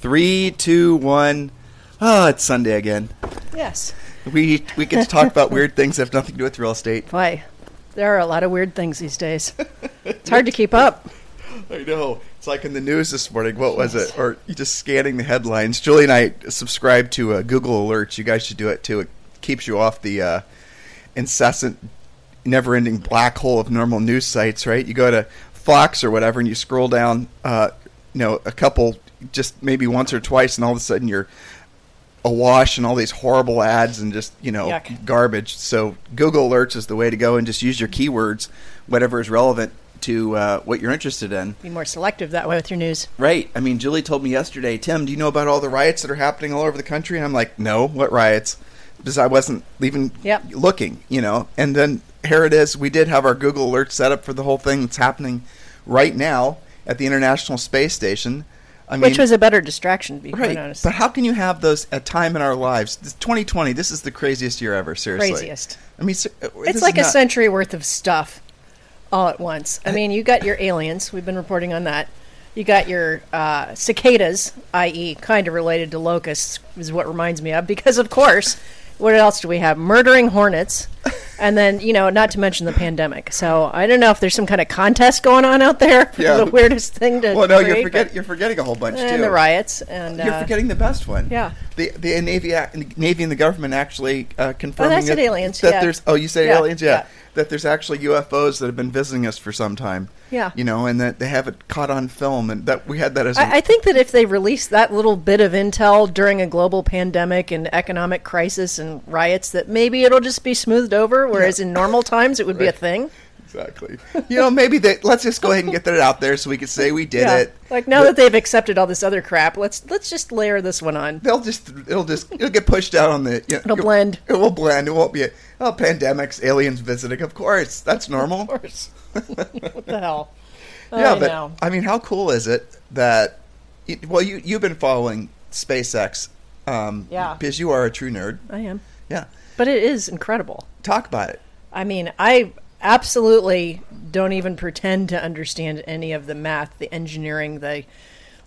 Three, two, one. Oh, it's Sunday again. Yes. We we get to talk about weird things that have nothing to do with real estate. Boy, there are a lot of weird things these days. It's hard to keep up. I know. It's like in the news this morning. What was it? Or you just scanning the headlines. Julie and I subscribe to uh, Google Alerts. You guys should do it too. It keeps you off the uh, incessant, never-ending black hole of normal news sites. Right? You go to Fox or whatever, and you scroll down. Uh, you know, a couple, just maybe once or twice, and all of a sudden you're awash in all these horrible ads and just you know Yuck. garbage. So Google Alerts is the way to go, and just use your keywords, whatever is relevant to uh, what you're interested in. Be more selective that way with your news. Right. I mean, Julie told me yesterday, Tim, do you know about all the riots that are happening all over the country? And I'm like, no, what riots? Because I wasn't even Yep. looking, you know. And then here it is. We did have our Google alert set up for the whole thing that's happening right now at the International Space Station. I mean, Which was a better distraction, to be quite honest. But how can you have those a time in our lives? This 2020. This is the craziest year ever. Seriously. Craziest. I mean, ser- It's like a not- century worth of stuff all at once. I mean, you got your aliens. We've been reporting on that. You got your uh, cicadas, i.e., kind of related to locusts, is what reminds me of. Because, of course, what else do we have? Murdering hornets. And then, you know, not to mention the pandemic. So I don't know if there's some kind of contest going on out there for Yeah. the weirdest thing to Well, no, you're create, forget, you're forgetting a whole bunch and too. the riots. And You're uh, forgetting the best one. yeah. The the Navy Navy and the government actually uh, confirming I said that, aliens, that yeah. there's oh you said Yeah, aliens yeah. yeah. that there's actually UFOs that have been visiting us for some time Yeah. you know and that they have it caught on film and that we had that as I think that if they release that little bit of intel during a global pandemic and economic crisis and riots, that maybe it'll just be smoothed over. Whereas in normal times, it would be a thing. exactly you know maybe they let's just go ahead and get that out there so we can say we did yeah. it Like now But that they've accepted all this other crap, let's let's just layer this one on. they'll just it'll just it'll get pushed out on the you know, It'll blend. it will blend it won't be a oh pandemics aliens visiting of course that's normal Of course. what the hell? Yeah, I but know. I mean, how cool is it that? y- Well, you you've been following SpaceX, um, Yeah. because you are a true nerd. I am. Yeah, But it is incredible. talk about it. I mean, I absolutely don't even pretend to understand any of the math, the engineering, the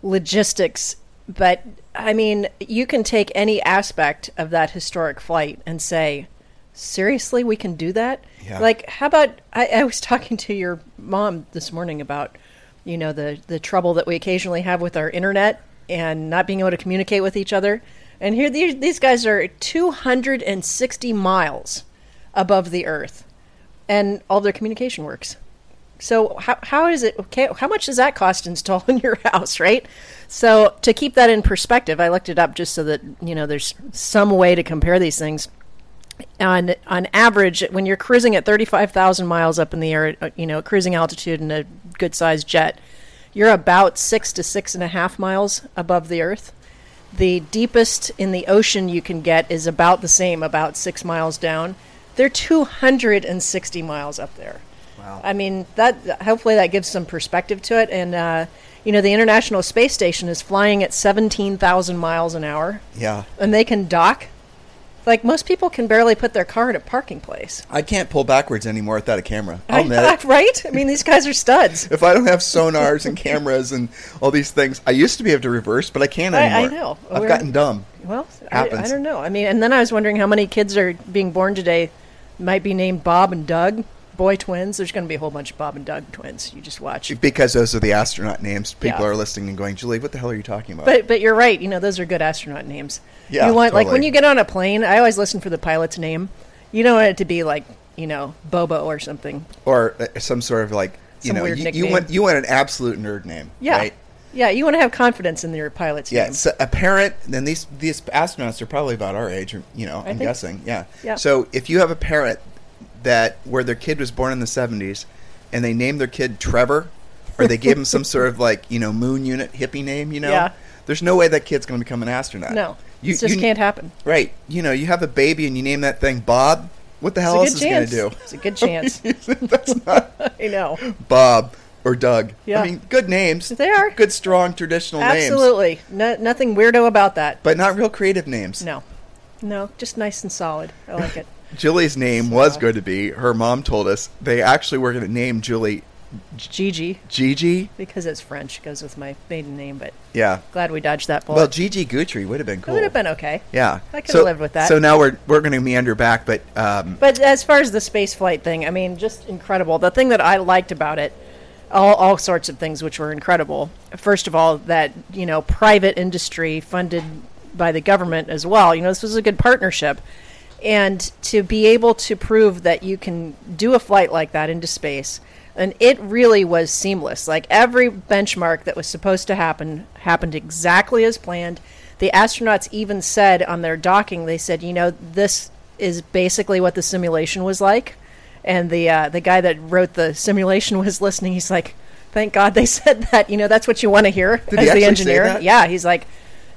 logistics. But I mean, you can take any aspect of that historic flight and say, seriously, we can do that? Yeah. Like, how about I, I was talking to your mom this morning about, you know, the, the trouble that we occasionally have with our internet and not being able to communicate with each other. And here, these, these guys are 260 miles above the earth and all their communication works. So how how is it okay how much does that cost to install in your house, right? So to keep that in perspective, I looked it up just so that, you know, there's some way to compare these things. On on average, when you're cruising at 35,000 miles up in the air, uh, you know, cruising altitude in a good sized jet, you're about six to six and a half miles above the earth. The deepest in the ocean you can get is about the same, about six miles down. They're 260 miles up there. Wow. I mean, that hopefully that gives some perspective to it. And uh, you know, the International Space Station is flying at 17,000 miles an hour, Yeah, and they can dock. Like most people can barely put their car in a parking place. I can't pull backwards anymore without a camera. I'll admit it. right? I mean, these guys are studs. If I don't have sonars and cameras and all these things, I used to be able to reverse, but I can't I- anymore. I know. I've We're- gotten dumb. Well, I, Happens. I don't know. I mean, and then I was wondering how many kids are being born today might be named Bob and Doug, boy twins. There's going to be a whole bunch of Bob and Doug twins. You just watch. Because those are the astronaut names. People Yeah. are listening and going, Julie, what the hell are you talking about? But but you're right. You know, those are good astronaut names. Yeah, You want like when you get on a plane. I always listen for the pilot's name. You don't want it to be like you know Bobo or something. or uh, some sort of like, you Some know, weird you, you want you want an absolute nerd name, Yeah. right? Yeah, you want to have confidence in your pilot's Yeah, name. so a parent. Then these these astronauts are probably about our age, or you know, I'm think- guessing. Yeah. Yeah. So if you have a parent that where their kid was born in the 70s, and they named their kid Trevor, or they gave him some sort of like you know moon unit hippie name, you know, Yeah. there's no way that kid's going to become an astronaut. no, you it just you- can't happen. Right. You know, you have a baby and you name that thing Bob. What the hell else is going to do? It's a good chance. That's not I know. Bob or Doug. Yeah. I mean, good names. They are. good, strong, traditional names, Absolutely, no, nothing weirdo about that. but not real creative names. No, no, just nice and solid. I like it. Julie's name was going to be. Her mom told us they actually were going to name Julie Gigi, Gigi. because it's French, goes with my maiden name. But Yeah. glad we dodged that bullet. Well, Gigi Guthrie would have been it cool. would have been okay. Yeah, I could've lived with that. So now we're we're going to meander back, but um, But as far as the space flight thing, I mean, just incredible. The thing that I liked about it, all, all sorts of things which were incredible. First of all, that, you know, private industry funded by the government as well. You know, this was a good partnership. And to be able to prove that you can do a flight like that into space, and it really was seamless. Like every benchmark that was supposed to happen happened exactly as planned. The astronauts even said on their docking, they said, you know, this is basically what the simulation was like. And the uh, the guy that wrote the simulation was listening. He's like, "Thank God they said that. You know, that's what you want to hear Did as the engineer." Yeah, he's like,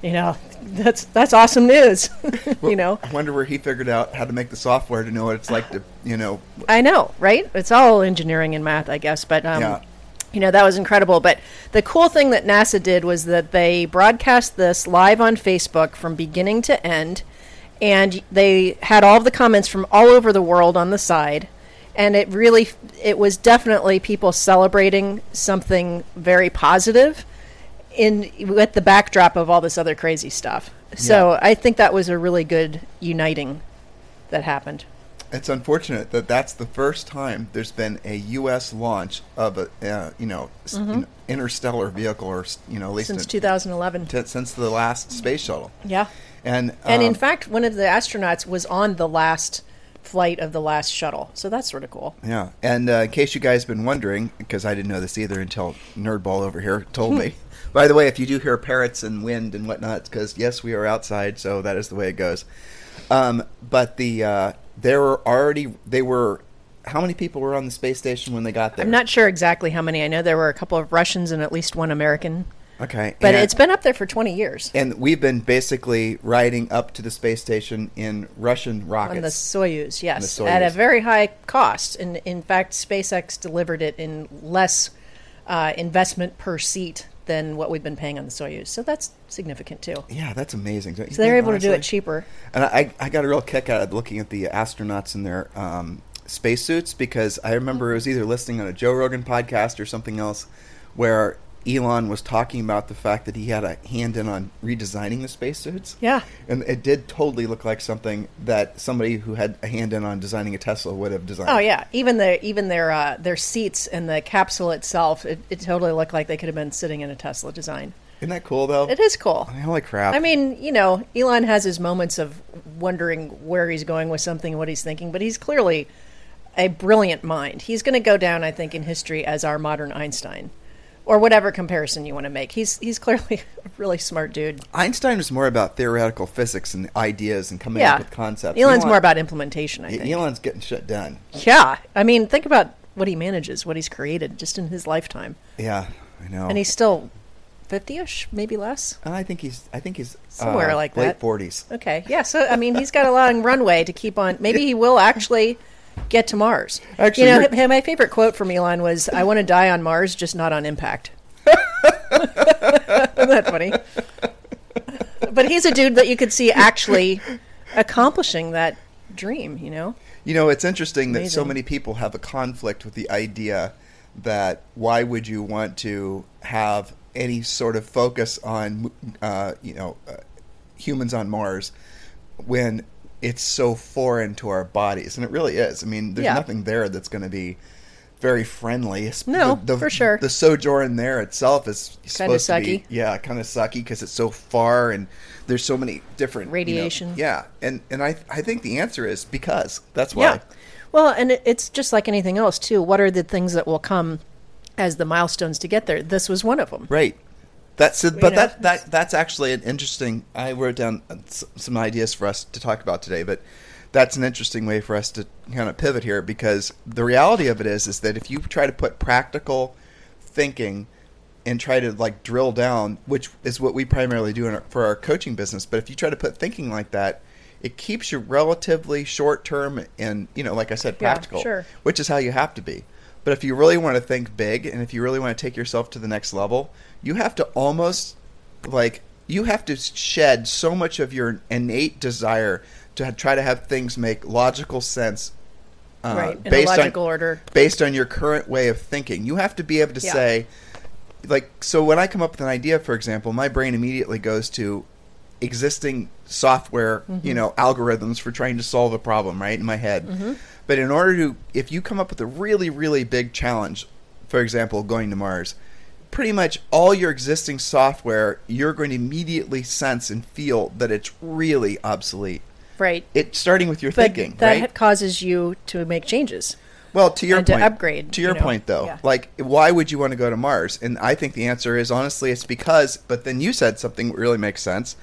you know, that's that's awesome news. you know, I wonder where he figured out how to make the software to know what it's like to, you know, I know, right? It's all engineering and math, I guess. But um, Yeah. you know, that was incredible. But the cool thing that NASA did was that they broadcast this live on Facebook from beginning to end, and they had all of the comments from all over the world on the side. And it really, it was definitely people celebrating something very positive in with the backdrop of all this other crazy stuff. So Yeah. I think that was a really good uniting that happened. it's unfortunate that that's the first time there's been a U.S. launch of a, uh, you know, know, interstellar vehicle, or you know, at least Mm-hmm. since in- 2011. t- since the last space shuttle. Yeah. And And in um, fact, one of the astronauts was on the last flight of the last shuttle. So that's sort of cool. Yeah, and uh, in case you guys have been wondering, because I didn't know this either until Nerdball over here told me. By the way, if you do hear parrots and wind and whatnot, because yes, we are outside, so that is the way it goes. Um, but the uh, there were already they were how many people were on the space station when they got there? I'm not sure exactly how many. I know there were a couple of Russians and at least one American. okay, But and, it's been up there for 20 years and we've been basically riding up to the space station in Russian rockets. on the. Soyuz, yes, Soyuz. at a very high cost. And in fact, SpaceX delivered it in less uh, investment per seat than what we've been paying on the Soyuz. So that's significant too. yeah, that's amazing. So they're able to do it cheaper. And I, I got a real kick out of looking at the astronauts in their um, spacesuits because I remember it was either listening on a Joe Rogan podcast or something else where Elon was talking about the fact that he had a hand in on redesigning the spacesuits. Yeah. And it did totally look like something that somebody who had a hand in on designing a Tesla would have designed. Oh yeah, even their even their uh, their seats and the capsule itself, it, it totally looked like they could have been sitting in a Tesla design. Isn't that cool though? It is cool. Holy crap. I mean, you know, Elon has his moments of wondering where he's going with something, and what he's thinking, but he's clearly a brilliant mind. He's going to go down, I think, in history as our modern Einstein, or whatever comparison you want to make. He's he's clearly a really smart dude. Einstein was more about theoretical physics and ideas and coming Yeah, up with concepts. Elon's Elon- more about implementation. I think. Elon's getting shit done. Yeah, I mean, think about what he manages, what he's created just in his lifetime, Yeah, I know. and he's still fifty-ish, maybe less. I think he's. I think he's Somewhere uh, like late forties. Okay, yeah. So I mean, he's got a long runway to keep on. Maybe he will actually get to Mars. Actually, you know, h- my favorite quote from Elon was, "I want to die on Mars, just not on impact." Isn't that funny? But he's a dude that you could see actually accomplishing that dream. You know? You know, it's interesting that so many people have a conflict with the idea that why would you want to have any sort of focus on, uh, you know, uh, humans on Mars when it's so foreign to our bodies, and it really is. I mean, there's Yeah. nothing there that's going to be very friendly. No, the, the, for sure. The sojourn there itself is Kinda supposed to be, sucky. yeah, kind of sucky because it's so far and there's so many different you know- Radiation. yeah, and and I I think the answer is because that's why. Yeah. Well, and it, it's just like anything else too. What are the things that will come as the milestones to get there? This was one of them. Right. That's but know, that that that's actually an interesting. I wrote down uh, some ideas for us to talk about today, but that's an interesting way for us to kind of pivot here because the reality of it is is that if you try to put practical thinking and try to like drill down, which is what we primarily do in our, for our coaching business, but if you try to put thinking like that, it keeps you relatively short term and you know, like I said, Yeah, practical, sure. which is how you have to be. But if you really want to think big and if you really want to take yourself to the next level, you have to almost like you have to shed so much of your innate desire to try to have things make logical sense uh, right in a based logical on order. based on your current way of thinking. You have to be able to Yeah. say, like, so when I come up with an idea, for example, my brain immediately goes to existing software, Mm-hmm. you know, algorithms for trying to solve a problem, right, in my head. Mm-hmm. But in order to, if you come up with a really, really big challenge, for example, going to Mars, pretty much all your existing software, you're going to immediately sense and feel that it's really obsolete. Right. It starting with your But thinking, that right? causes you to make changes. Well, to your and to point, upgrade, To your you know, point, though, yeah. like, why would you want to go to Mars? And I think the answer is honestly, it's because. But then you said something that really makes sense.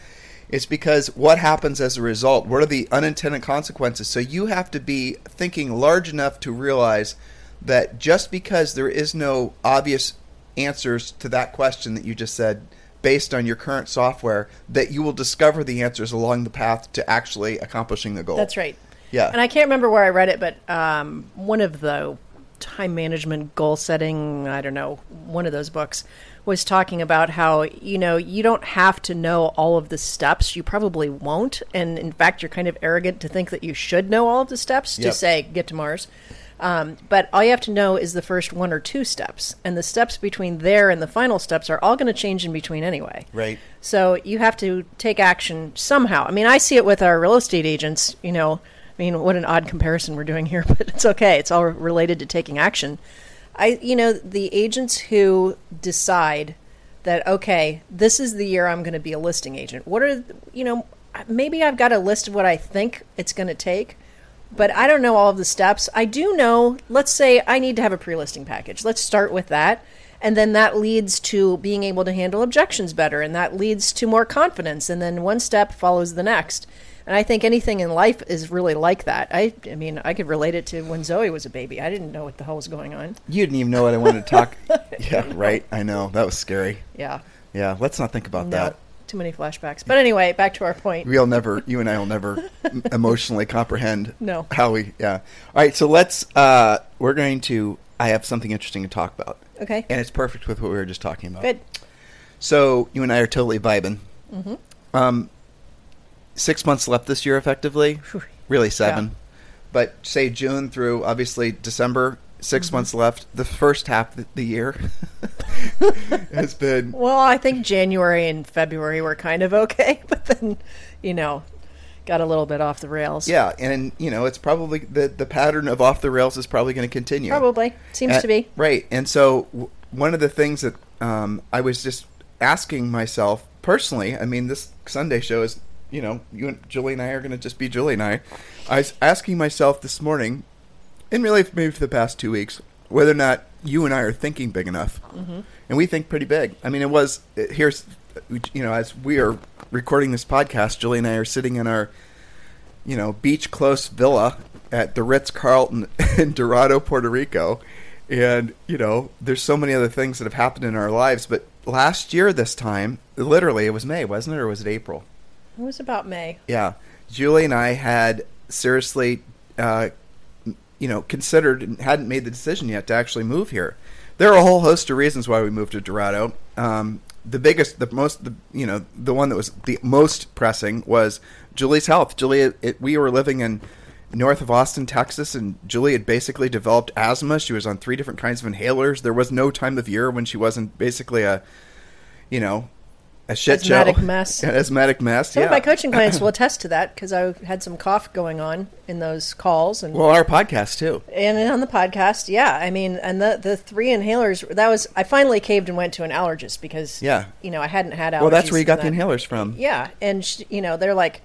It's because what happens as a result? What are the unintended consequences? So you have to be thinking large enough to realize that just because there is no obvious answers to that question that you just said based on your current software that you will discover the answers along the path to actually accomplishing the goal That's right. yeah And I can't remember where I read it, but um, one of the time management goal setting, I don't know, one of those books was talking about how, you know, you don't have to know all of the steps. You probably won't. And in fact, you're kind of arrogant to think that you should know all of the steps to say, get to Mars. Um, but all you have to know is the first one or two steps. And the steps between there and the final steps are all going to change in between anyway. right So you have to take action somehow. I mean, I see it with our real estate agents. You know, I mean, what an odd comparison we're doing here, but it's okay. It's all related to taking action. I, you know, the agents who decide that okay, this is the year I'm going to be a listing agent. What are, you know, maybe I've got a list of what I think it's going to take, but I don't know all of the steps. I do know, let's say I need to have a pre listing package. Let's start with that. And then that leads to being able to handle objections better. And that leads to more confidence. And then one step follows the next. And I think anything in life is really like that. I, I mean, I could relate it to when Zoe was a baby. I didn't know what the hell was going on. You didn't even know what I wanted to talk. yeah, right. I know that was scary. Yeah. Yeah, let's not think about No, that. too many flashbacks. But anyway, back to our point. We'll never, you and I will never emotionally comprehend No. how we. Yeah. All right, so let's. uh We're going to. I have something interesting to talk about, Okay. and it's perfect with what we were just talking about. Good. So you and I are totally vibing. Mm-hmm. Um, six months left this year, effectively. Really seven, but say June through obviously December. 6 Mm-hmm. months left. The first half of the year has been Well, I think January and February were kind of okay, but then, you know, got a little bit off the rails. Yeah, and you know, it's probably the the pattern of off the rails is probably going to continue. Probably. Seems Uh, to be. right. And so w- one of the things that um, I was just asking myself personally, I mean, this Sunday show is, you know, you and Julie and I are going to just be Julie and I. I was asking myself this morning, and really maybe for the past two weeks, whether or not you and I are thinking big enough. Mm-hmm. And we think pretty big. I mean, it was here's, you know, as we are recording this podcast, Julie and I are sitting in our you know, beach close villa at the Ritz Carlton in Dorado, Puerto Rico. And, you know, there's so many other things that have happened in our lives. But last year, this time, literally, it was May, wasn't it? Or was it April? It was about May. Yeah. Julie and I had seriously, uh, you know, considered and hadn't made the decision yet to actually move here. There are a whole host of reasons why we moved to Dorado. Um, the biggest, the most, the, you know, the one that was the most pressing was Julie's health. Julie, it, we were living in north of Austin, Texas, and Julie had basically developed asthma. She was on three different kinds of inhalers. There was no time of year when she wasn't basically a, you know, a shit Asthmatic show. mess. An asthmatic mess. Some yeah. of my coaching clients will attest to that because I had some cough going on in those calls and Well, our podcast too. and on the podcast. Yeah, I mean, and the the three inhalers that was I finally caved and went to an allergist because Yeah. you know I hadn't had allergies. Well, that's where you got the inhalers from. Yeah, and sh- you know they're like,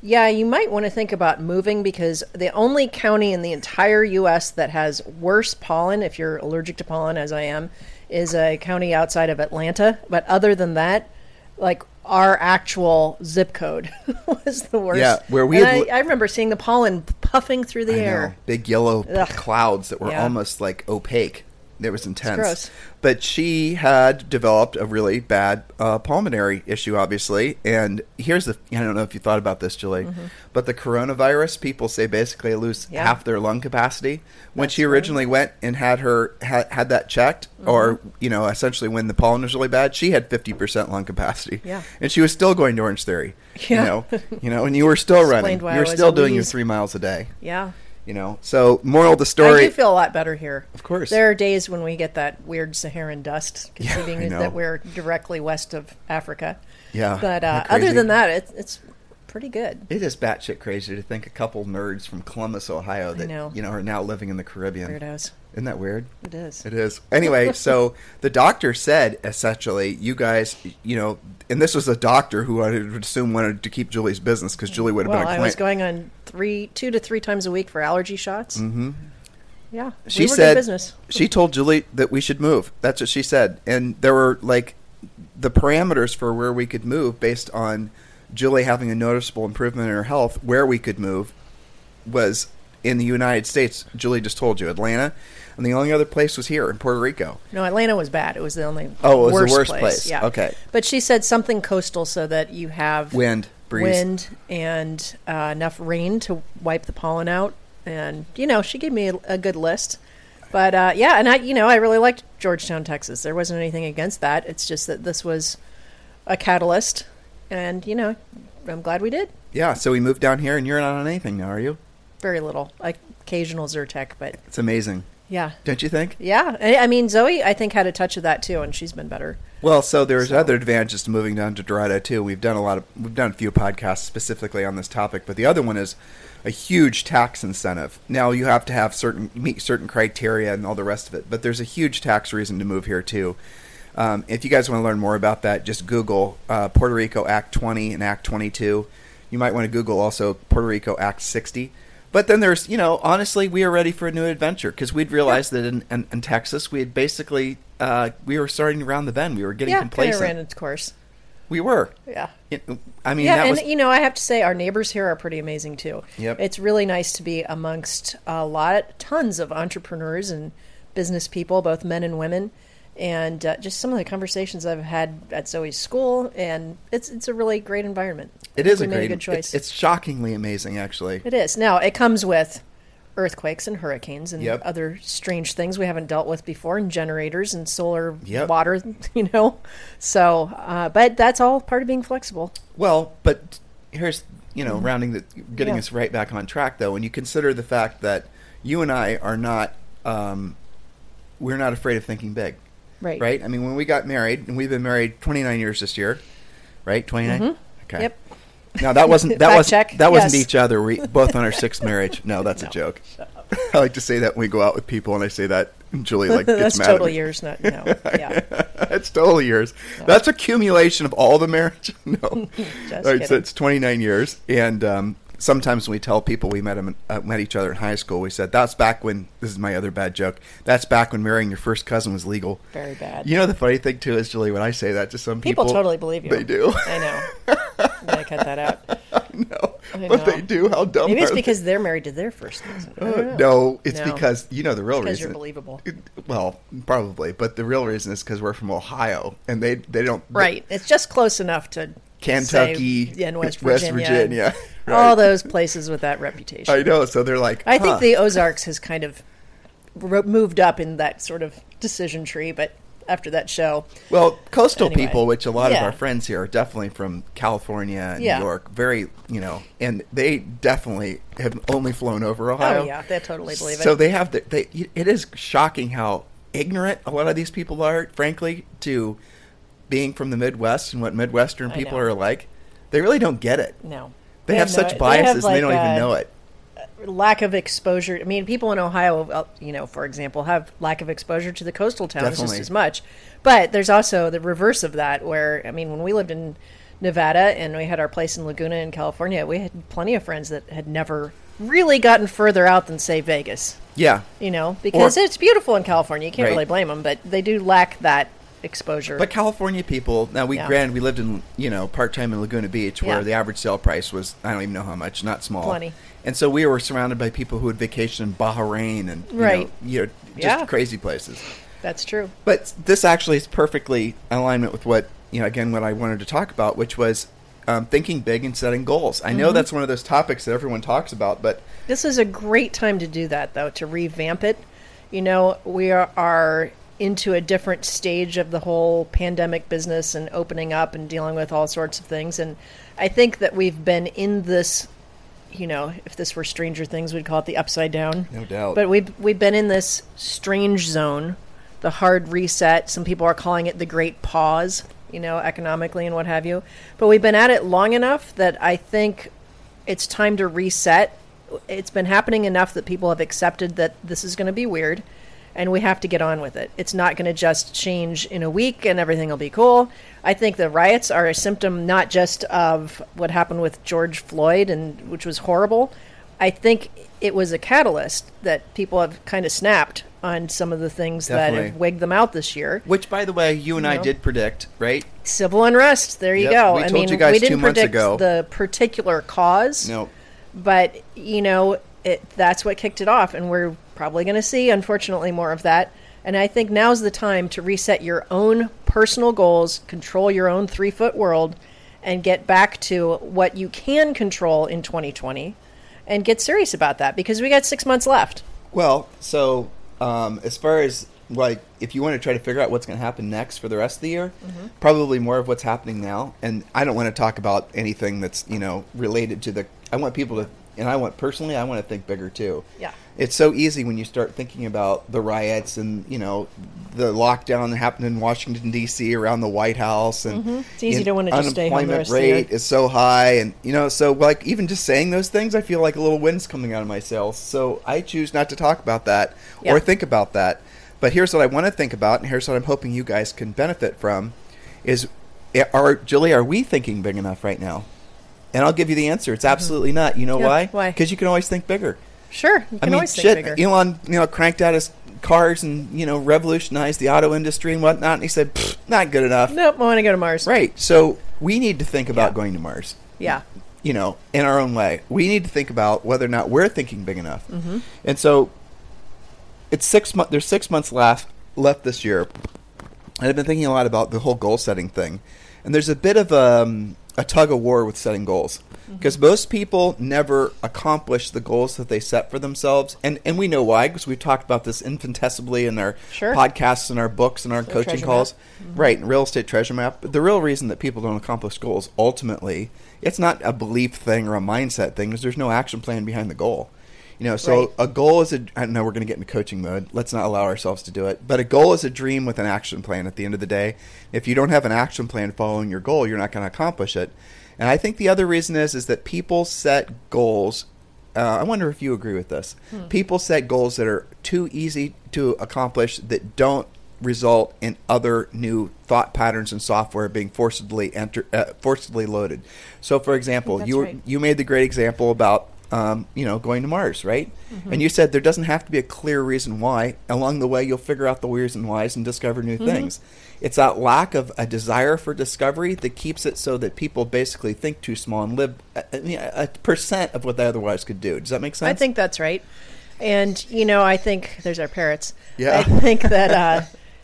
yeah, you might want to think about moving because the only county in the entire U.S. that has worse pollen, if you're allergic to pollen, as I am, is a county outside of Atlanta. But other than that, like our actual zip code was the worst. Yeah, where we I, li- I remember seeing the pollen puffing through the I air. know. Big yellow Ugh. clouds that were Yeah. almost like opaque. It was intense. gross. But she had developed a really bad uh, pulmonary issue, obviously. And here's the I don't know if you thought about this, Julie, but the coronavirus, people say basically lose Mm-hmm. Yeah. half their lung capacity. When That's she right. originally went and had her had, had that checked, or Mm-hmm. you know, essentially when the pollen was really bad, she had fifty percent lung capacity. Yeah. and she was still going to Orange Theory. Yeah. You know, you know, and you were still running. You were still doing your three miles a day Yeah. You know. So moral of the I story. do feel a lot better here. Of course. There are days when we get that weird Saharan dust, Yeah, considering that we're directly west of Africa. yeah. But uh, other than that, it's, it's pretty good. It is batshit crazy to think a couple nerds from Columbus, Ohio, that know. you know are now living in the Caribbean. Weirdos. Isn't that weird? It is. It is. Anyway, so the doctor said essentially, you guys, you know, and this was a doctor who I would assume wanted to keep Julie's business because Julie would have Well, been a I was going on three, two to three times a week for allergy shots. Mm-hmm. Yeah, she we were said good business. she told Julie that we should move. That's what she said, and there were like the parameters for where we could move based on Julie having a noticeable improvement in her health. Where we could move was in the United States. Julie just told you Atlanta, and the only other place was here in Puerto Rico. No, Atlanta was bad. It was the only Oh, it was the worst worst place. place. Yeah. Okay. But she said something coastal so that you have Wind, breeze. wind, and uh, enough rain to wipe the pollen out. And you know, she gave me a, a good list. But uh, yeah, and I, you know, I really liked Georgetown, Texas. There wasn't anything against that. It's just that this was a catalyst, and you know, I'm glad we did. Yeah, so we moved down here, and you're not on anything now, are you? Very little, like occasional Zyrtec, but It's amazing, yeah, don't you think? yeah. I, I mean, Zoe, I think had a touch of that too, and she's been better. Well, so there's So- other advantages to moving down to Dorado too. We've done a lot of we've done a few podcasts specifically on this topic, but the other one is a huge tax incentive. Now you have to have certain meet certain criteria and all the rest of it, but there's a huge tax reason to move here too. Um, if you guys want to learn more about that, just Google uh, Puerto Rico Act 20 and Act 22. You might want to Google also Puerto Rico Act 60. But then there's, you know, honestly, we are ready for a new adventure because we'd realized that in, in, in Texas we had basically uh, we were starting around the bend. We were getting yeah, complacent. ran its course. We were. Yeah. I mean, yeah, that and was you know, I have to say, our neighbors here are pretty amazing too. Yep. It's really nice to be amongst a lot, tons of entrepreneurs and business people, both men and women, and uh, just some of the conversations I've had at Zoe's school, and it's it's a really great environment. It is a great. good choice. It's, it's shockingly amazing, actually. It is. Now, it comes with earthquakes and hurricanes and Yep. other strange things we haven't dealt with before, and generators and solar Yep. water, you know. So, uh, but that's all part of being flexible. Well, but here's you know rounding the getting Yeah. us right back on track though. When you consider the fact that you and I are not, um, we're not afraid of thinking big, Right. right? I mean, when we got married, and we've been married 29 years this year, right? 29. Okay. Mm-hmm. Yep. Now that wasn't that was check. that wasn't each other. We both on our sixth marriage. No, that's a No. joke. I like to say that when we go out with people, and I say that, and Julie like gets that's mad at total me. years, not no. Yeah. That's totally yours. That's accumulation of all the marriage. no, all right, so kidding. it's 29 years, and um, sometimes when we tell people we met them, uh, met each other in high school, we said that's back when. This is my other bad joke. That's back when marrying your first cousin was legal. Very bad. You know the funny thing too is Julie when I say that to some people, People totally believe you. They do. I know. I'm cut that out. no, I but know. they do. How dumb? Maybe it's they? because they're married to their first cousin. Uh, no, it's No. because you know the real Because reason. you're believable. Well, probably, but the real reason is because we're from Ohio, and they they don't Right. It's just close enough to Kentucky, say, yeah, and West West Virginia, Virginia, and all right. those places with that reputation. I know. So they're like, I think the Ozarks has kind of moved up in that sort of decision tree, but after that show, well coastal Anyway. people, which a lot of our friends here are definitely from California and Yeah. New York, very you know, and they definitely have only flown over oh, Ohio. oh yeah, they totally believe it. So they have the, they. It is shocking how ignorant a lot of these people are, frankly, to being from the Midwest and what Midwestern people are like. They really don't get it. no, They, have, no- such they biases have, and they don't even uh, know it. lack of exposure. I mean, people in Ohio, uh, you know, for example, have lack of exposure to the coastal towns Definitely. just as much. But there's also the reverse of that, where I mean, when we lived in Nevada and we had our place in Laguna in California, we had plenty of friends that had never really gotten further out than say Vegas. Yeah, You know, because Or- it's beautiful in California. You can't Right. really blame them, but they do lack that exposure. But California people, now we Yeah. grand we lived in you know part time in Laguna Beach where Yeah. the average sale price was I don't even know how much, not small. Plenty. And so we were surrounded by people who had vacationed in Bahrain and you Right. know, you know just Yeah. crazy places. That's true. But this actually is perfectly in alignment with what you know again what I wanted to talk about, which was um, thinking big and setting goals. I Mm-hmm. know that's one of those topics that everyone talks about, but This is a great time to do that, though, to revamp it. You know, we are, are into a different stage of the whole pandemic business and opening up and dealing with all sorts of things. And I think that we've been in this you know, if this were Stranger Things, we'd call it the upside down. No doubt. But we've we've been in this strange zone, the hard reset. Some people are calling it the great pause, you know, economically and what have you. But we've been at it long enough that I think it's time to reset. It's been happening enough that people have accepted that this is going to be weird and we have to get on with it. It's not going to just change in a week and everything will be cool. I think the riots are a symptom not just of what happened with George Floyd and which was horrible. I think it was a catalyst that people have kind of snapped on some of the things that have wigged them out this year. Which, by the way, you and I know? did predict, right? Civil unrest. There you Yep, go. we I told mean, you guys we didn't predict ago. the particular cause No. but you know it, that's what kicked it off and we're probably going to see unfortunately more of that and i think now's the time to reset your own personal goals control your own three foot world and get back to what you can control in 2020 and get serious about that because we got six months left Well, so um, as far as like, if you want to try to figure out what's going to happen next for the rest of the year, Mm-hmm. probably more of what's happening now. And I don't want to talk about anything that's you know related to the. I want people to, and I want personally, I want to think bigger too. Yeah. It's so easy when you start thinking about the riots and you know the lockdown that happened in Washington D.C. around the White House, and Mm-hmm. It's easy to wanna just stay home the unemployment rest of the year. rate is so high, and you know, so like even just saying those things, I feel like a little wind's coming out of my sails. So I choose not to talk about that Yeah. or think about that. But here's what I want to think about, and here's what I'm hoping you guys can benefit from: is eh, are Julie, are we thinking big enough right now? And I'll give you the answer. It's absolutely not. You know Mm-hmm. Yeah, why? why? Because you can always think bigger. sure you can I mean, always shit. think bigger Elon, you know, cranked out his cars and you know revolutionized the auto industry and whatnot. And he said, not good enough. nope i want to go to mars Right. So we need to think about Yeah. going to Mars. yeah You know, in our own way. We need to think about whether or not we're thinking big enough. Mm-hmm. And so it's six months. There's six months left left this year. And I've been thinking a lot about the whole goal setting thing. And there's a bit of um, a tug of war with setting goals Mm-hmm. because most people never accomplish the goals that they set for themselves. And and we know why because we've talked about this infinitesimally in our Sure. podcasts and our books and our coaching calls. map. Right, real estate treasure map. But the real reason that people don't accomplish goals ultimately, it's not a belief thing or a mindset thing, is there's no action plan behind the goal. You know, so Right. a goal is a. I know we're going to get into coaching mode. Let's not allow ourselves to do it. But a goal is a dream with an action plan. At the end of the day, if you don't have an action plan following your goal, you're not going to accomplish it. And I think the other reason is is that people set goals. Uh, I wonder if you agree with this. People set goals that are too easy to accomplish that don't result in other new thought patterns and software being forcibly enter, uh, forcibly loaded. So, for example, you right. you made the great example about um, you know going to Mars, right? Mm-hmm. And you said there doesn't have to be a clear reason why. Along the way, you'll figure out the and whys and discover new Mm-hmm. things. It's that lack of a desire for discovery that keeps it so that people basically think too small and live a, a, a percent of what they otherwise could do. Does that make sense? I think that's right. And you know, I think there's our parrots. Yeah. I think that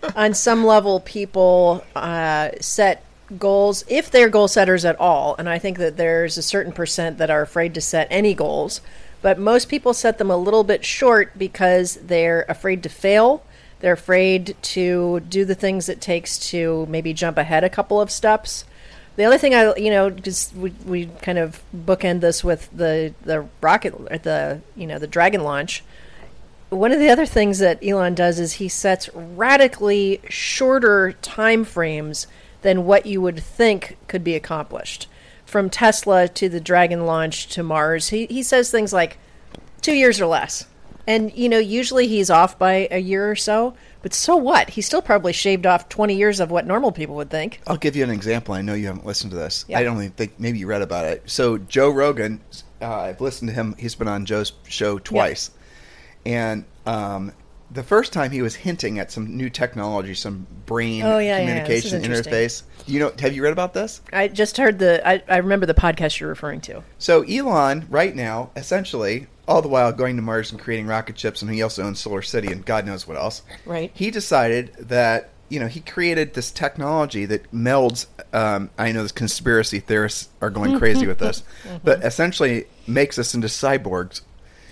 uh, on some level, people uh, set goals if they're goal setters at all. And I think that there's a certain percent that are afraid to set any goals. But most people set them a little bit short because they're afraid to fail. They're afraid to do the things it takes to maybe jump ahead a couple of steps. The other thing I, you know, just we, we kind of bookend this with the the rocket, the you know the Dragon launch. One of the other things that Elon does is he sets radically shorter time frames than what you would think could be accomplished. From Tesla to the Dragon launch to Mars, he he says things like two years or less. And you know, usually he's off by a year or so, but so what? He still probably shaved off 20 years of what normal people would think. I'll give you an example. I know you haven't listened to this. Yeah. I don't even think maybe you read about it. So Joe Rogan, uh, I've listened to him. He's been on Joe's show twice, and um, the first time he was hinting at some new technology, some brain Oh, yeah, yeah, yeah. Communication interface. You know, have you read about this? I just heard the I, I remember the podcast you're referring to. So Elon, right now, essentially, all the while going to Mars and creating rocket ships, and he also owns Solar City and God knows what else. Right. He decided that you know he created this technology that melds. Um, I know the conspiracy theorists are going crazy with this, but essentially makes us into cyborgs.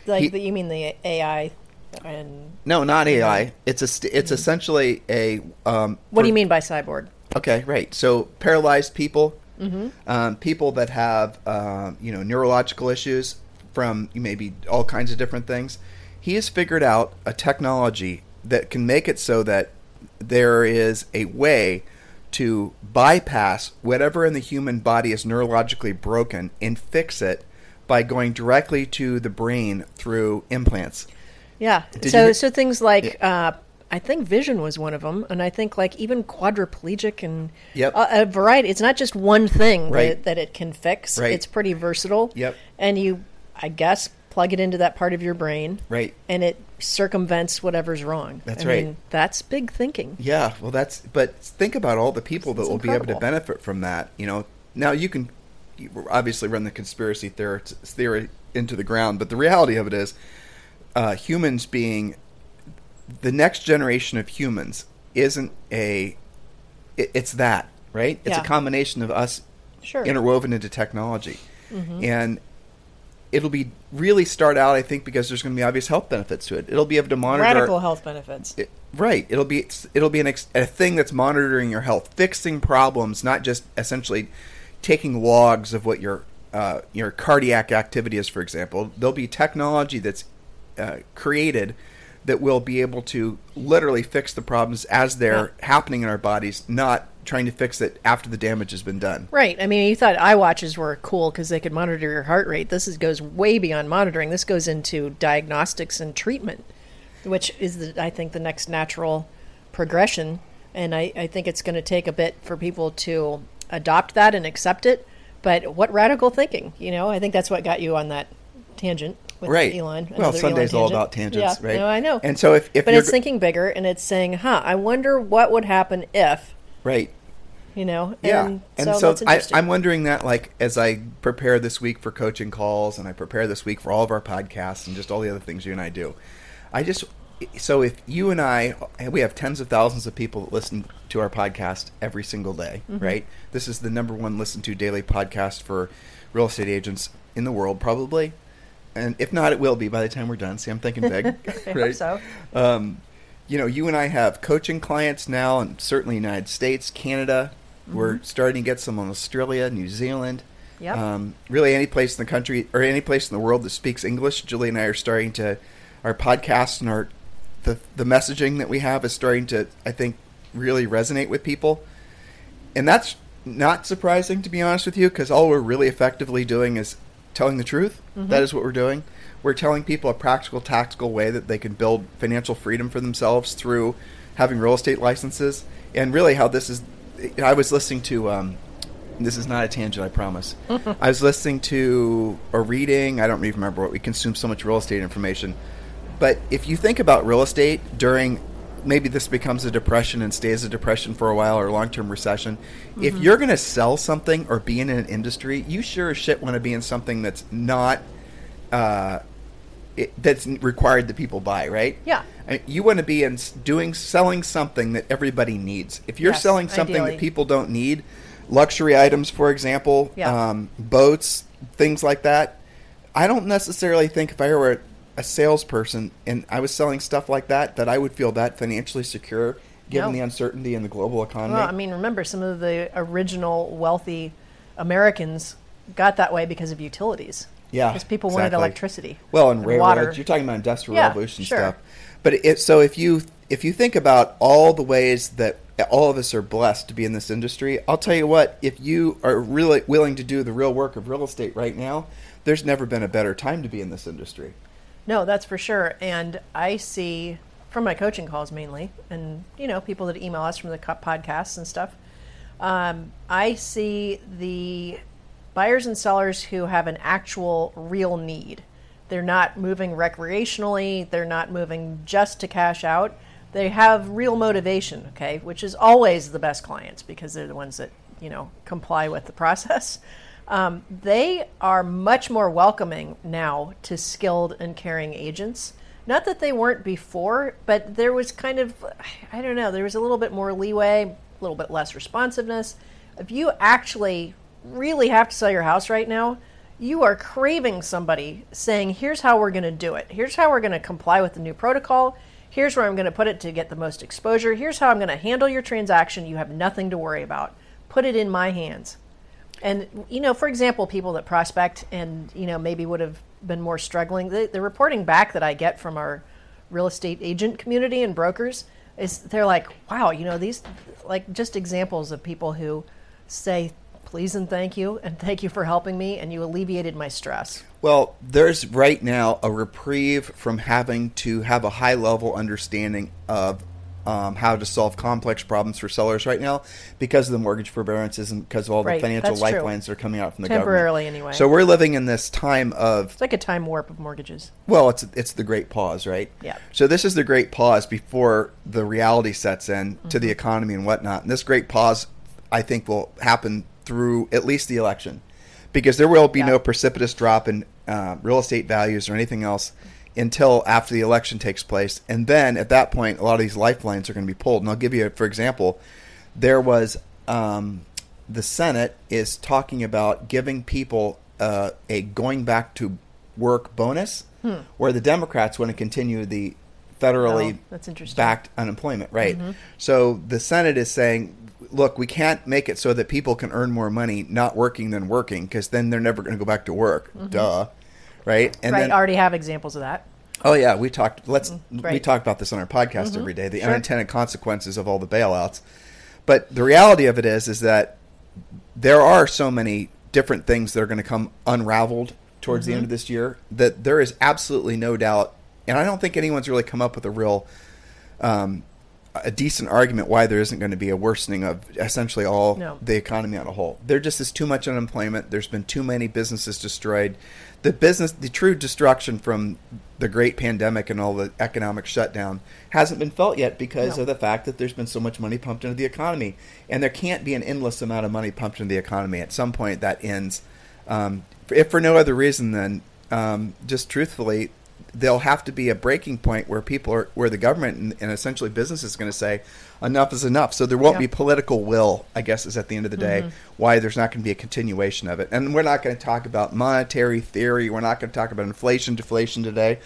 Like He- the, you mean the AI and No, not AI. It's a. St- it's essentially a. Um, what do you mean by cyborg? Okay, right. So paralyzed people, Mm-hmm. um, people that have um, you know neurological issues, from maybe all kinds of different things. He has figured out a technology that can make it so that there is a way to bypass whatever in the human body is neurologically broken and fix it by going directly to the brain through implants. Yeah. Did so you- so things like uh, I think vision was one of them, and I think like even quadriplegic and Yep. a, a variety. It's not just one thing Right. that, that it can fix. Right. It's pretty versatile. Yep. And you, I guess, plug it into that part of your brain, Right. and it circumvents whatever's wrong. That's I right. Mean, that's big thinking. Yeah, well, that's. But think about all the people that It's will be able to benefit from that. You know, now you can obviously run the conspiracy theory, theory into the ground, but the reality of it is, uh, humans being the next generation of humans isn't a. It, it's that right. It's Yeah. a combination of us Sure. interwoven into technology, Mm-hmm. and it'll be really start out. I think because there's going to be obvious health benefits to it. It'll be able to monitor Radical health benefits. it, right. It'll be it'll be an ex, a thing that's monitoring your health, fixing problems, not just essentially taking logs of what your uh, your cardiac activity is. For example, there'll be technology that's uh, created that will be able to literally fix the problems as they're happening in our bodies, not trying to fix it after the damage has been done. Right. I mean, you thought iWatches were cool because they could monitor your heart rate. This is, goes way beyond monitoring. This goes into diagnostics and treatment, which is, the, I think, the next natural progression. And I, I think it's going to take a bit for people to adopt that and accept it. But what radical thinking? You know, I think that's what got you on that tangent with right. Elon. well, Sunday's Elon all about tangents, yeah, right? No, I know. And so if, if but it's thinking bigger and it's saying, huh, I wonder what would happen if, right. you know? Yeah, And, and so, I, I'm wondering that, like, as I prepare this week for coaching calls, and I prepare this week for all of our podcasts, and just all the other things you and I do. I just so if you and I, we have tens of thousands of people that listen to our podcast every single day, Mm-hmm. right? This is the number one listened to daily podcast for real estate agents in the world, probably. And if not, it will be by the time we're done. See, I'm thinking big, I hope right? so. um, you know, you and I have coaching clients now, and certainly United States, Canada. We're starting to get some in Australia, New Zealand. Yep. Um, really, any place in the country or any place in the world that speaks English. Julie and I are starting to, our podcast and our the the messaging that we have is starting to, I think, really resonate with people, and that's not surprising to be honest with you, because all we're really effectively doing is telling the truth. That is what we're doing. We're telling people a practical, tactical way that they can build financial freedom for themselves through having real estate licenses, and really how this is. I was listening to. Um, this is not a tangent, I promise. I was listening to a reading. I don't even remember what we consume so much real estate information. But if you think about real estate during maybe this becomes a depression and stays a depression for a while or a long term recession, if you're going to sell something or be in an industry, you sure as shit want to be in something that's not. Uh, it, that's required that people buy, right? Yeah. I mean, you want to be in doing selling something that everybody needs. If you're Yes, selling something ideally. that people don't need, luxury items, for example, Yeah. um, boats, things like that. I don't necessarily think if I were a salesperson and I was selling stuff like that, that I would feel that financially secure given No. the uncertainty in the global economy. Well, I mean, remember some of the original wealthy Americans got that way because of utilities. Yeah, because people wanted electricity. Well, and, railroads. water. You're talking about industrial Yeah, revolution sure. stuff. But it, so if you if you think about all the ways that all of us are blessed to be in this industry, I'll tell you what. If you are really willing to do the real work of real estate right now, there's never been a better time to be in this industry. No, that's for sure. And I see from my coaching calls mainly, and you know, people that email us from the podcasts and stuff. Um, I see the buyers and sellers who have an actual real need. They're not moving recreationally. They're not moving just to cash out. They have real motivation, okay, which is always the best clients because they're the ones that you know comply with the process. Um, they are much more welcoming now to skilled and caring agents. Not that they weren't before, but there was kind of, I don't know, there was a little bit more leeway, a little bit less responsiveness. If you actually really have to sell your house right now, you are craving somebody saying, here's how we're going to do it. Here's how we're going to comply with the new protocol. Here's where I'm going to put it to get the most exposure. Here's how I'm going to handle your transaction. You have nothing to worry about. Put it in my hands. And you know, for example, people that prospect and you know maybe would have been more struggling. The, the reporting back that I get from our real estate agent community and brokers is they're like, wow, you know, these like just examples of people who say please and thank you and thank you for helping me and you alleviated my stress. Well, there's right now a reprieve from having to have a high level understanding of um, how to solve complex problems for sellers right now because of the mortgage forbearances and because of all Right, the financial true. lifelines that are coming out from the Temporarily, government. anyway. So we're living in this time of It's like a time warp of mortgages. well, it's it's the great pause, right? Yeah. So this is the great pause before the reality sets in to Mm-hmm. the economy and whatnot. And this great pause, I think, will happen through at least the election, because there will be Yeah. no precipitous drop in uh, real estate values or anything else until after the election takes place. And then at that point, a lot of these lifelines are going to be pulled. And I'll give you, for example, there was um, the Senate is talking about giving people uh, a going back to work bonus, where the Democrats want to continue the federally Oh, backed unemployment, right? So the Senate is saying, look, we can't make it so that people can earn more money not working than working because then they're never going to go back to work. Duh. Right? And right, then already have examples of that. Oh yeah, we talked. Let's mm-hmm. we right. talk about this on our podcast mm-hmm. every day. The Sure. unintended consequences of all the bailouts. But the reality of it is, is that there are so many different things that are going to come unraveled towards the end mm-hmm. of this year that there is absolutely no doubt, and I don't think anyone's really come up with a real, um, a decent argument why there isn't going to be a worsening of essentially all No. the economy on a whole. There just is too much unemployment. There's been too many businesses destroyed. The business, the true destruction from the great pandemic and all the economic shutdown hasn't been felt yet because No. of the fact that there's been so much money pumped into the economy, and there can't be an endless amount of money pumped into the economy. At some point, that ends. Um, if for no other reason than um, just truthfully, there'll have to be a breaking point where people are, where the government and, and essentially business is going to say, enough is enough. So there won't Yeah. be political will, I guess, is at the end of the day, mm-hmm. why there's not going to be a continuation of it. And we're not going to talk about monetary theory. We're not going to talk about inflation, deflation today.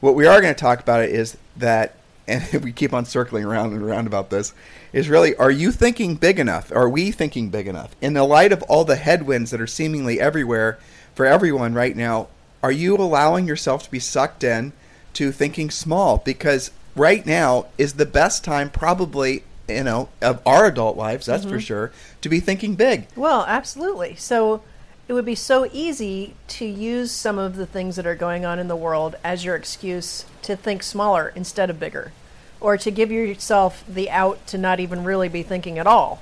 What we are going to talk about is that, and we keep on circling around and around about this, is really are you thinking big enough? Are we thinking big enough? In the light of all the headwinds that are seemingly everywhere for everyone right now, are you allowing yourself to be sucked in to thinking small? Because right now is the best time, probably, you know, of our adult lives, that's for mm-hmm. sure, to be thinking big. Well, absolutely. So it would be so easy to use some of the things that are going on in the world as your excuse to think smaller instead of bigger, or to give yourself the out to not even really be thinking at all.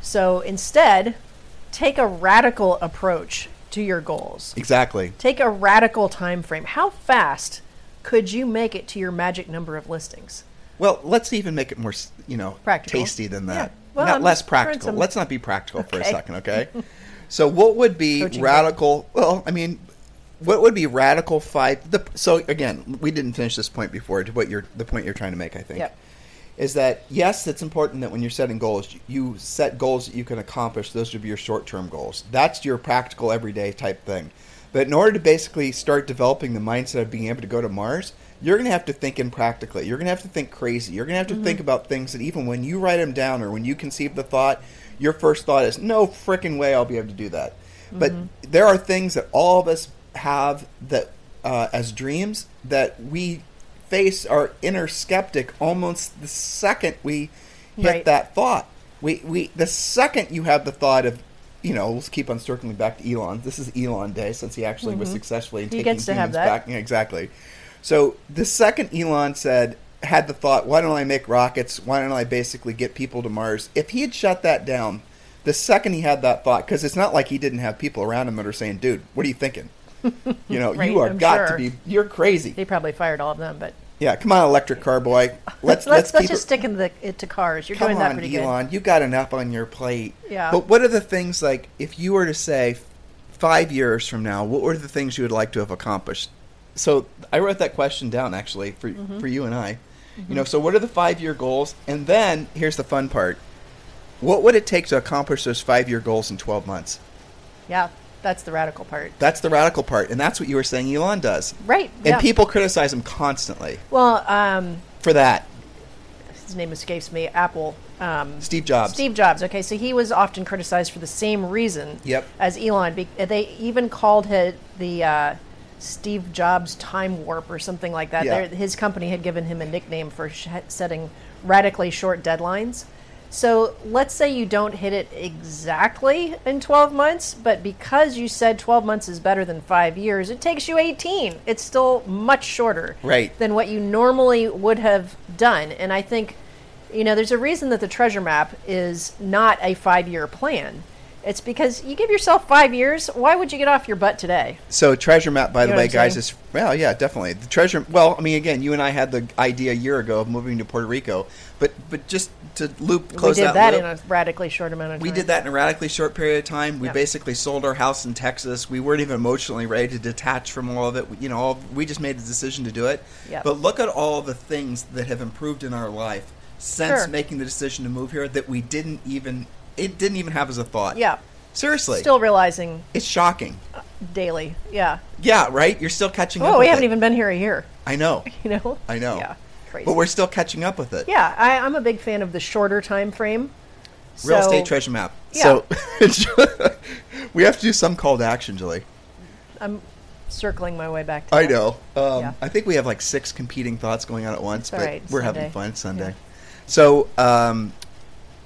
So instead, take a radical approach to your goals. Exactly. Take a radical time frame. How fast could you make it to your magic number of listings? Well, let's even make it more, you know, Practical. tasty than Yeah. that. Well, Not I'm less practical. some- Let's not be practical for a second, okay? so, what would be Coaching radical? Well, I mean, what would be radical five? The, so again, we didn't finish this point before. To what you're the point you're trying to make, I think, Yep. is that yes, it's important that when you're setting goals, you set goals that you can accomplish. Those would be your short-term goals. That's your practical, everyday type thing. But in order to basically start developing the mindset of being able to go to Mars, you're going to have to think in practically. You're going to have to think crazy. You're going to have to think about things that even when you write them down or when you conceive the thought, your first thought is, no freaking way I'll be able to do that. But there are things that all of us have that uh, as dreams that we face our inner skeptic almost the second we hit Right. that thought. We, we the second you have the thought of, you know, let's keep on circling back to Elon. This is Elon Day since he actually was successfully in Mm-hmm. He taking gets to have humans that. back. Yeah, exactly. So the second Elon said had the thought, why don't I make rockets? Why don't I basically get people to Mars? If he had shut that down, the second he had that thought, because it's not like he didn't have people around him that are saying, "Dude, what are you thinking? You know, Right, you are I'm got sure. to be. You're crazy." They probably fired all of them, but Yeah, come on, electric car boy. Let's let's let's, let's just it. stick in the, it to cars. You're Come doing that on, pretty Elon. You got enough on your plate. Yeah. But what are the things like if you were to say five years from now, what were the things you would like to have accomplished? So I wrote that question down actually for Mm-hmm. for you and I. You know, so what are the five year goals? And then here's the fun part. What would it take to accomplish those five year goals in twelve months? Yeah, that's the radical part. That's the radical part, and that's what you were saying Elon does. Right. And yeah. people criticize him constantly Well, um, for that. his name escapes me. Apple. Um, Steve Jobs. Steve Jobs. Okay, so he was often criticized for the same reason Yep. as Elon. Be- They even called it the uh, Steve Jobs time warp or something like that. Yeah. There- His company had given him a nickname for sh- setting radically short deadlines. So let's say you don't hit it exactly in 12 months, but because you said 12 months is better than five years, it takes you 18. It's still much shorter Right. than what you normally would have done. And I think, you know, there's a reason that the treasure map is not a five year plan. It's because you give yourself five years. Why would you get off your butt today? So treasure map, by You the way, guys, saying? is well, yeah, definitely the treasure. Well, I mean, again, you and I had the idea a year ago of moving to Puerto Rico, but but just to loop close we did that, that, loop, in a radically short amount of time. we did that in a radically short period of time. We Yeah. basically sold our house in Texas. We weren't even emotionally ready to detach from all of it. You know, all, we just made the decision to do it. Yep. But look at all the things that have improved in our life since Sure. making the decision to move here that we didn't even it didn't even have as a thought. Yeah. Seriously, Still realizing it's shocking. daily. Yeah. Yeah, right. You're still catching up. Oh, we haven't it. even been here a year. I know. You know. I know. Yeah. Crazy. But we're still catching up with it. yeah, I, I'm a big fan of the shorter time frame. Real estate treasure map. Yeah. So we have to do some call to action, Julie. I'm circling my way back to I that. know. Um, Yeah. I think we have like six competing thoughts going on at once, It's but right. we're Sunday. having fun. Sunday. Yeah. So, um,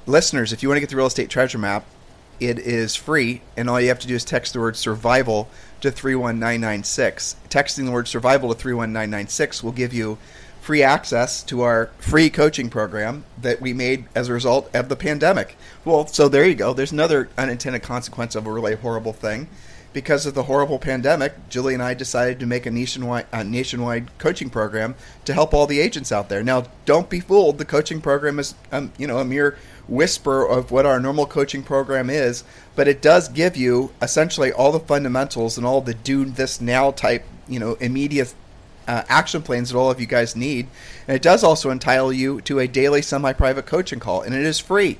listeners, if you want to get the real estate treasure map, it is free, and all you have to do is text the word survival to 31996. Texting the word survival to 31996 will give you free access to our free coaching program that we made as a result of the pandemic. Well, so there you go. There's another unintended consequence of a really horrible thing. Because of the horrible pandemic, Julie and I decided to make a nationwide, a nationwide coaching program to help all the agents out there. Now, don't be fooled. The coaching program is, um, you know, a mere whisper of what our normal coaching program is, but it does give you essentially all the fundamentals and all the do this now type, you know, immediate uh, action plans that all of you guys need. And it does also entitle you to a daily semi private coaching call, and it is free.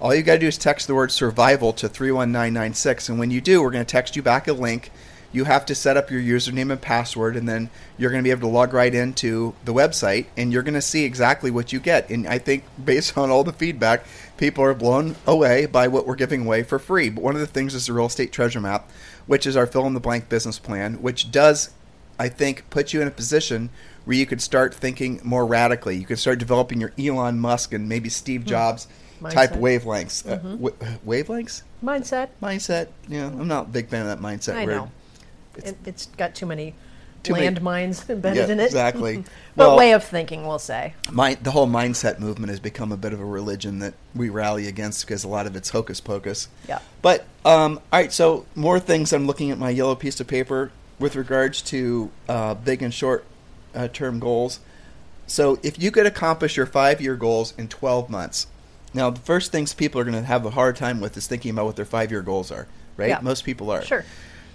All you got to do is text the word survival to 31996. And when you do, we're going to text you back a link. You have to set up your username and password, and then you're going to be able to log right into the website, and you're going to see exactly what you get. And I think, based on all the feedback, people are blown away by what we're giving away for free. But one of the things is the real estate treasure map, which is our fill in the blank business plan, which does I think, put you in a position where you could start thinking more radically. You could start developing your Elon Musk and maybe Steve Jobs type Mindset. wavelengths. Uh, wa- wavelengths? Mindset. Mindset? Yeah, I'm not a big fan of that mindset I word. know. It, it's got Too many- landmines embedded Yeah, in it. exactly. but Well- way of thinking, we'll say. My, the whole mindset movement has become a bit of a religion that we rally against because a lot of it's hocus pocus. Yeah. But um, all right, so more things. I'm looking at my yellow piece of paper with regards to uh, big and short uh, term goals. So if you could accomplish your five year goals in 12 months, now the first things people are going to have a hard time with is thinking about what their five year goals are. Right? Yeah. Most people are. Sure.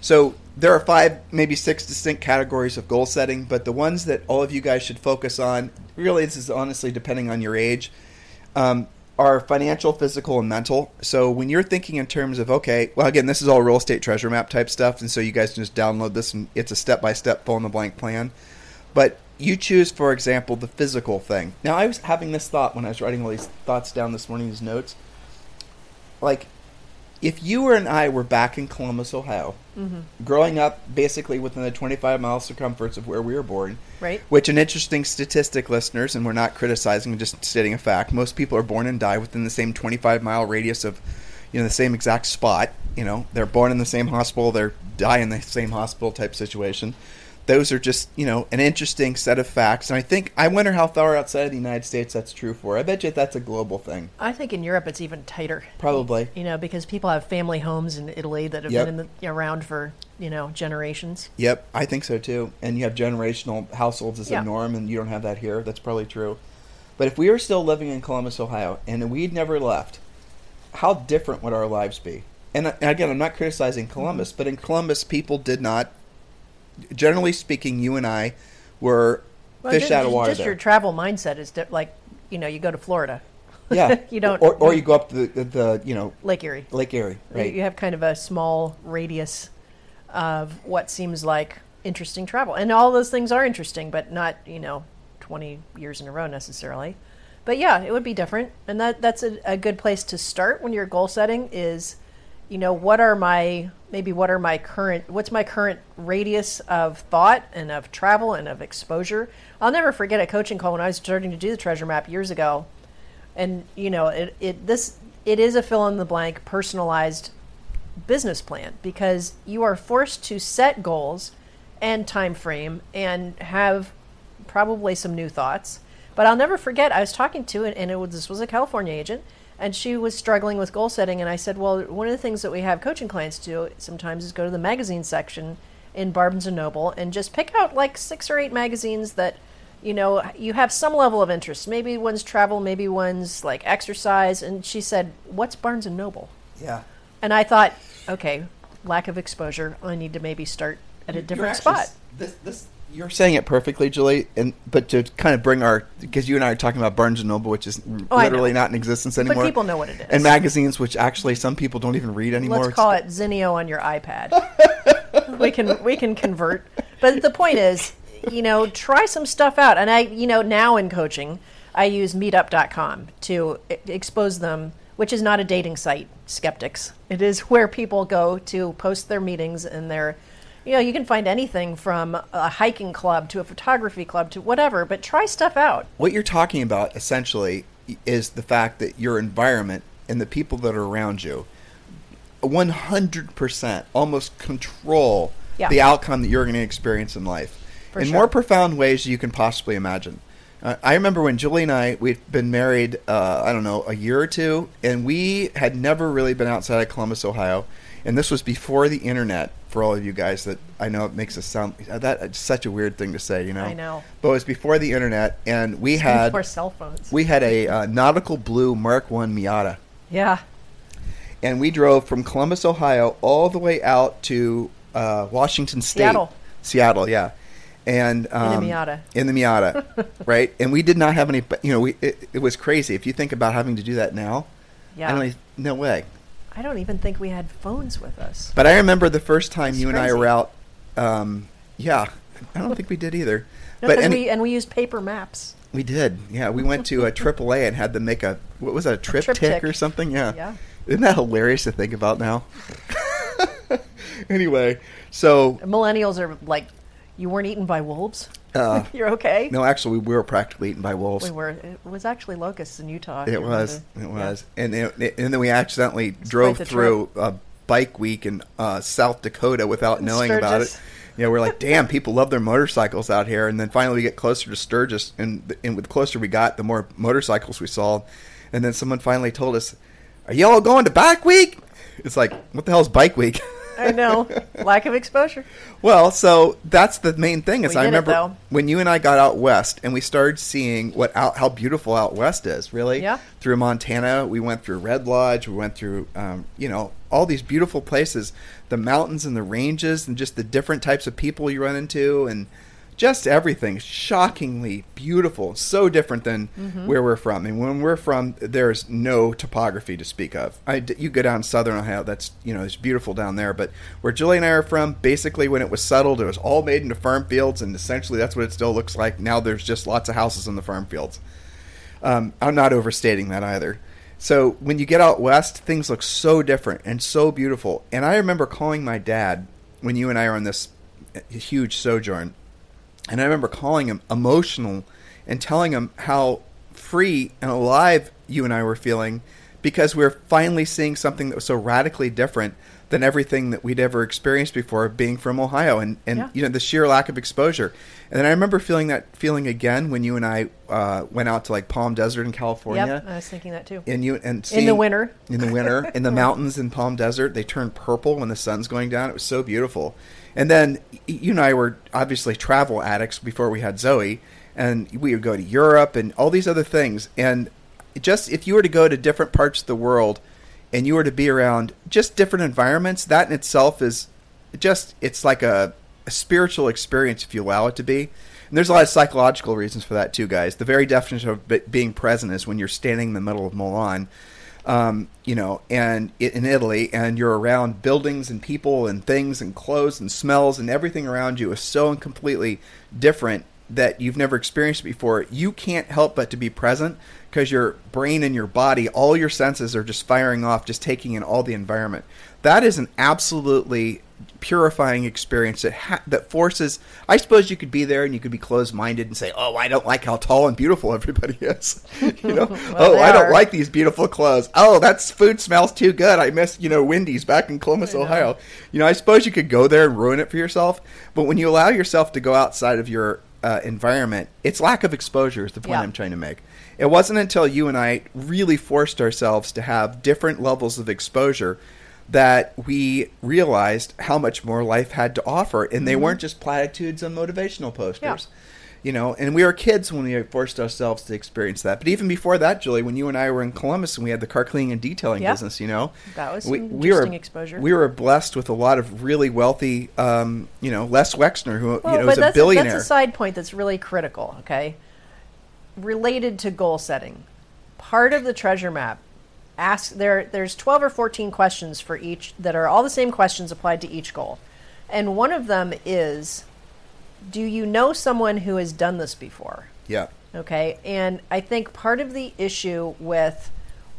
So there are five, maybe six distinct categories of goal setting, but the ones that all of you guys should focus on, really, this is honestly depending on your age, um, are financial, physical, and mental. So when you're thinking in terms of, okay, well, again, this is all real estate treasure map type stuff, and so you guys can just download this and it's a step by step, fill in the blank plan. But you choose, for example, the physical thing. Now, I was having this thought when I was writing all these thoughts down this morning, these notes. Like, if you and I were back in Columbus, Ohio, mm-hmm. growing up basically within the 25 mile circumference of where we were born, Right. which an interesting statistic, listeners, and we're not criticizing, just stating a fact. Most people are born and die within the same 25 mile radius of, you know, the same exact spot. You know, they're born in the same hospital, they're die in the same hospital type situation. Those are just, you know, an interesting set of facts. And I think, I wonder how far outside of the United States that's true for. I bet you that's a global thing. I think in Europe it's even tighter. Probably. You know, because people have family homes in Italy that have Yep. been in the, around for you know generations. Yep, I think so too. And you have generational households as Yeah. a norm, and you don't have that here. That's probably true. But if we were still living in Columbus, Ohio, and we'd never left, how different would our lives be? And, and again, I'm not criticizing Columbus, mm-hmm. but in Columbus, people did not. Generally speaking, you and I were Well, fish out of water. Just there. your travel mindset is di- like you know you go to Florida, yeah, you don't- or, or you go up the, the, the you know Lake Erie. Lake Erie, right? You have kind of a small radius of what seems like interesting travel, and all those things are interesting, but not you know twenty years in a row necessarily. But yeah, it would be different, and that that's a, a good place to start when you're goal setting. Is you know what are my maybe what are my current what's my current radius of thought and of travel and of exposure. I'll never forget a coaching call when I was starting to do the treasure map years ago, and you know it, it this it is a fill in the blank personalized business plan because you are forced to set goals and time frame and have probably some new thoughts. But I'll never forget I was talking to and it was this was a California agent and she was struggling with goal setting and I said, "Well, one of the things that we have coaching clients do sometimes is go to the magazine section in Barnes and Noble and just pick out like 6 or 8 magazines that you know, you have some level of interest. Maybe one's travel, maybe one's like exercise. And she said, What's Barnes and Noble? Yeah. And I thought, okay, lack of exposure. I need to maybe start at a different actually spot. This, this, you're saying it perfectly, Julie. And but to kind of bring our because you and I are talking about Barnes and Noble, which is Oh, literally not in existence anymore. But people know what it is. And magazines, which actually some people don't even read anymore. Let's call it Zinio on your iPad. we can we can convert. But the point is, you know, try some stuff out. And I, you know, now in coaching, I use meetup.com to expose them, which is not a dating site, skeptics. It is where people go to post their meetings and their you know, you can find anything from a hiking club to a photography club to whatever, but try stuff out. What you're talking about essentially is the fact that your environment and the people that are around you 100% almost control Yeah. the outcome that you're going to experience in life For in sure. more profound ways than you can possibly imagine. Uh, I remember when Julie and I we'd been married uh, I don't know a year or two and we had never really been outside of Columbus Ohio and this was before the internet for all of you guys that I know it makes us sound that it's such a weird thing to say you know I know. but it was before the internet and we had Before cell phones. we had a uh, nautical blue Mark One Miata, yeah. and we drove from Columbus, Ohio, all the way out to uh, Washington State, Seattle. Seattle, yeah, and um, Miata. in the Miata, right? And we did not have any. You know, we it, it was crazy. If you think about having to do that now, Yeah. I don't. e- No way. I don't even think we had phones with us. But I remember the first time That's you and I were out. Um, yeah, I don't think we did either. No, but any- we and we used paper maps. We did. Yeah, we went to a AAA and had them make a what was that, a TripTik. or something? Yeah. Yeah. Isn't that hilarious to think about now? anyway, so Millennials are like, you weren't eaten by wolves. uh, You're okay. no, actually, we were practically eaten by wolves. we were. It was actually locusts in Utah. It was. remember? It Yeah. was. And it, and then we accidentally drove through a bike week in uh, South Dakota without In knowing about it. Sturgis. Yeah, we're like, damn, people love their motorcycles out here. And then finally, we get closer to Sturgis, and and the closer we got, the more motorcycles we saw. And then someone finally told us, "Are y'all going to Bike Week?" It's like, what the hell is Bike Week? I know. Lack of exposure. Well, so that's the main thing. Is We I it, remember though. when you and I got out west, and we started seeing what out, how beautiful out west is. Really, Yeah. Through Montana, we went through Red Lodge. We went through, um, you know, all these beautiful places, the mountains and the ranges, and just the different types of people you run into, and just everything shockingly beautiful. So different than Mm-hmm. where we're from. I And when we're from, there's no topography to speak of. I you go down southern Ohio, that's you know it's beautiful down there. But where Julie and I are from, basically when it was settled, it was all made into farm fields, and essentially that's what it still looks like. Now there's just lots of houses in the farm fields. Um, I'm not overstating that either. So when you get out west, things look so different and so beautiful. And I remember calling my dad when you and I are on this uh, huge sojourn, and I remember calling him emotional and telling him how free and alive you and I were feeling because we were finally seeing something that was so radically different than everything that we'd ever experienced before being from Ohio and, and Yeah. you know the sheer lack of exposure. And then I remember feeling that feeling again when you and I uh, went out to like Palm Desert in California. Yep, I was thinking that too. And you and In the winter. in the winter in the mountains in Palm Desert they turn purple when the sun's going down it was so beautiful and then you and I were obviously travel addicts before we had Zoe and we would go to Europe and all these other things. And just if you were to go to different parts of the world and you were to be around just different environments that in itself is just it's like a, a spiritual experience if you allow it to be. And there's a lot of psychological reasons for that too guys. The very definition of being present is when you're standing in the middle of Milan um, you know, and in Italy, and you're around buildings and people and things and clothes and smells and everything around you is so completely different that you've never experienced before, you can't help but to be present because your brain and your body, all your senses are just firing off, just taking in all the environment. That is an absolutely purifying experience that ha- that forces. I suppose you could be there and you could be closed minded and say, "Oh, I don't like how tall and beautiful everybody is." you know, oh, they I don't are. like these beautiful clothes. Oh, that's food smells too good. I miss you know Wendy's back in Columbus, know. Ohio. You know, I suppose you could go there and ruin it for yourself, but when you allow yourself to go outside of your uh, environment, it's lack of exposure is the point Yeah. I'm trying to make. It wasn't until you and I really forced ourselves to have different levels of exposure that we realized how much more life had to offer, and they weren't just platitudes and motivational posters. Yeah. You know, and we were kids when we forced ourselves to experience that. But even before that, Julie, when you and I were in Columbus and we had the car cleaning and detailing Yeah. business, you know, That was we, some we were interesting exposure. we were blessed with a lot of really wealthy, um, you know, Les Wexner, who Well, you know is a billionaire. that's a side point that's really critical. Okay, related to goal setting, part of the treasure map asks there. There's 12 or 14 questions for each that are all the same questions applied to each goal, and one of them is, do you know someone who has done this before? yeah, Okay. And I think part of the issue with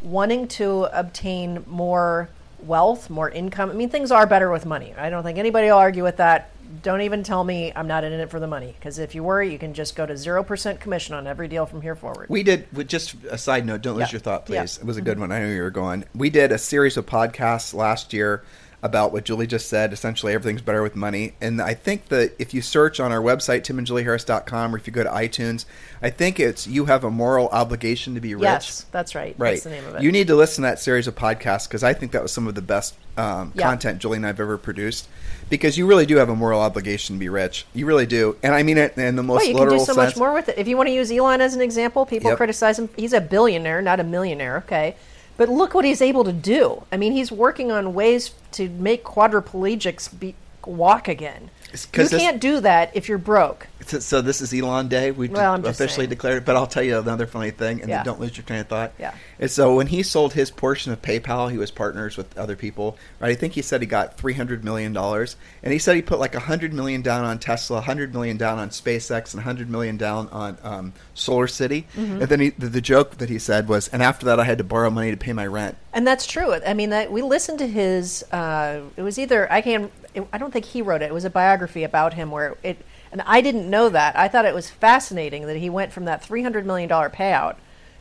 wanting to obtain more wealth, more income, I mean, things are better with money. I don't think anybody will argue with that. Don't even tell me I'm not in it for the money. Because if you were, you can just go to 0% commission on every deal from here forward. We did. With just a side note, don't lose your thought, Yeah. please. It was a good mm-hmm. one. I knew you were going. We did a series of podcasts last year about what Julie just said. Essentially, everything's better with money. And I think that if you search on our website, timandjulieharris.com, or if you go to iTunes, I think it's you have a moral obligation to be rich. yes, that's right. Right. That's the name of it. You need to listen to that series of podcasts because I think that was some of the best um, Yeah. content Julie and I've ever produced. Because you really do have a moral obligation to be rich. You really do, and I mean it in the most well, you can do so sense. much more with it. If you want to use Elon as an example, people Yep. criticize him. He's a billionaire, not a millionaire. Okay, but look what he's able to do. I mean, he's working on ways to make quadriplegics be, walk again. You can't do that if you're broke. So, so this is Elon Day. We Well, I'm d- just officially saying. declared it. But I'll tell you another funny thing, and Yeah. then don't lose your train of thought. Yeah. And so when he sold his portion of PayPal, he was partners with other people. Right. I think he said he got three hundred million dollars, and he said he put like hundred million down on Tesla, hundred million down on SpaceX, and hundred million down on um, Solar City. Mm-hmm. And then he, the, the joke that he said was, and after that, I had to borrow money to pay my rent. And that's true. I mean, that we listened to his. Uh, it was either I can. It, I don't think he wrote it. It was a biography about him where it. And I didn't know that. I thought it was fascinating that he went from that three hundred million dollar payout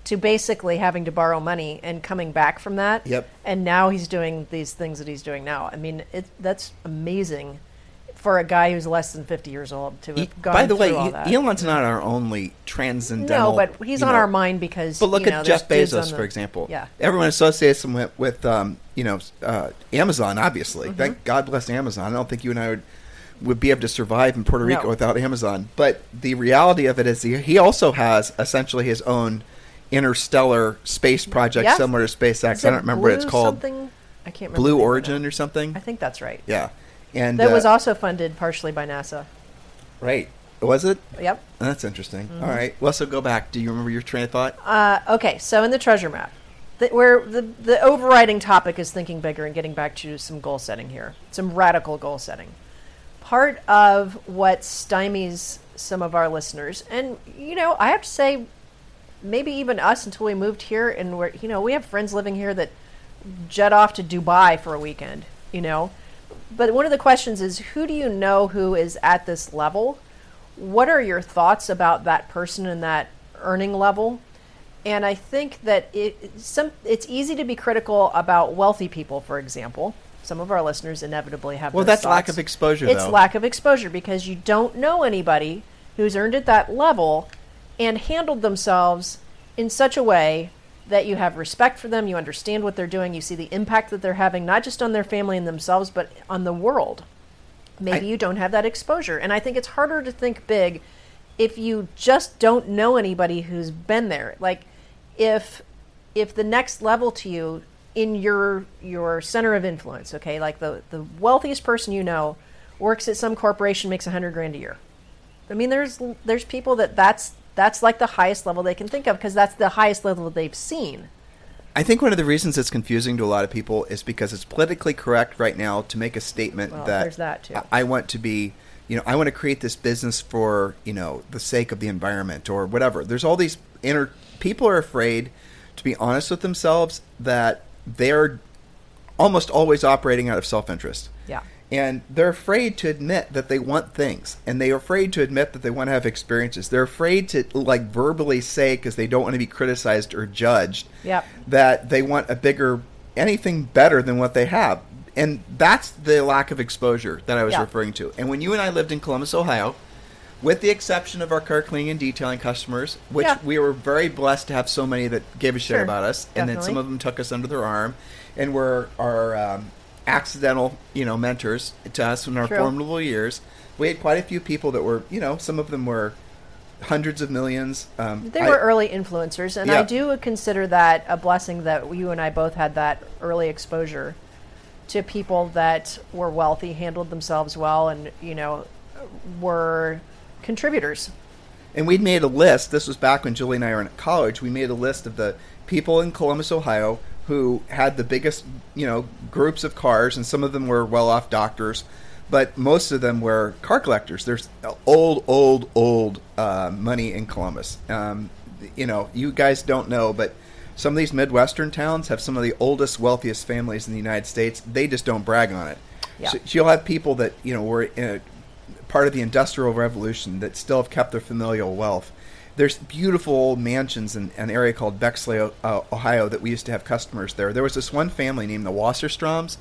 to basically having to borrow money and coming back from that. Yep. And now he's doing these things that he's doing now. I mean, it, that's amazing for a guy who's less than fifty years old to have gone By the way, through all that. Elon's not our only transcendental. no, but he's on know, our mind because. But look you know, at Jeff Bezos, the- for example. Yeah. Everyone associates him with, with um, you know, uh, Amazon, obviously. Mm-hmm. Thank God bless Amazon. I don't think you and I would, would be able to survive in Puerto Rico No. without Amazon. But the reality of it is he, he also has essentially his own interstellar space project Yeah. similar to SpaceX. I don't remember what it's called. Something? I can't remember. Blue the name of Origin or something. I think that's right. Yeah. And That uh, was also funded partially by NASA. right. Was it? Yep. That's interesting. Mm-hmm. All right. Well, so go back. Do you remember your train of thought? Uh, okay, so in the treasure map, the, where the the overriding topic is thinking bigger and getting back to some goal setting here, some radical goal setting. Part of what stymies some of our listeners, and you know, I have to say, maybe even us until we moved here, and we're you know we have friends living here that jet off to Dubai for a weekend, you know. But one of the questions is who do you know who is at this level? What are your thoughts about that person and that earning level? And I think that it some it's easy to be critical about wealthy people, for example. Some of our listeners inevitably have Well, that's lack of exposure, It's though. lack of exposure because you don't know anybody who's earned at that level and handled themselves in such a way that you have respect for them, you understand what they're doing, you see the impact that they're having, not just on their family and themselves, but on the world. Maybe I- you don't have that exposure. And I think it's harder to think big if you just don't know anybody who's been there. Like if if the next level to you in your your center of influence, okay, like the the wealthiest person you know works at some corporation makes a hundred grand a year. I mean, there's there's people that that's that's like the highest level they can think of because that's the highest level they've seen. I think one of the reasons it's confusing to a lot of people is because it's politically correct right now to make a statement Well, that that, too. I- I want to be you know, I want to create this business for you know the sake of the environment or whatever. There's all these inner people are afraid to be honest with themselves that they're almost always operating out of self interest. Yeah. And they're afraid to admit that they want things, and they're afraid to admit that they want to have experiences. They're afraid to like verbally say because they don't want to be criticized or judged Yep. that they want a bigger anything better than what they have. And that's the lack of exposure that I was Yeah. referring to. And when you and I lived in Columbus, Ohio, with the exception of our car cleaning and detailing customers, which Yeah. we were very blessed to have so many that gave a shit Sure. about us, and then some of them took us under their arm, and were our um, accidental, you know, mentors to us in our True. formidable years. We had quite a few people that were, you know, some of them were hundreds of millions. Um, They I- were early influencers, and Yeah. I do consider that a blessing that you and I both had that early exposure to people that were wealthy, handled themselves well, and you know were contributors. And we'd made a list. This was back when Julie and I were in college. We made a list of the people in Columbus, Ohio, who had the biggest, you know, groups of cars, and some of them were well-off doctors, but most of them were car collectors. There's old, old, old uh, money in Columbus. Um, you know, you guys don't know, but some of these Midwestern towns have some of the oldest, wealthiest families in the United States. They just don't brag on it. Yeah. So you'll have people that you know were in a, part of the Industrial Revolution that still have kept their familial wealth. There's beautiful old mansions in an area called Bexley, uh, Ohio, that we used to have customers there. There was this one family named the Wasserstroms,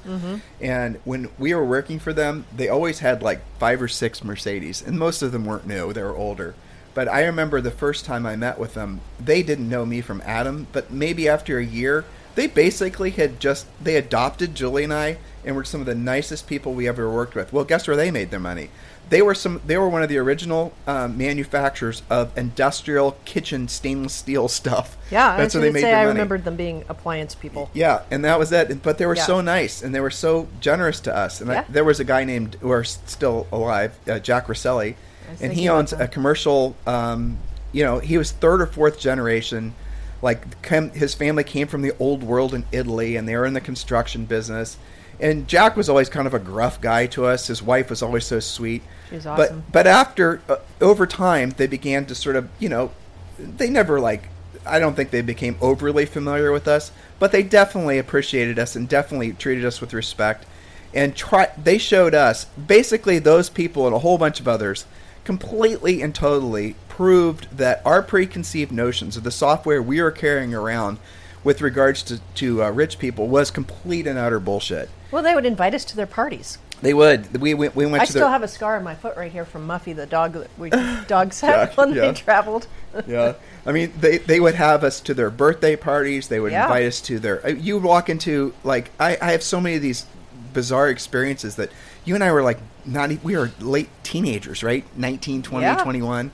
and when we were working for them, they always had like five or six Mercedes, and most of them weren't new; they were older. But I remember the first time I met with them, they didn't know me from Adam, but maybe after a year, they basically had just they adopted Julie and I, and were some of the nicest people we ever worked with. Well, guess where they made their money? They were some. They were one of the original um, manufacturers of industrial kitchen stainless steel stuff. Yeah, that's I where they made say I money. remembered them being appliance people. Yeah, and that was it. But they were Yeah. so nice, and they were so generous to us. And Yeah. I, there was a guy named, who are still alive, uh, Jack Rosselli, and he owns a commercial. Um, you know, he was third or fourth generation. Like his family came from the old world in Italy, and they were in the construction business. And Jack was always kind of a gruff guy to us. His wife was always so sweet. She was awesome. But but after uh, over time, they began to sort of you know, they never like. I don't think they became overly familiar with us, but they definitely appreciated us and definitely treated us with respect. And try, they showed us basically those people and a whole bunch of others completely and totally proved that our preconceived notions of the software we were carrying around with regards to, to uh, rich people was complete and utter bullshit. Well, they would invite us to their parties. They would. We went. We went I to still their, have a scar on my foot right here from Muffy, the dog that we dog sat Yeah, when yeah. they traveled. yeah. I mean, they they would have us to their birthday parties. They would Yeah. invite us to their. uh, You walk into like I, I have so many of these bizarre experiences that you and I were like not we were late teenagers, right? 19, 20, Yeah. 21.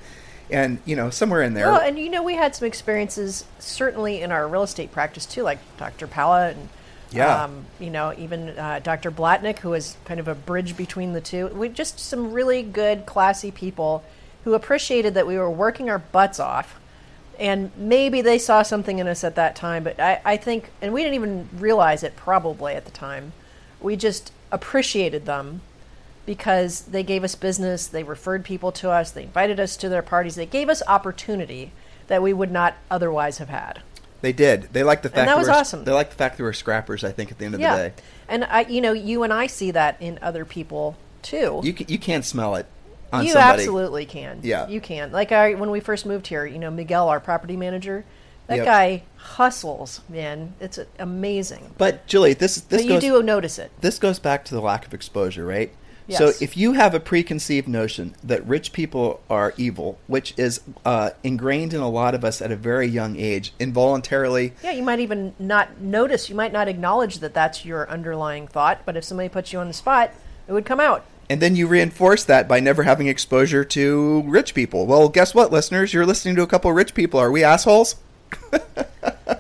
And you know somewhere in there. Well, and you know, we had some experiences certainly in our real estate practice too, like Dr. Pala and Yeah. um, you know, even uh, Dr. Blatnick, who was kind of a bridge between the two. We just some really good, classy people who appreciated that we were working our butts off, and maybe they saw something in us at that time. But I, I think, and we didn't even realize it probably at the time. We just appreciated them because they gave us business, they referred people to us, they invited us to their parties, they gave us opportunity that we would not otherwise have had. they did. They liked the fact that was awesome. They liked the fact that we were scrappers. I think at the end of yeah. the day, And I you know, you and I see that in other people too. you can, you can't smell it on You somebody. absolutely can. Yeah. You can. Like I when we first moved here, you know, Miguel, our property manager, that Yep. guy hustles, man. It's amazing. But Julie, this this But you goes do notice it. this goes back to the lack of exposure, right? Yes. So if you have a preconceived notion that rich people are evil, which is uh, ingrained in a lot of us at a very young age, involuntarily, Yeah, you might even not notice, you might not acknowledge that that's your underlying thought, but if somebody puts you on the spot, it would come out. and then you reinforce that by never having exposure to rich people. Well, guess what, listeners? You're listening to a couple of rich people. Are we assholes?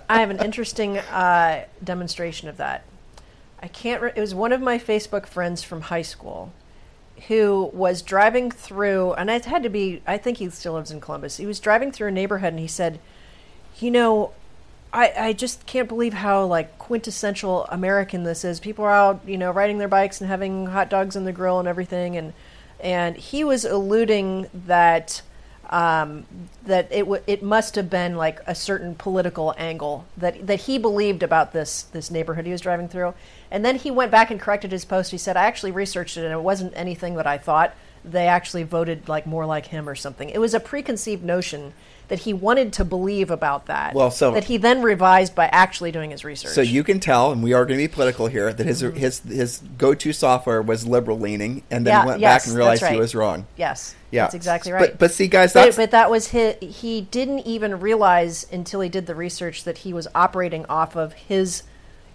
I have an interesting uh, demonstration of that. I can't. Re- it was one of my Facebook friends from high school who was driving through, and it had to be. I think he still lives in Columbus. He was driving through a neighborhood, and he said, "You know, I, I just can't believe how like quintessential American this is. People are out, you know, riding their bikes and having hot dogs on the grill and everything, and and he was alluding that um, that it w- it must have been like a certain political angle that that he believed about this this neighborhood he was driving through, and then he went back and corrected his post. He said, "I actually researched it, and it wasn't anything that I thought." They actually voted like more like him or something. It was a preconceived notion that he wanted to believe about that. Well, so- that he then revised by actually doing his research. So you can tell, and we are going to be political here, that his his his go to software was liberal leaning, and then Yeah, went yes, back and realized that's he was wrong. yes, Yeah, that's exactly right. But, see, guys, But, that's but that was his. He didn't even realize until he did the research that he was operating off of his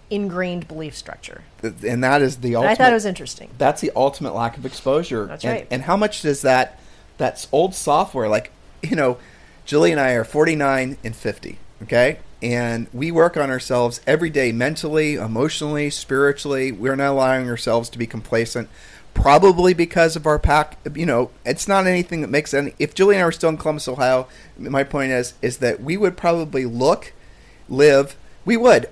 ingrained belief structure. and that is the ultimate. I thought it was interesting. that's the ultimate lack of exposure. That's and, right. And how much does that that's old software like you know, Julie and I are 49 and 50, okay? And we work on ourselves every day mentally, emotionally, spiritually. We're not allowing ourselves to be complacent. Probably because of our pack, you know, it's not anything that makes any. If Julie and I were still in Columbus, Ohio, my point is, is that we would probably look, live, we would,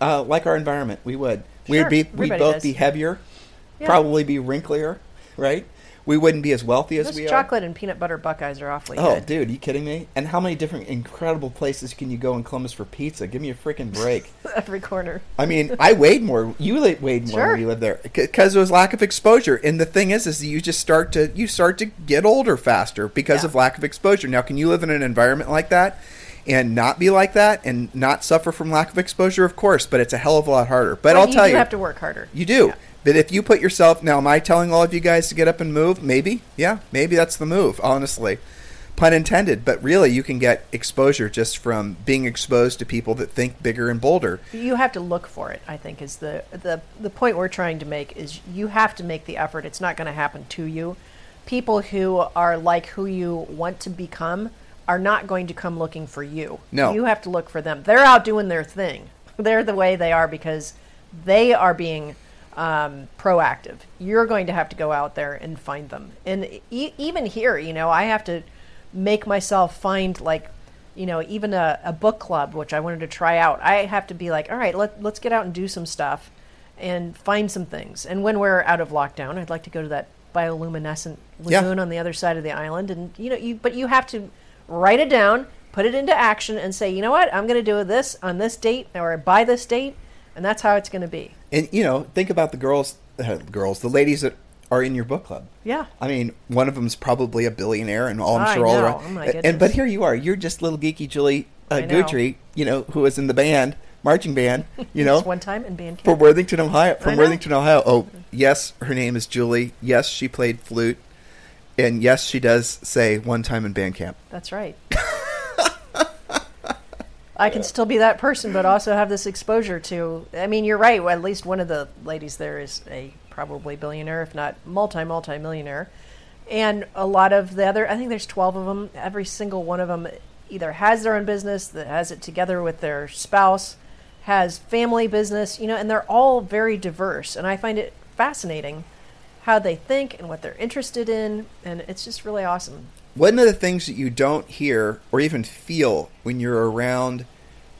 uh, like our environment. We would. Sure, we'd be. We'd both does. be heavier, Yeah. probably be wrinklier, right? We wouldn't be as wealthy as Those we are. chocolate and peanut butter Buckeyes are awfully Oh, good. dude, you kidding me? And how many different incredible places can you go in Columbus for pizza? Give me a freaking break. Every corner. I mean, I weighed more. You weighed more Sure. when you lived there because there was lack of exposure. And the thing is, is you just start to you start to get older faster because Yeah. of lack of exposure. Now, can you live in an environment like that and not be like that and not suffer from lack of exposure? Of course, but it's a hell of a lot harder. But Well, I'll tell do you, have to work harder. you do. Yeah. But if you put yourself now, am I telling all of you guys to get up and move? Maybe, yeah, maybe that's the move. Honestly, pun intended. But really, you can get exposure just from being exposed to people that think bigger and bolder. You have to look for it. I think is the the the point we're trying to make is you have to make the effort. It's not going to happen to you. People who are like who you want to become are not going to come looking for you. No. you have to look for them. They're out doing their thing. They're the way they are because they are being um, proactive. You're going to have to go out there and find them. And e- even here, you know, I have to make myself find like, you know, even a, a book club, which I wanted to try out. I have to be like, all right, let, let's get out and do some stuff and find some things. And when we're out of lockdown, I'd like to go to that bioluminescent Yeah. lagoon on the other side of the island. And, you know, you, but you have to write it down, put it into action and say, you know what, I'm going to do this on this date or by this date. And that's how it's going to be. And you know, think about the girls, uh, girls, the ladies that are in your book club. Yeah. I mean, one of them's probably a billionaire, and all I'm I sure all know. around. Oh, my and- but here you are, you're just little geeky Julie uh, Guthrie, you know, who was in the band, marching band, you know, one time in band camp. from. Worthington, Ohio. From. Worthington, Ohio. Oh, yes, her name is Julie. Yes, she played flute, and yes, she does say one time in band camp. That's right. I can still be that person, but also have this exposure to. I mean, you're right. At least one of the ladies there is a probably billionaire, if not multi multi millionaire, and a lot of the other. I think there's 12 of them. Every single one of them either has their own business that has it together with their spouse, has family business, you know, and they're all very diverse. And I find it fascinating how they think and what they're interested in, and it's just really awesome. One of the things that you don't hear or even feel when you're around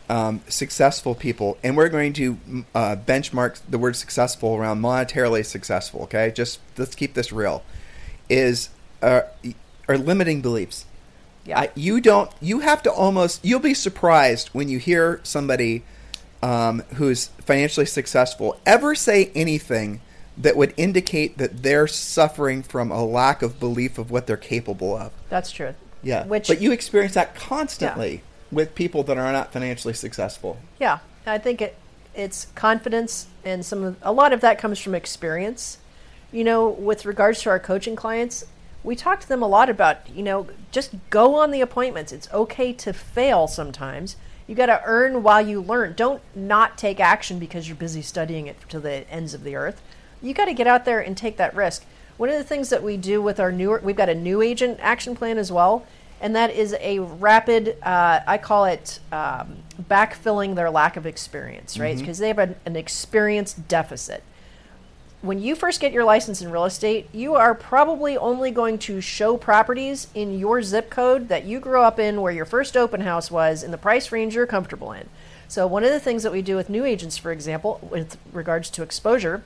um, successful people, and we're going to uh, benchmark the word successful around monetarily successful. Okay, just let's keep this real. Is uh, are limiting beliefs. Yeah. I, you don't. You have to almost. You'll be surprised when you hear somebody um, who's financially successful ever say anything that would indicate that they're suffering from a lack of belief of what they're capable of. That's true. Yeah. Which but you experience that constantly with people that are not financially successful. Yeah, I think it it's confidence and some of, a lot of that comes from experience. You know, with regards to our coaching clients, we talk to them a lot about, you know, just go on the appointments. It's okay to fail sometimes. You got to earn while you learn. Don't not take action because you're busy studying it to the ends of the earth. You got to get out there and take that risk. One of the things that we do with our newer, we've got a new agent action plan as well, and that is a rapid, uh, I call it um, backfilling their lack of experience, right? Because they have an, an experience deficit. When you first get your license in real estate, you are probably only going to show properties in your zip code that you grew up in, where your first open house was, in the price range you're comfortable in. So, one of the things that we do with new agents, for example, with regards to exposure,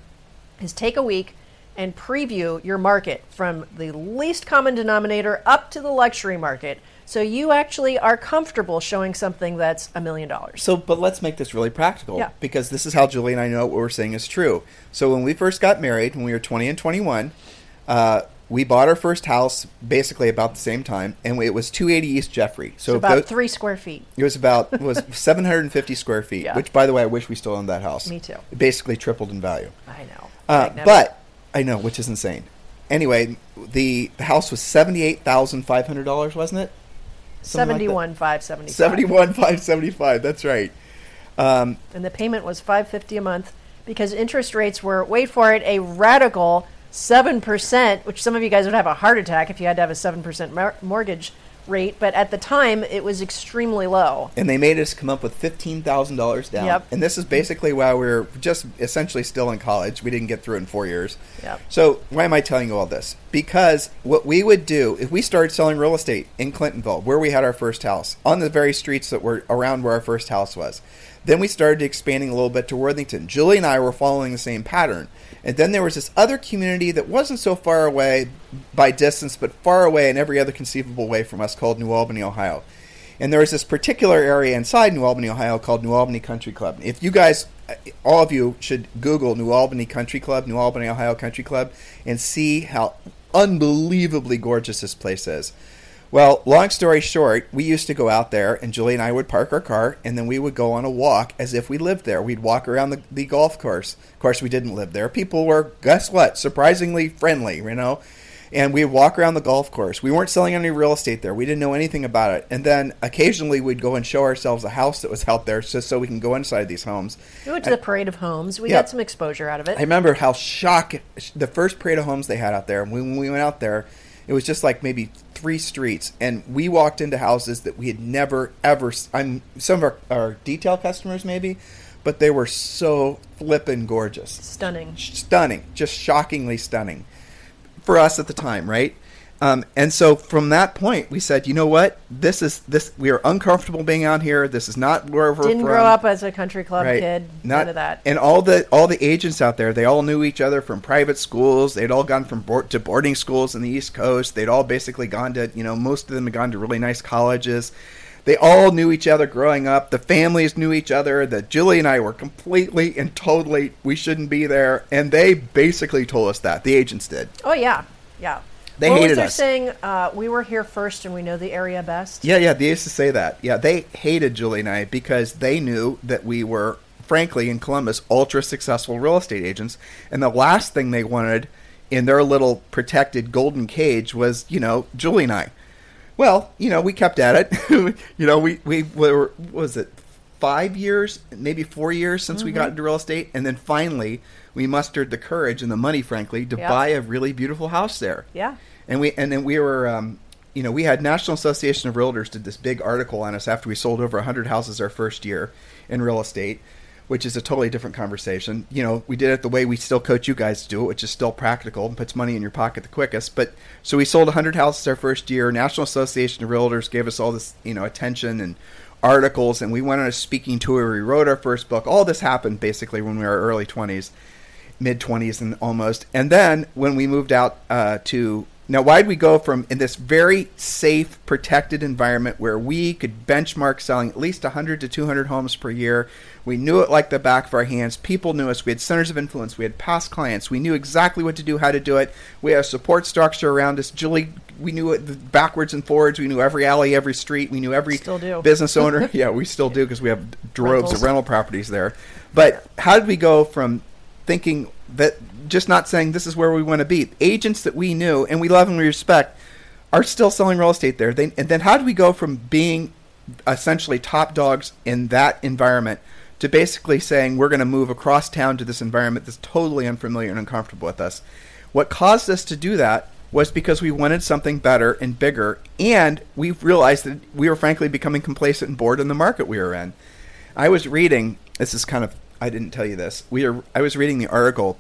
is take a week, and preview your market from the least common denominator up to the luxury market. So you actually are comfortable showing something that's a million dollars. So, but let's make this really practical Yeah. because this is how Julie and I know what we're saying is true. So, when we first got married, when we were 20 and 21, uh, we bought our first house basically about the same time, and it was 280 East Jeffrey. So, about three square feet. it was about it was 750 square feet, Yeah. which, by the way, I wish we still owned that house. Me too. It basically tripled in value. I know. Uh, but I know, which is insane. Anyway, the, the house was seventy eight thousand five hundred dollars, wasn't it? Like seventy-one five seventy. Seventy one five seventy five. That's right. Um, and the payment was 550 a month because interest rates were wait for it a radical 7% which some of you guys would have a heart attack if you had to have a 7% mor- mortgage rate but at the time it was extremely low and they made us come up with fifteen thousand dollars down. Yep. And this is basically while we are just essentially still in college. We didn't get through in four years. Yep. So why am I telling you all this? Because what we would do if we started selling real estate in Clintonville, where we had our first house, on the very streets that were around where our first house was, then we started expanding a little bit to Worthington. Julie and I were following the same pattern. And then there was this other community that wasn't so far away by distance, but far away in every other conceivable way from us called New Albany, Ohio. And there was this particular area inside New Albany, Ohio called New Albany Country Club. If you guys, all of you, should Google New Albany Country Club, New Albany, Ohio Country Club, and see how unbelievably gorgeous this place is. Well, long story short, we used to go out there, and Julie and I would park our car, and then we would go on a walk as if we lived there. We'd walk around the, the golf course. Of course, we didn't live there. People were, guess what, surprisingly friendly, you know? And we'd walk around the golf course. We weren't selling any real estate there. We didn't know anything about it. And then occasionally we'd go and show ourselves a house that was out there just so we can go inside these homes. we went to the parade of homes we Yeah. got some exposure out of it I remember how shocked the first parade of homes they had out there. When we went out there, it was just like maybe three streets, and we walked into houses that we had never ever. I'm some of our, our detail customers maybe, but they were so flippin' gorgeous, stunning stunning, just shockingly stunning for us at the time, right? Um, and so from that point, we said, you know what? This is this. We are uncomfortable being out here. This is not where we're didn't from. grow up as a country club Right. kid Not, none of that And all the all the agents out there, they all knew each other from private schools. They'd all gone from board, to boarding schools in the East Coast. They'd all basically gone to you know most of them had gone to really nice colleges. They all knew each other growing up. The families knew each other. That Julie and I were completely and totally we shouldn't be there, and they basically told us that the agents did. oh yeah yeah They what hated was us. saying uh, we were here first and we know the area best Yeah, yeah, they used to say that. Yeah, they hated Julie and I because they knew that we were, frankly, in Columbus, ultra successful real estate agents. And the last thing they wanted in their little protected golden cage was, you know, Julie and I. Well, you know, we kept at it. you know, we, we were, was it, five years, maybe four years since we got into real estate. And then finally, we mustered the courage and the money, frankly, to Yep. buy a really beautiful house there. Yeah. And we and then we were um, you know we had national association of realtors did this big article on us after we sold over 100 houses our first year in real estate which is a totally different conversation. You know we did it the way we still coach you guys to do it which is still practical and puts money in your pocket the quickest. But so we sold 100 houses our first year. National association of realtors gave us all this you know attention and articles and we went on a speaking tour. We wrote our first book. All this happened basically when we were early 20s mid 20s and almost. And then when we moved out uh, to now why did we go from in this very safe protected environment where we could benchmark selling at least 100 to 200 homes per year? We knew it like the back of our hands. People knew us. We had centers of influence. We had past clients. We knew exactly what to do how to do it. We had a support structure around us. Julie we knew it backwards and forwards. We knew every alley every street. We knew every business owner. Yeah we still do because we have droves Rentals. of rental properties there. But how did we go from thinking that just not saying this is where we want to be. Agents that we knew and we love and we respect are still selling real estate there. They, and then how do we go from being essentially top dogs in that environment to basically saying we're going to move across town to this environment that's totally unfamiliar and uncomfortable with us? What caused us to do that was because we wanted something better and bigger, and we realized that we were frankly becoming complacent and bored in the market we were in. I was reading. This is kind of. I didn't tell you this. We are. I was reading the article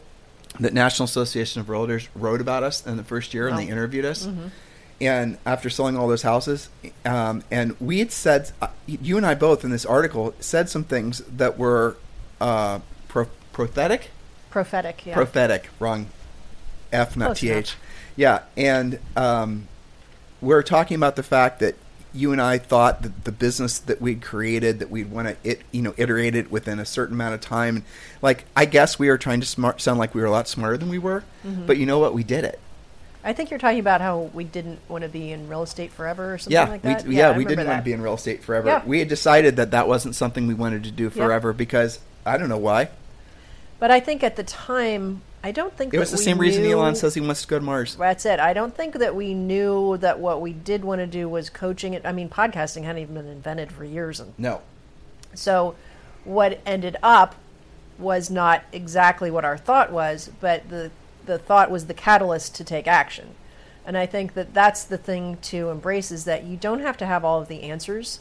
that National Association of Realtors wrote about us in the first year, and they Oh. interviewed us. And after selling all those houses, um, and we had said, uh, you and I both in this article said some things that were uh, pro- prophetic. prophetic yeah Prophetic, wrong. F, not Close T enough. Yeah, and um, we're talking about the fact that you and I thought that the business that we'd created that we'd want to it you know iterate it within a certain amount of time. Like I guess we were trying to smart sound like we were a lot smarter than we were, Mm-hmm. but you know what? We did it. I think you're talking about how we didn't want to be in real estate forever or something yeah, like that. we, yeah, I we didn't want to be in real estate forever. Yeah. We had decided that that wasn't something we wanted to do forever because I don't know why. But I think at the time, I don't think It that was the we same reason knew- Elon says he wants to go to Mars. That's it. I don't think that we knew that what we did want to do was coaching it. I mean, podcasting hadn't even been invented for years, and No. so what ended up was not exactly what our thought was, but the the thought was the catalyst to take action. And I think that that's the thing to embrace is that you don't have to have all of the answers.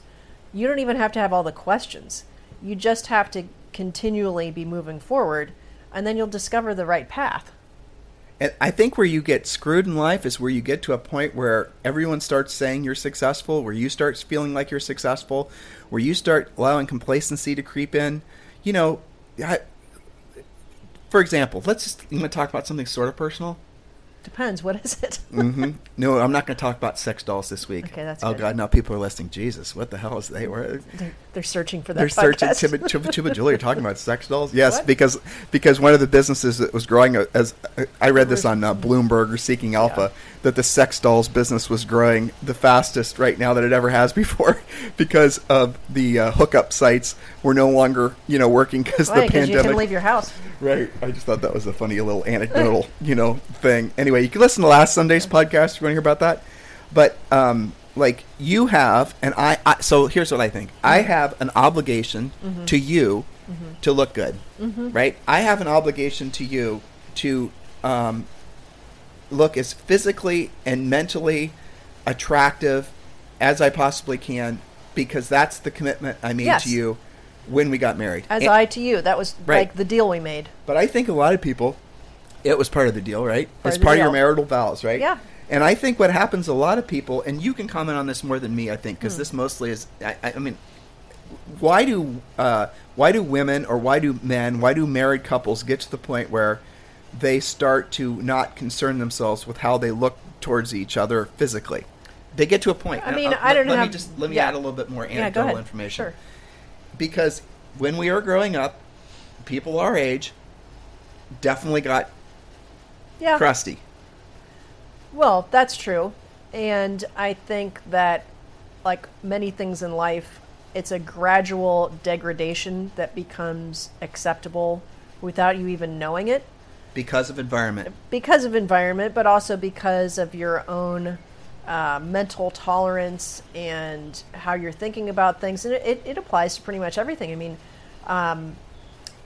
You don't even have to have all the questions. You just have to continually be moving forward, and then you'll discover the right path. And I think where you get screwed in life is where you get to a point where everyone starts saying you're successful, where you start feeling like you're successful, where you start allowing complacency to creep in. You know, I, for example, let's just I'm going to talk about something sort of personal. Depends. What is it? hmm No, I'm not going to talk about sex dolls this week. Okay, that's oh good. God, now people are listening. Jesus, what the hell is they? Where, They're, they're searching for that. they're searching. podcast. Tim, Tim, Tim and Julie are talking about sex dolls. Yes, What? because because one of the businesses that was growing uh, as I read this on uh, Bloomberg or Seeking Alpha that the sex dolls business was growing the fastest right now that it ever has before because of the uh, hookup sites were no longer you know working because the 'Cause you pandemic. can leave your house. Right. I just thought that was a funny little anecdotal, you know, thing. Anyway, you can listen to last Sunday's podcast if you want to hear about that. But um, like you have, and I, I. So here's what I think. I have an obligation to you to look good, right? I have an obligation to you to um, look as physically and mentally attractive as I possibly can because that's the commitment I made Yes. to you when we got married. As And- I to you. That was Right. like the deal we made. but I think a lot of people, it was part of the deal, right? Part it's part of your marital vows, right? Yeah. And I think what happens, a lot of people, and you can comment on this more than me, I think, Hmm. because this mostly is. I, I I mean, why do uh, why do women or why do men, why do married couples get to the point where they start to not concern themselves with how they look towards each other physically? They get to a point. I mean, uh, I don't know. let have- me just let me yeah. add a little bit more anecdotal ahead. information Sure. because when we were growing up, people our age definitely got Yeah. crusty. Well, that's true. And I think that, like many things in life, it's a gradual degradation that becomes acceptable without you even knowing it because of environment. because of environment, but also because of your own uh, mental tolerance and how you're thinking about things. And it, it, applies to pretty much everything. I mean, um,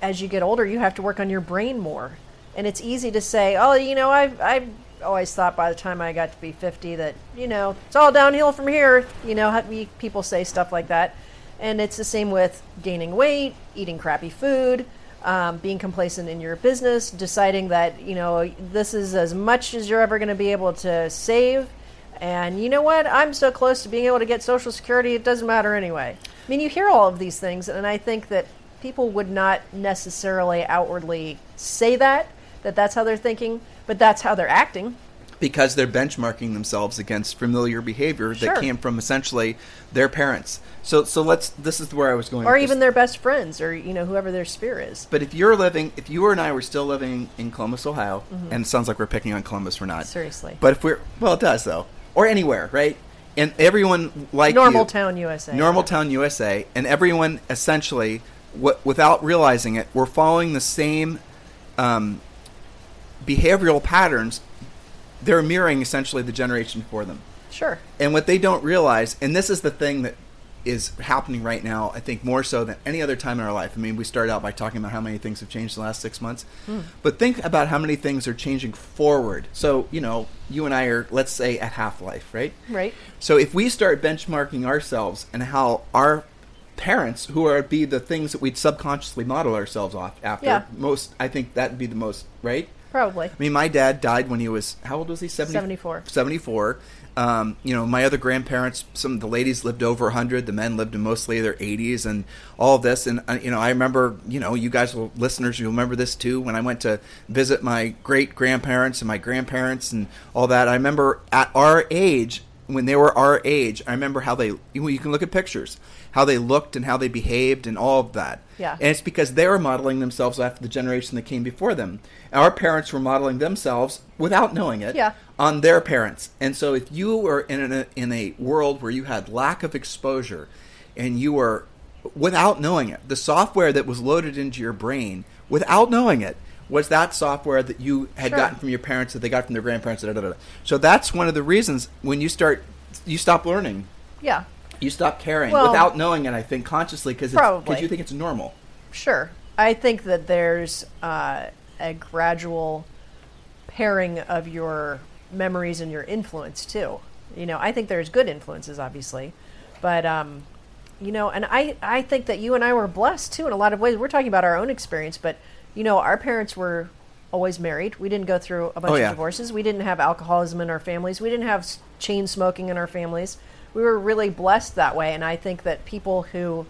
as you get older, you have to work on your brain more. And it's easy to say, oh, you know, I've, I've always thought by the time I got to be 50 that, you know, it's all downhill from here. You know, we, people say stuff like that. And it's the same with gaining weight, eating crappy food, um, being complacent in your business, deciding that, you know, this is as much as you're ever going to be able to save. And you know what? I'm so close to being able to get Social Security, it doesn't matter anyway. I mean, you hear all of these things, and I think that people would not necessarily outwardly say that, that that's how they're thinking, but that's how they're acting. because they're benchmarking themselves against familiar behavior that Sure. came from essentially their parents. So so let's this is where I was going Or even this. their best friends, or, you know, whoever their sphere is. But if you're living if you and I were still living in Columbus, Ohio, and it sounds like we're picking on Columbus, we're not. Mm-hmm. Seriously. But if we're well it does though. Or anywhere, right? And everyone like Normal you- town USA. Normal Town USA, and everyone essentially, w- without realizing it, we're following the same um, behavioral patterns. They're mirroring essentially the generation before them. Sure. And what they don't realize, and this is the thing that is happening right now, I think more so than any other time in our life. I mean, we started out by talking about how many things have changed in the last six months, hmm. but think about how many things are changing forward. So, you know, you and I are, let's say, at half life, right? Right. So if we start benchmarking ourselves and how our parents, who are be the things that we'd subconsciously model ourselves off after, Yeah. most I think that'd be the most right. Probably. I mean, my dad died when he was how old was he? 70, 74. 74. Um, you know, my other grandparents, some of the ladies lived over 100, the men lived in mostly their 80s, and all of this. And, uh, you know, I remember, you know, you guys, will, listeners, you'll remember this too, when I went to visit my great grandparents and my grandparents and all that. I remember at our age, when they were our age, I remember how they, you can look at pictures, how they looked and how they behaved and all of that. Yeah. And it's because they were modeling themselves after the generation that came before them. Our parents were modeling themselves without knowing it Yeah. on their parents. And so if you were in a, in a world where you had lack of exposure and you were without knowing it, the software that was loaded into your brain without knowing it was that software that you had Sure. gotten from your parents that they got from their grandparents. Da, da, da. So that's one of the reasons when you start, you stop learning, Yeah. you stop caring Well- without knowing it. I think consciously because you think it's normal. Sure. I think that there's uh, a gradual pairing of your memories and your influence too. You know, I think there's good influences, obviously, but um, you know, and I I think that you and I were blessed too in a lot of ways. We're talking about our own experience, but you know, our parents were always married. We didn't go through a bunch Oh, of divorces. We didn't have alcoholism in our families. We didn't have chain smoking in our families. We were really blessed that way, and I think that people who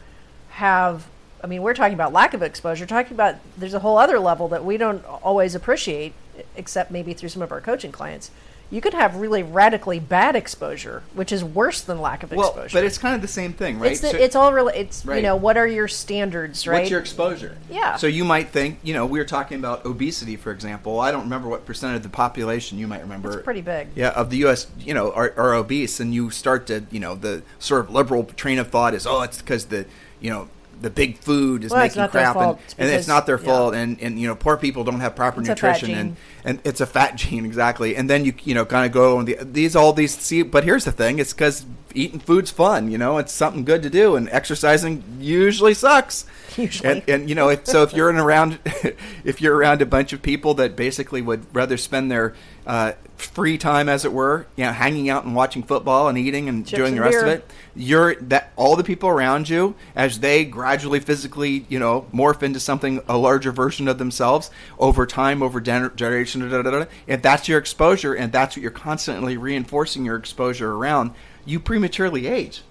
have I mean, we're talking about lack of exposure, talking about there's a whole other level that we don't always appreciate, except maybe through some of our coaching clients. You could have really radically bad exposure, which is worse than lack of Well, exposure. but it's kind of the same thing, right? it's, the, So- it's all really it's you know what are your standards, right? What's your exposure? Yeah. So you might think, you know, we were talking about obesity, for example. I don't remember what percent of the population you might remember. It's pretty big. Yeah, of the U.S., you know, are, are obese, and you start to, you know, the sort of liberal train of thought is, oh, it's because the, you know, the big food is Well, making crap, and, It's and it's not their yeah. fault, and, and you know, poor people don't have proper It's nutrition, and and it's a fat gene exactly. And then you you know kind of go on the these all these see, but here's the thing: it's because eating food's fun, you know, it's something good to do, and exercising usually sucks. Usually. And, and you know, if, so if you're in around, if you're around a bunch of people that basically would rather spend their uh, free time, as it were, you know, hanging out and watching football and eating and Chips doing the and rest of it, you're that all the people around you as they gradually physically, you know, morph into something a larger version of themselves over time, over gener- generation. Da, da, da, if that's your exposure and that's what you're constantly reinforcing your exposure around, you prematurely age.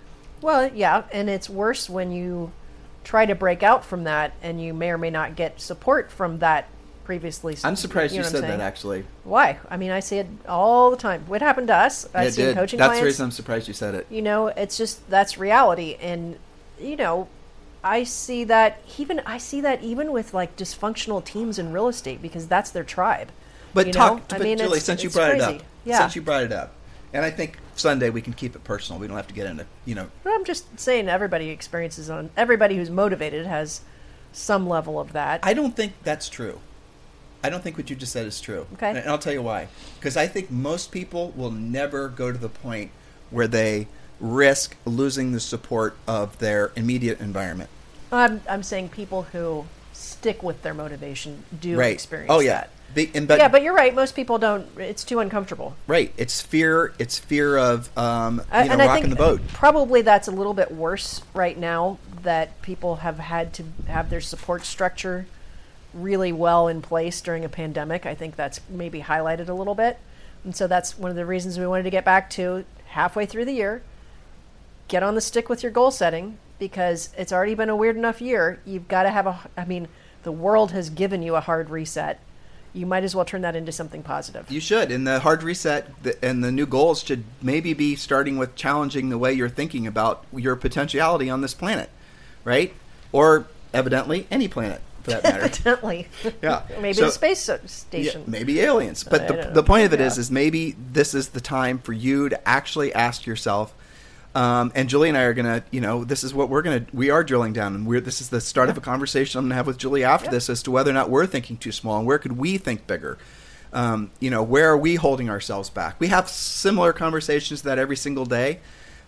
Well, yeah, and it's worse when you try to break out from that, and you may or may not get support from that previously. I'm surprised you, know I'm said that. Actually, Why? I mean, I see it all the time. What happened to us? I Yeah, see did. coaching That's the clients. reason I'm surprised you said it. you know, it's just that's reality, and you know, I see that even I see that even with like dysfunctional teams in real estate because that's their tribe. But you talk, but I mean, Julie, since you brought it up, yeah. since you brought it up, and I think Sunday we can keep it personal. We don't have to get into, you know, But I'm just saying everybody experiences on everybody who's motivated has some level of that. I don't think that's true. I don't think what you just said is true. Okay. And I'll tell you why. Because I think most people will never go to the point where they risk losing the support of their immediate environment. I'm I'm saying people who stick with their motivation do right. experience oh, yeah. that. Be- and, but, yeah, but you're right. Most people don't. It's too uncomfortable. right. It's fear. It's fear of, um, I- you know, and I rocking think the boat. probably that's a little bit worse right now that people have had to have their support structure really well in place during a pandemic. I think that's maybe highlighted a little bit. And so that's one of the reasons we wanted to get back to halfway through the year. Get on the stick with your goal setting because it's already been a weird enough year. You've got to have a I mean, the world has given you a hard reset. You might as well turn that into something positive. You should. And the hard reset and the new goals should maybe be starting with challenging the way you're thinking about your potentiality on this planet, right? Or evidently any planet for that matter. Evidently. Yeah. maybe So- the space Yeah, station. maybe aliens. But the, the point of it is, Yeah. is maybe this is the time for you to actually ask yourself. Um, and Julie and I are gonna, you know, this is what we're gonna. We are drilling down, and we're. This is the start of a conversation I'm gonna have with Julie after Yeah. this as to whether or not we're thinking too small and where could we think bigger. Um, you know, where are we holding ourselves back? We have similar conversations that every single day,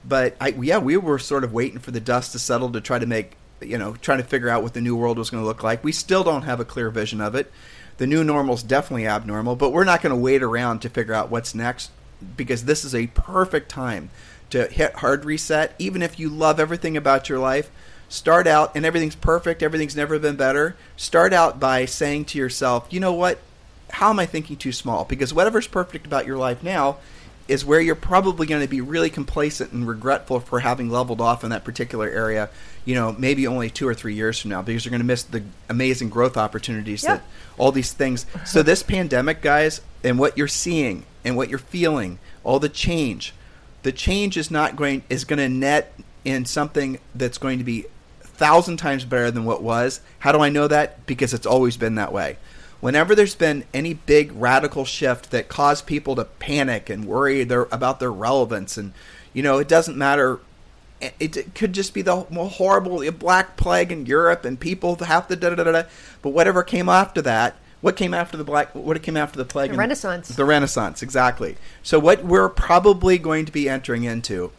but I, yeah, we were sort of waiting for the dust to settle to try to make, you know, trying to figure out what the new world was going to look like. We still don't have a clear vision of it. The new normal is definitely abnormal, but we're not going to wait around to figure out what's next because this is a perfect time to hit hard reset. Even if you love everything about your life, start out and everything's perfect, everything's never been better. Start out by saying to yourself, you know what? how am I thinking too small? Because whatever's perfect about your life now is where you're probably going to be really complacent and regretful for having leveled off in that particular area. You know, maybe only two or three years from now, because you're going to miss the amazing growth opportunities Yeah. that all these things. So this pandemic, guys, and what you're seeing and what you're feeling, all the change, the change is not going is going to net in something that's going to be a thousand times better than what was. How do I know that? Because it's always been that way. Whenever there's been any big radical shift that caused people to panic and worry their, about their relevance, and you know, it doesn't matter. It, could just be the horrible black plague in Europe and people have to da da da da. But whatever came after that, what came after the black? What came after the plague? The Renaissance. The Renaissance, exactly. So what we're probably going to be entering into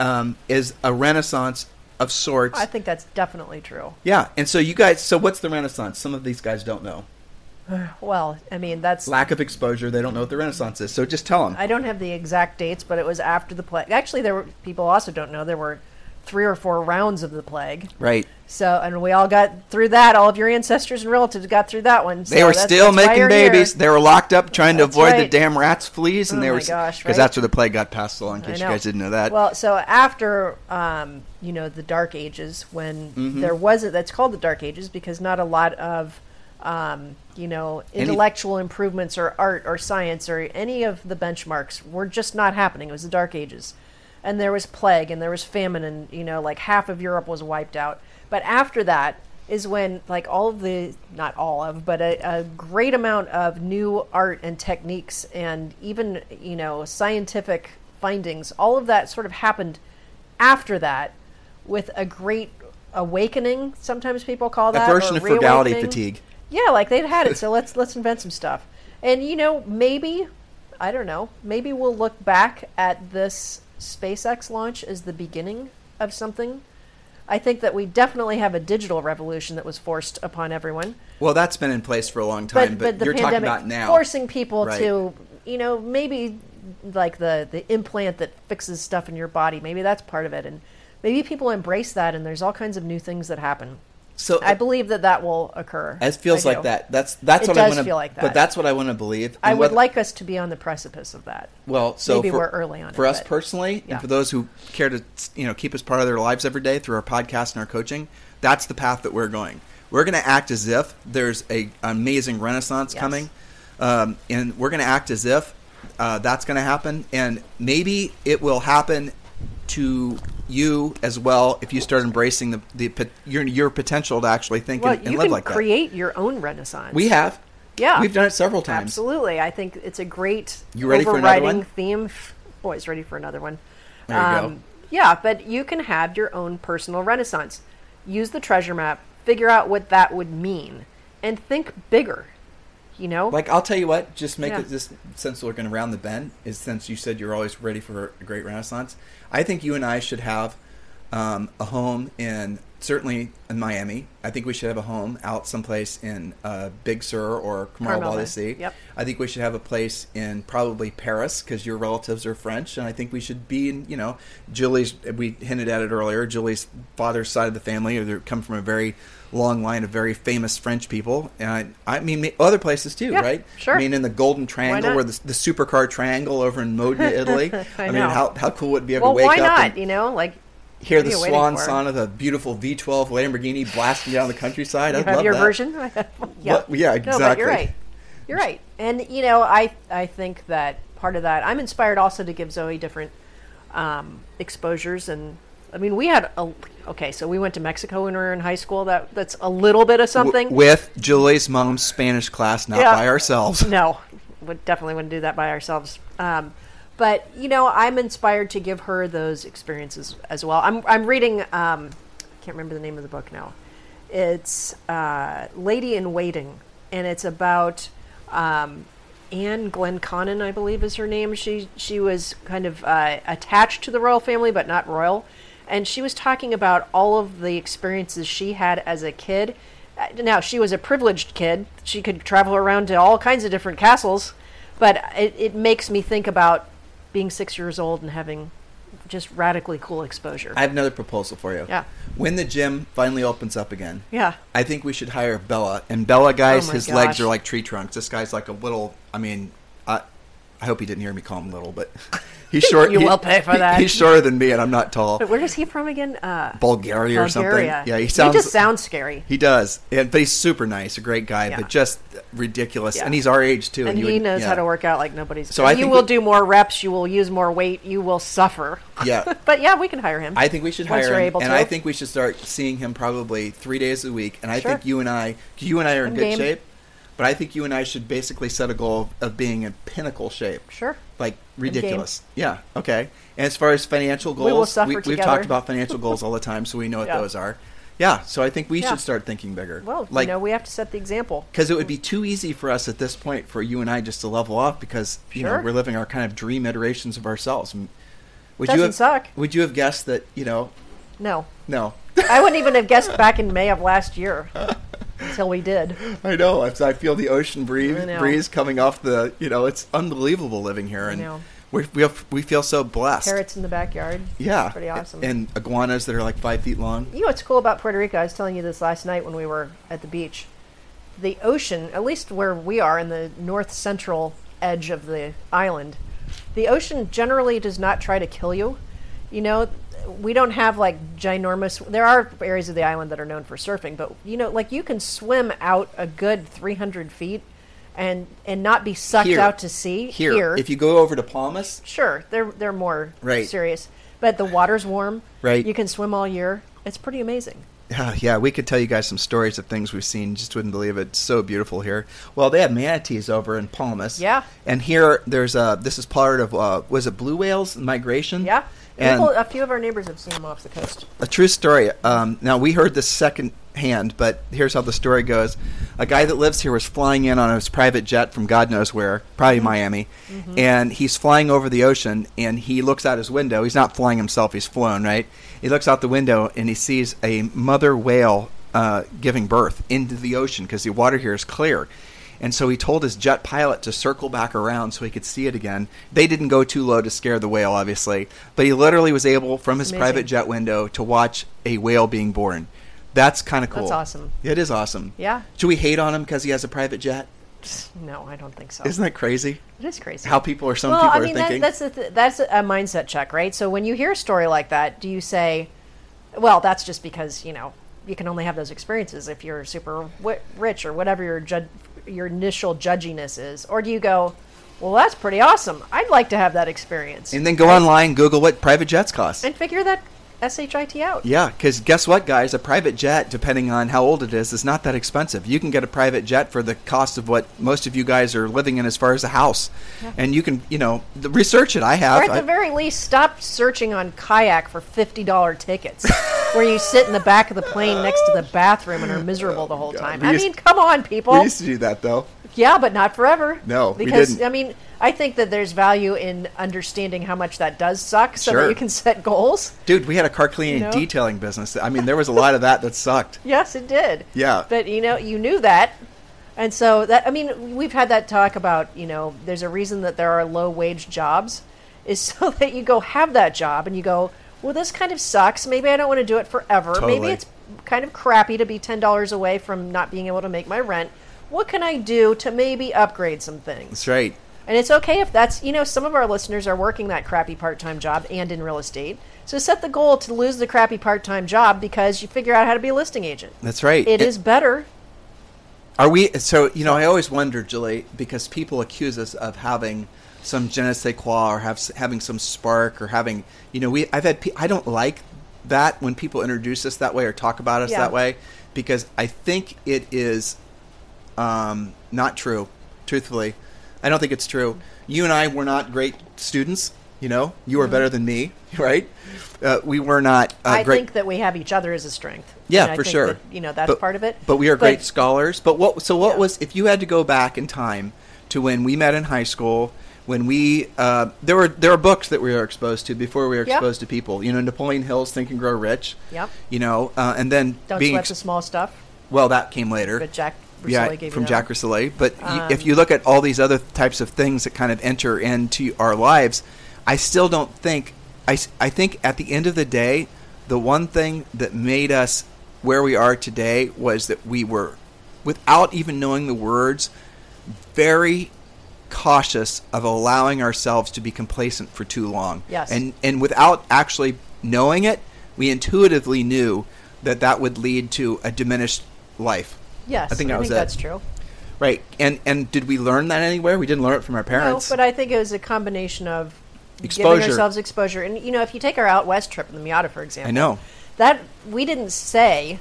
um, is a Renaissance of sorts. I think that's definitely true. yeah, and so you guys. So what's the Renaissance? Some of these guys don't know. Well, I mean, that's Lack of exposure. They don't know what the Renaissance is. So just tell them. I don't have the exact dates, but it was after the plague. Actually, there were people also don't know there were three or four rounds of the plague. right. So, and we all got through that. All of your ancestors and relatives got through that one. They were that's- still that's making you're here. babies. They were locked up trying to That's avoid the damn rats, fleas, and Oh they my were because right? that's where the plague got passed along. In case you guys didn't know that. Well, so after um, you know the Dark Ages, when Mm-hmm. there wasn't that's called the Dark Ages because not a lot of um, you know Any- intellectual improvements or art or science or any of the benchmarks were just not happening. It was the Dark Ages, and there was plague and there was famine and you know like half of Europe was wiped out. But after that is when like all of the not all of but a, a great amount of new art and techniques and even you know scientific findings all of that sort of happened after that with a great awakening sometimes people call a that version of frugality fatigue. Yeah like they'd had it so let's let's invent some stuff and you know maybe i don't know maybe we'll look back at this spacex launch as the beginning of something i think that we definitely have a digital revolution that was forced upon everyone Well, that's been in place for a long time, but, but, but the you're talking about now. forcing people Right. to you know maybe like the the implant that fixes stuff in your body maybe that's part of it and maybe people embrace that and there's all kinds of new things that happen so i believe that that will occur It feels like that. That's that's It what I want to. feel like that. But that's what I want to believe. i would whether- like us to be on the precipice of that Well, so maybe for, we're early on for it, us but- personally, yeah. and for those who care to you know keep us part of their lives every day through our podcast and our coaching, that's the path that we're going. We're going to act as if there's a amazing renaissance Yes. coming, um, and we're going to act as if uh, that's going to happen, and maybe it will happen to you as well if you start embracing the, the your your potential to actually think well and, and live like that. create your own renaissance We have, yeah we've done it several times. Absolutely. I think it's a great You ready overriding theme. Boys, oh, ready for another one. There you go. Um, yeah, but you can have your own personal renaissance. Use the treasure map, figure out what that would mean, and think bigger. You know? Like I'll tell you what, just make Yeah. it this since we're going to round the bend is since you said you're always ready for a great renaissance. I think you and I should have um, a home in certainly in Miami. I think we should have a home out someplace in uh, Big Sur or Carmel Carmel by the Sea. Yep. I think we should have a place in probably Paris because your relatives are French, and I think we should be in you know Julie's. We hinted at it earlier. Julie's father's side of the family, or they come from a very long line of very famous French people, and I, I mean other places too, Yeah, right? sure. I mean in the Golden Triangle, where the, the supercar triangle over in Modena, Italy. I mean, know. how how cool would it be ever well, wake why up not? and You know, like hear the are you waiting swan song of a beautiful V12 Lamborghini blasting down the countryside? I'd love your that. version. yeah. Yeah, No, but exactly. you're right. You're right. And you know, I I think that part of that I'm inspired also to give Zoe different um, exposures and I mean we had a okay so we went to Mexico when we were in high school that that's a little bit of something W- with Julie's mom's Spanish class, not Yeah. by ourselves. no would definitely wouldn't do that by ourselves um, but you know I'm inspired to give her those experiences as well I'm I'm reading um, I can't remember the name of the book now it's uh, Lady in Waiting and it's about um, Anne Glenconner, I believe is her name. She she was kind of uh, attached to the royal family, but not royal. And she was talking about all of the experiences she had as a kid. Uh, Now she was a privileged kid; she could travel around to all kinds of different castles. But it, it makes me think about being six years old and having just radically cool exposure. I have another proposal for you. Yeah. When the gym finally opens up again, yeah. I think we should hire Bella. And Bella, guys, Oh his legs are like tree trunks. This guy's like a little. I mean, I, I hope he didn't hear me call him little, but he's short. You he- will pay for he- that. he's shorter than me, and I'm not tall. But where is he from again? Uh, Bulgaria or something. Yeah, he sounds. He just sounds scary. He does, and, but he's super nice, a great guy, Yeah. but just ridiculous. Yeah. And he's our age too. And you he would- knows yeah. how to work out like nobody's. So I you will we- do more reps. You will use more weight. You will suffer. Yeah. but yeah, we can hire him. I think we should hire him, and to. I think we should start seeing him probably three days a week. And I Sure. think you and I, you and I are in I'm good game. shape, but I think you and I should basically set a goal of, of being in pinnacle shape. Sure. Like ridiculous. Yeah. Okay. And as far as financial goals, We will suffer we, have talked about financial goals all the time, so we know what Yeah. those are. Yeah. So I think we Yeah. should start thinking bigger. Well, like, you know, we have to set the example. because it would be too easy for us at this point for you and I just to level off because you know we're living our kind of dream iterations of ourselves. Would Doesn't you have, suck. Would you have guessed that? You know, No, no. I wouldn't even have guessed back in May of last year until we did. I know. I I feel the ocean breeze, breeze coming off the. You know, it's unbelievable living here, and we we have, we feel so blessed. Parrots in the backyard. yeah, Pretty awesome. And iguanas that are like five feet long. You know what's cool about Puerto Rico? I was telling you this last night when we were at the beach. The ocean, at least where we are in the north central edge of the island, the ocean generally does not try to kill you. You know, we don't have like ginormous. There are areas of the island that are known for surfing, but you know, like you can swim out a good 300 feet and and not be sucked Here. out to sea. Here, if you go over to Palmas, sure, they're they're more Right. serious, but the water's warm. Right. You can swim all year. It's pretty amazing. Yeah, yeah, we could tell you guys some stories of things we've seen. Just wouldn't believe it. It's so beautiful here. Well, they have manatees over in Palmas. Yeah. And here, there's a. This is part of. Uh, was it blue whales migration? Yeah. And People, a few of our neighbors have seen them off the coast. a true story. Um, now we heard this second hand, but here's how the story goes: a guy that lives here was flying in on his private jet from God knows where, probably Mm-hmm. Miami, and he's flying over the ocean, and he looks out his window. He's not flying himself; he's flown, right? He looks out the window and he sees a mother whale uh, giving birth into the ocean because the water here is clear. And so he told his jet pilot to circle back around so he could see it again. They didn't go too low to scare the whale, obviously, but he literally was able, from his Amazing. private jet window, to watch a whale being born. That's kind of cool. That's awesome. It is awesome. Yeah. Should we hate on him because he has a private jet? No, I don't think so. Isn't that crazy? it is crazy. How people are, some well, people I mean, are thinking. that, that's a th- that's a mindset check, right? So when you hear a story like that, do you say, "Well, that's just because you know you can only have those experiences if you're super wi- rich or whatever your ju- your initial judginess is," or do you go, "Well, that's pretty awesome. I'd like to have that experience," and then go online, Google what private jets cost. and figure that shit out. Yeah, because guess what, guys? A private jet, depending on how old it is, is not that expensive. You can get a private jet for the cost of what most of you guys are living in as far as a house. And you can, you know, the, research it. I have. Or at I- the very least, stop searching on kayak for fifty dollar tickets, where you sit in the back of the plane next to the bathroom and are miserable the whole oh God. time. We I used- mean, come on, people. we used to do that, though. Yeah, but not forever. No, because. I mean, I think that there's value in understanding how much that does suck, so Sure. that you can set goals. Dude, we had a car cleaning You know? detailing business. I mean, there was a lot of that that sucked. Yes, it did. Yeah. But you know, you knew that. And so that I mean, we've had that talk about, you know, there's a reason that there are low wage jobs is so that you go have that job and you go, well, this kind of sucks. Maybe I don't want to do it forever. Totally. Maybe it's kind of crappy to be $10 away from not being able to make my rent. What can I do to maybe upgrade some things? That's right. And it's okay if that's, you know, some of our listeners are working that crappy part time job and in real estate. So set the goal to lose the crappy part time job because you figure out how to be a listing agent. That's right. It And is better. Are we? So you know, I always wonder, Julie, because people accuse us of having some je ne sais quoi or have having some spark or having, you know, we. I've had. pe- I don't like that when people introduce us that way or talk about us Yeah. that way because I think it is um, not true. Truthfully, I don't think it's true. You and I were not great students. You know, you were better than me, right? Uh, we were not uh, Mm-hmm. I great. think that we have each other as a strength. Yeah, for sure. that, you know, that's But- part of it. But we are great But- scholars. But what? So what Yeah. was? If you had to go back in time to when we met in high school, when we uh, there were there are books that we were exposed to before we were exposed to people. You know, Napoleon Hill's Think and Grow Rich. Yep. You know, uh, and then Don't being sweat ex- the small stuff. well, that came later. But Jack Russelli yeah, gave from Jack. Russelli. But y if Um, you look at all these other types of things that kind of enter into our lives, I still don't think I, I think at the end of the day, the one thing that made us where we are today was that we were, without even knowing the words, very cautious of allowing ourselves to be complacent for too long. Yes. And and without actually knowing it, we intuitively knew that that would lead to a diminished life. Yes, I think that was it. that's true. Right. And and did we learn that anywhere? We didn't learn it from our parents. No, but I think it was a combination of Exposure. giving ourselves exposure. And you know, if you take our out west trip in the Miata, for example, I know. that we didn't say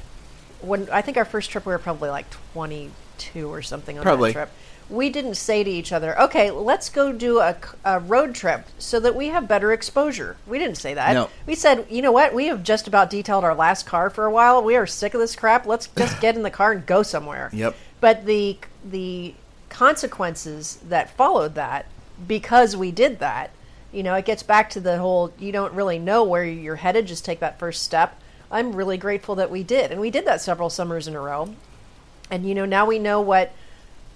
when I think our first trip we were probably like 22 or something on Probably. that trip. We didn't say to each other, "Okay, let's go do a road trip so that we have better exposure." We didn't say that. No. We said, "You know what? We have just about detailed our last car for a while. We are sick of this crap. Let's just get in the car and go somewhere." Yep. But the the consequences that followed that because we did that, you know, it gets back to the whole you don't really know where you're headed, just take that first step. I'm really grateful that we did. And we did that several summers in a row. And you know, now we know what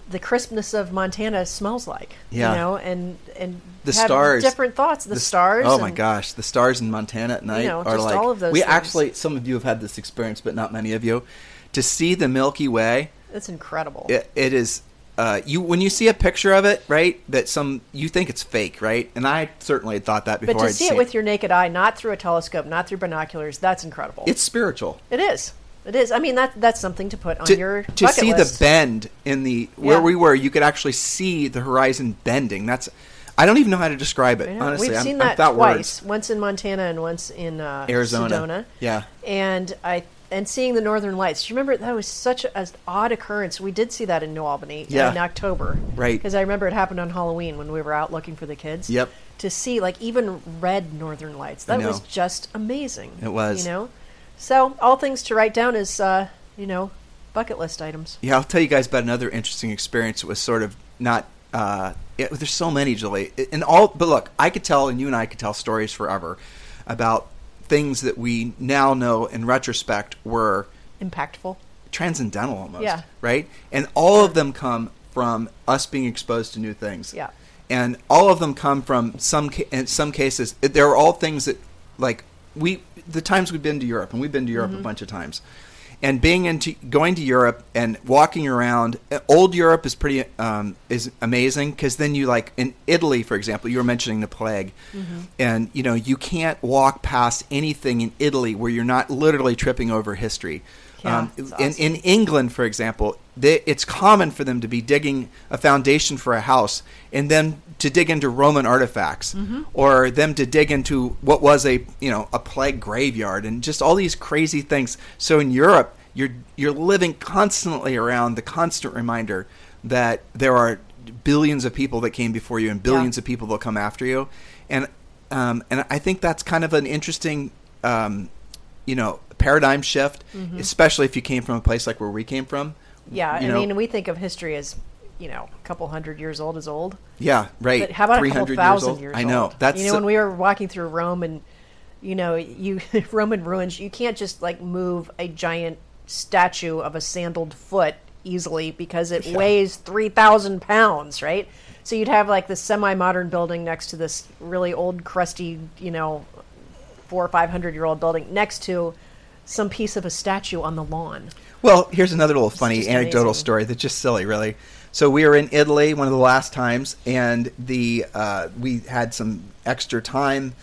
the crispness of Montana smells like. Yeah. You know, and and The have stars. different thoughts. The, s- stars. Oh my gosh, the stars in Montana at night know, are just like all of those we things. actually. Some of you have had this experience, but not many of you. To see the Milky Way, It's incredible. it, it is. Uh, you when you see a picture of it, right? That some you think it's fake, right? And I certainly had thought that before. but to I'd see it with your naked eye, not through a telescope, not through binoculars, that's incredible. it's spiritual. It is. It is. I mean, that that's something to put on to, your to see list. the bend in the where Yeah. we were, you could actually see the horizon bending. That's I don't even know how to describe it. Honestly, We've I'm, seen that twice. words. Once in Montana and once in uh, Arizona. Sedona. Yeah. And I and seeing the northern lights. Do you remember that was such an odd occurrence? We did see that in New Albany Yeah. in October, Right. Because I remember it happened on Halloween when we were out looking for the kids. Yep. To see like even red northern lights, that was just amazing. It was. You know. So all things to write down is uh, you know bucket list items. Yeah, I'll tell you guys about another interesting experience. It was sort of not. Uh, it, there's so many, Julie, and all. But look, I could tell, and you and I could tell stories forever about things that we now know in retrospect were Impactful. transcendental almost. Yeah. Right? And all of them come from us being exposed to new things. Yeah. And all of them come from some ca- in some cases there are all things that like we the times we've been to Europe and we've been to Europe Mm-hmm. a bunch of times. And being into going to Europe and walking around, uh, old Europe is pretty um, is amazing because then you like in Italy, for example, you were mentioning the plague, Mm-hmm. and you know you can't walk past anything in Italy where you're not literally tripping over history. Yeah, Um, it's in, in England, for example, they, it's common for them to be digging a foundation for a house and then to dig into Roman artifacts, Mm-hmm. or them to dig into what was a you know a plague graveyard, and just all these crazy things. So in Europe, you're you're living constantly around the constant reminder that there are billions of people that came before you and billions Yeah. of people that come after you, and um, and I think that's kind of an interesting. Um, you know, paradigm shift, especially if you came from a place like where we came from. Mm-hmm. Yeah, You I know- mean, we think of history as you know a couple hundred years old as old. Yeah, right. But how about a couple 300 thousand old? years, I know. old? That's you know when we were walking through Rome and you know you Roman ruins, you can't just like move a giant statue of a sandaled foot easily because it weighs three thousand pounds, right? So you'd have like this semi-modern building next to this really old, crusty, you know, four or five hundred year old building next to some piece of a statue on the lawn. Well, here's another little funny anecdotal amazing. story that's just silly, really. So we were in Italy one of the last times, and the uh, we had some extra time.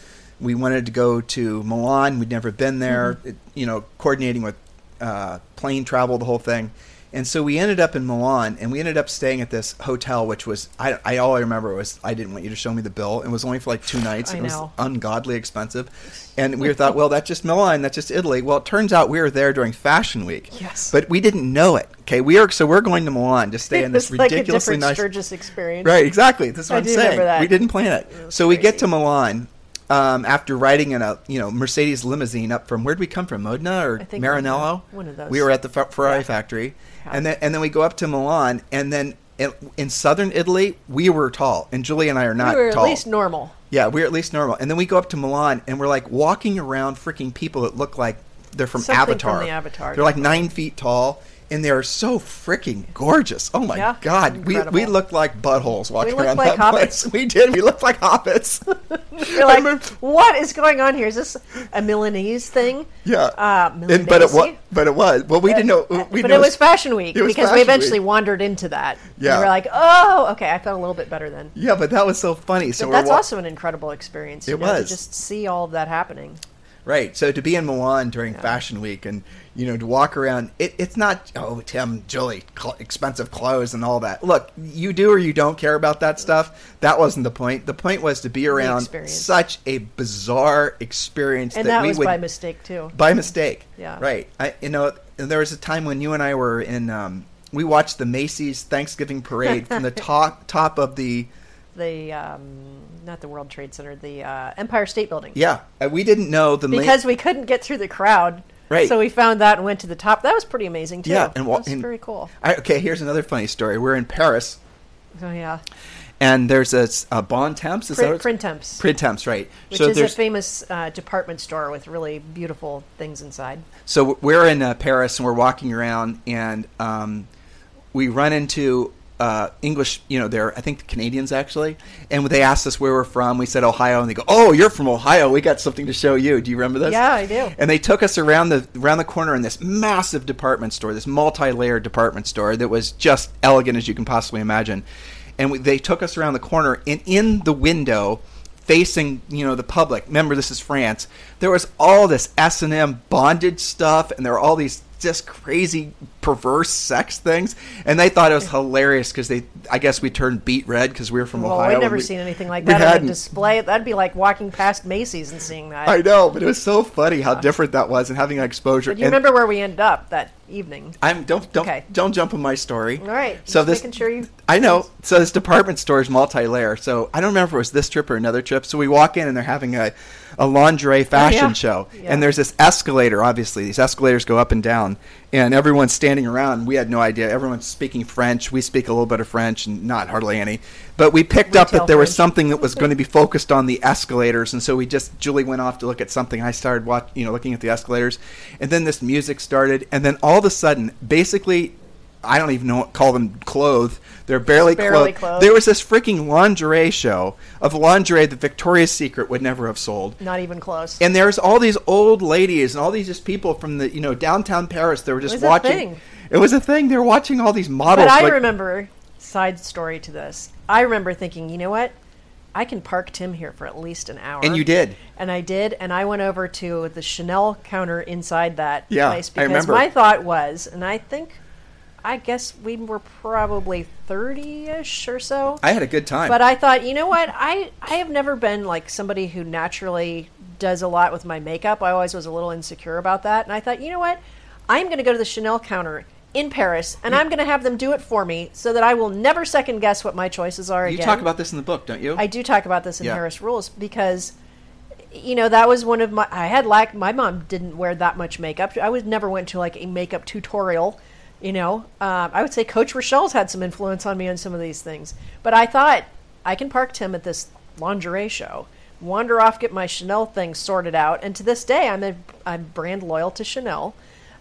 We wanted to go to Milan. We'd never been there. Mm-hmm. It, you know, coordinating with uh, plane travel, the whole thing. And so we ended up in Milan, and we ended up staying at this hotel, which was I, I all I remember was I didn't want you to show me the bill. It was only for like two nights. I it was know. ungodly expensive, and we thought, well, that's just Milan, that's just Italy. Well, it turns out we were there during Fashion Week. Yes. but we didn't know it. Okay, we are so we're going to Milan to stay in this like a ridiculously nice. Sturgis experience. Right, exactly. That's what I am saying. We didn't plan it. was So we get to Milan um, after riding in a you know Mercedes limousine up from where'd we come from? Modena or I think Maranello? one of those. We were at the Ferrari Yeah. factory, And then and then we go up to Milan, and then in, in southern Italy we were tall, and Julie and I are not we were tall. at least normal. Yeah, we're at least normal. And then we go up to Milan and we're like walking around freaking people that look like they're from Something from Avatar. the Avatar, They're like nine feet tall, and they're so freaking gorgeous. Oh my Yeah, god, we incredible. we looked like buttholes walking around like that hobbits. place. We did. We looked like hobbits. You're like, remember- what is going on here? Is this a Milanese thing? yeah, Uh, And- but it was. But it was. Well, we didn't know. We but know it was Fashion Week was because Fashion we eventually Week. wandered into that. Yeah. And we're like, oh, okay. I felt a little bit better then. Yeah, but that was so funny. So But that's wa- also an incredible experience. It know, was. to just see all of that happening. Right. So to be in Milan during Fashion Week and you know to walk around, it, it's not oh Tim, Julie, cl- expensive clothes and all that. Look, you do or you don't care about that stuff. That wasn't the point. The point was to be around such a bizarre experience And that, that, we was would by mistake too. by mistake. Yeah. Right. I you know there was a time when you and I were in. Um, we watched the Macy's Thanksgiving parade from the top top of the The um, not the World Trade Center, the uh, Empire State Building. yeah. uh, We didn't know the Because we couldn't get through the crowd. Right. So we found that and went to the top. That was pretty amazing too. Yeah, and wa- that was and- very cool. I, okay, here's another funny story. We're in Paris. Oh yeah. and there's a, a Bon Temps. Is that Print, it's- print temps, Printemps, right? which so is a famous uh, department store with really beautiful things inside. so we're in uh, Paris and we're walking around and um, we run into uh, English, you know, they're I think Canadians actually, and they asked us where we're from. We said Ohio, and they go, "Oh, you're from Ohio. We got something to show you." Do you remember this? Yeah, I do. And they took us around the around the corner in this massive department store, this multi-layered department store that was just elegant as you can possibly imagine. And we, they took us around the corner, and in the window, facing you know the public. Remember, this is France. There was all this S and M bondage stuff, and there were all these just crazy perverse sex things and they thought it was hilarious because they i guess we turned beet red because we were from Well, ohio I've never we- seen anything like that on a display. That'd be like walking past Macy's and seeing that. i know but it was so funny how different that was and having exposure but you And- remember where we ended up that evening? I'm don't don't Okay. don't jump on my story. All right. So just this making sure you. I know. So this department store is multi-layer. So I don't remember if it was this trip or another trip. So we walk in and they're having a, a lingerie fashion Oh, yeah. show, Yeah. and there's this escalator. Obviously, these escalators go up and down, and everyone's standing around. We had no idea. Everyone's speaking French. We speak a little bit of French, and not hardly any. But we picked up that there was something that was going to be focused on the escalators, and so we just Julie went off to look at something. I started watch, you know, looking at the escalators, and then this music started, and then all of a sudden, basically. I don't even know what call them clothed. They're barely, Barely clothed. clothed. There was this freaking lingerie show of lingerie that Victoria's Secret would never have sold. Not even close. And there's all these old ladies and all these just people from the you know downtown Paris. They were just was a watching. thing. It was a thing. They were watching all these models. But I like- remember side story to this. I remember thinking, you know what? I can park Tim here for at least an hour. And you did. And I did, and I went over to the Chanel counter inside that Yeah, place because my thought was, and I think, I guess we were probably thirty-ish or so. I had a good time. But I thought, you know what? I I have never been like somebody who naturally does a lot with my makeup. I always was a little insecure about that, and I thought, you know what? I'm going to go to the Chanel counter in Paris, and I'm going to have them do it for me, so that I will never second guess what my choices are you again. talk about this in the book, don't you? I do talk about this in Yeah. Harris Rules because you know that was one of my I had like my mom didn't wear that much makeup. I was never went to like a makeup tutorial. You know, um, I would say Coach Rochelle's had some influence on me on some of these things. But I thought I can park Tim at this lingerie show, wander off, get my Chanel thing sorted out, and to this day I'm a I'm brand loyal to Chanel.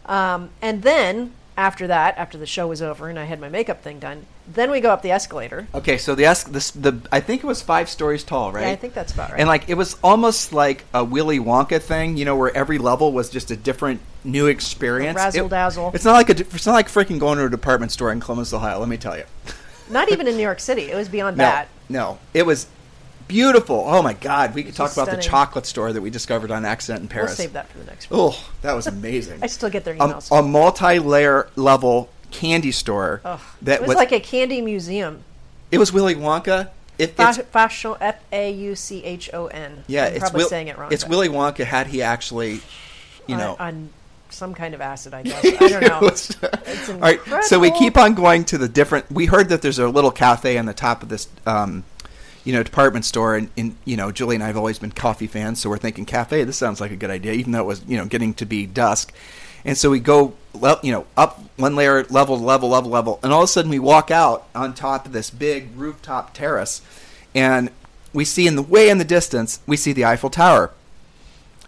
Um, and then after that, after the show was over and I had my makeup thing done, then we go up the escalator. okay, so the es- this the I think it was five stories tall, right? Yeah, I think that's about right. And like it was almost like a Willy Wonka thing, you know, where every level was just a different new experience. razzle It- dazzle. It's not like a, it's not like freaking going to a department store in Columbus, Ohio. Let me tell you. Not even in New York City. It was beyond No, that. no, it was beautiful. Oh my God, we could talk about the chocolate store that we discovered on accident in Paris. We'll save that for the next one. Oh, that was amazing. I still get their a, emails. a multi-layer level candy store Ugh. that it was, was, like a candy museum. it was Willy Wonka. It, it's, Fauchon, F A U C H O N. yeah, I'm it's probably Will- saying it wrong. It's Willy Wonka had he actually, you on- know, on, some kind of acid, I guess. I don't know. Was- It's all right, so we keep on going to the different. We heard that there's a little cafe on the top of this, um, you know, department store, and, and you know, Julie and I have always been coffee fans, so we're thinking cafe. This sounds like a good idea, even though it was you know getting to be dusk, and so we go, you know, up one layer, level, level, level, level, and all of a sudden we walk out on top of this big rooftop terrace, and we see in the way in the distance we see the Eiffel Tower.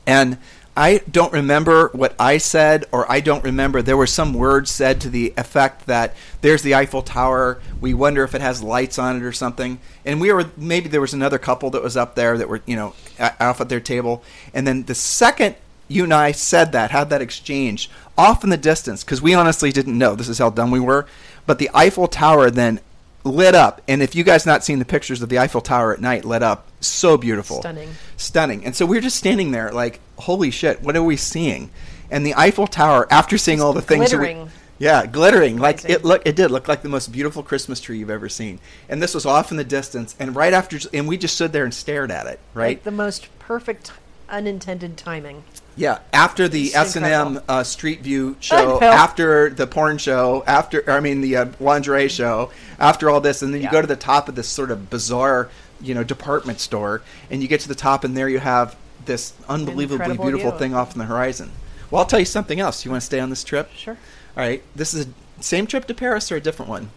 And I don't remember what I said, or I don't remember. There were some words said to the effect that there's the Eiffel Tower. We wonder if it has lights on it or something. And we were maybe there was another couple that was up there that were you know off at their table. And then the second you and I said that, had that exchange off in the distance, because we honestly didn't know. This is how dumb we were. But the Eiffel Tower then lit up. And if you guys not seen the pictures of the Eiffel Tower at night lit up, so beautiful. Stunning. Stunning. And so we are just standing there like, holy shit, what are we seeing? And the Eiffel Tower, after seeing all the things that we- glittering. yeah, glittering. Like it look it did look like the most beautiful Christmas tree you've ever seen. And this was off in the distance and right after and we just stood there and stared at it, right? Like the most perfect unintended timing. Yeah, after the S and M uh, Street View show, after the porn show, after I mean the uh, lingerie show, after all this, and then you Yeah. go to the top of this sort of bizarre, you know, department store, and you get to the top, and there you have this unbelievably Incredible beautiful view. thing off in the horizon. Well, I'll tell you something else. You want to stay on this trip? Sure. All right, this is a same trip to Paris or a different one?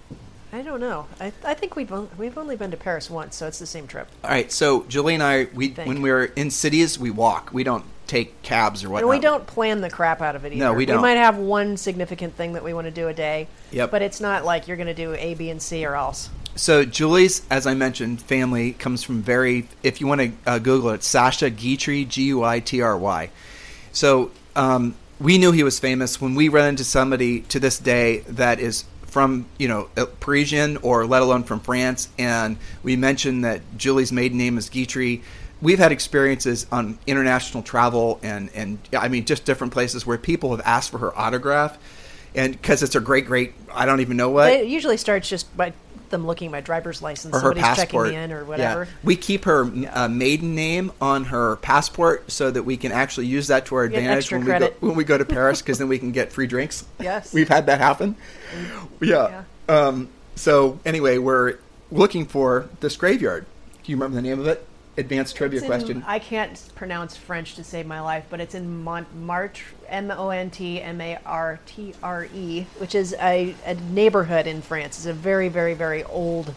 I don't know. I, I think we've on- we've only been to Paris once, so it's the same trip. All right, so Julie and I, we when we're in cities, we walk. We don't take cabs or whatnot. And we don't plan the crap out of it either. No, we don't. We might have one significant thing that we want to do a day. Yep. But it's not like you're going to do A, B, and C or else. So Julie's, as I mentioned, family comes from very. If you want to uh, Google it, Sacha Guitry, G U I T R Y. So um, we knew he was famous when we run into somebody to this day that is from you know uh, Parisian or let alone from France, and we mentioned that Julie's maiden name is Guitry. We've had experiences on international travel and and I mean just different places where people have asked for her autograph, and because it's a great great I don't even know what It usually starts just by them looking at my driver's license. or her Somebody's passport. checking me in or whatever. Yeah. We keep her uh, maiden name on her passport so that we can actually use that to our advantage when we, go, when we go to Paris because then we can get free drinks. Yes. We've had that happen. Yeah. Um, so anyway, we're looking for this graveyard. Do you remember the name of it? Advanced trivia in- question. I can't pronounce French to save my life, but it's in Mont- Martre, M O N T M A R T R E, which is a, a neighborhood in France. It's a very, very, very old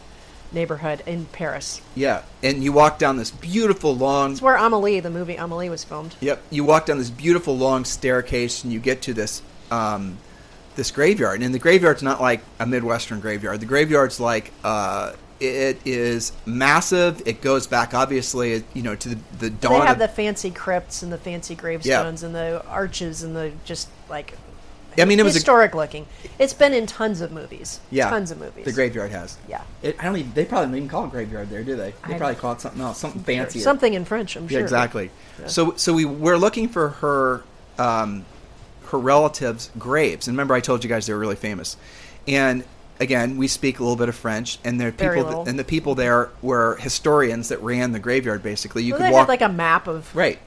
neighborhood in Paris. yeah. And you walk down this beautiful long It's where Amelie, the movie Amelie, was filmed. Yep. You walk down this beautiful long staircase and you get to this um, this graveyard. And the graveyard's not like a Midwestern graveyard. The graveyard's like uh, it is massive. It goes back obviously, you know, to the, the dawn. They have the fancy crypts and the fancy gravestones and the arches and the just like I mean, it was a, historic looking. It's been in tons of movies. yeah, tons of movies. The graveyard has. Yeah. It, I don't even. They probably don't even call it graveyard there, do they? They I- probably call it something else, something fancy. Something in French, I'm Yeah, sure. exactly. Yeah. So, so we we're looking for her, um, her relatives' graves. And remember, I told you guys they were really famous. And again, we speak a little bit of French, and there people, and the people there were historians that ran the graveyard. Basically, you Well, could they walk had like a map of right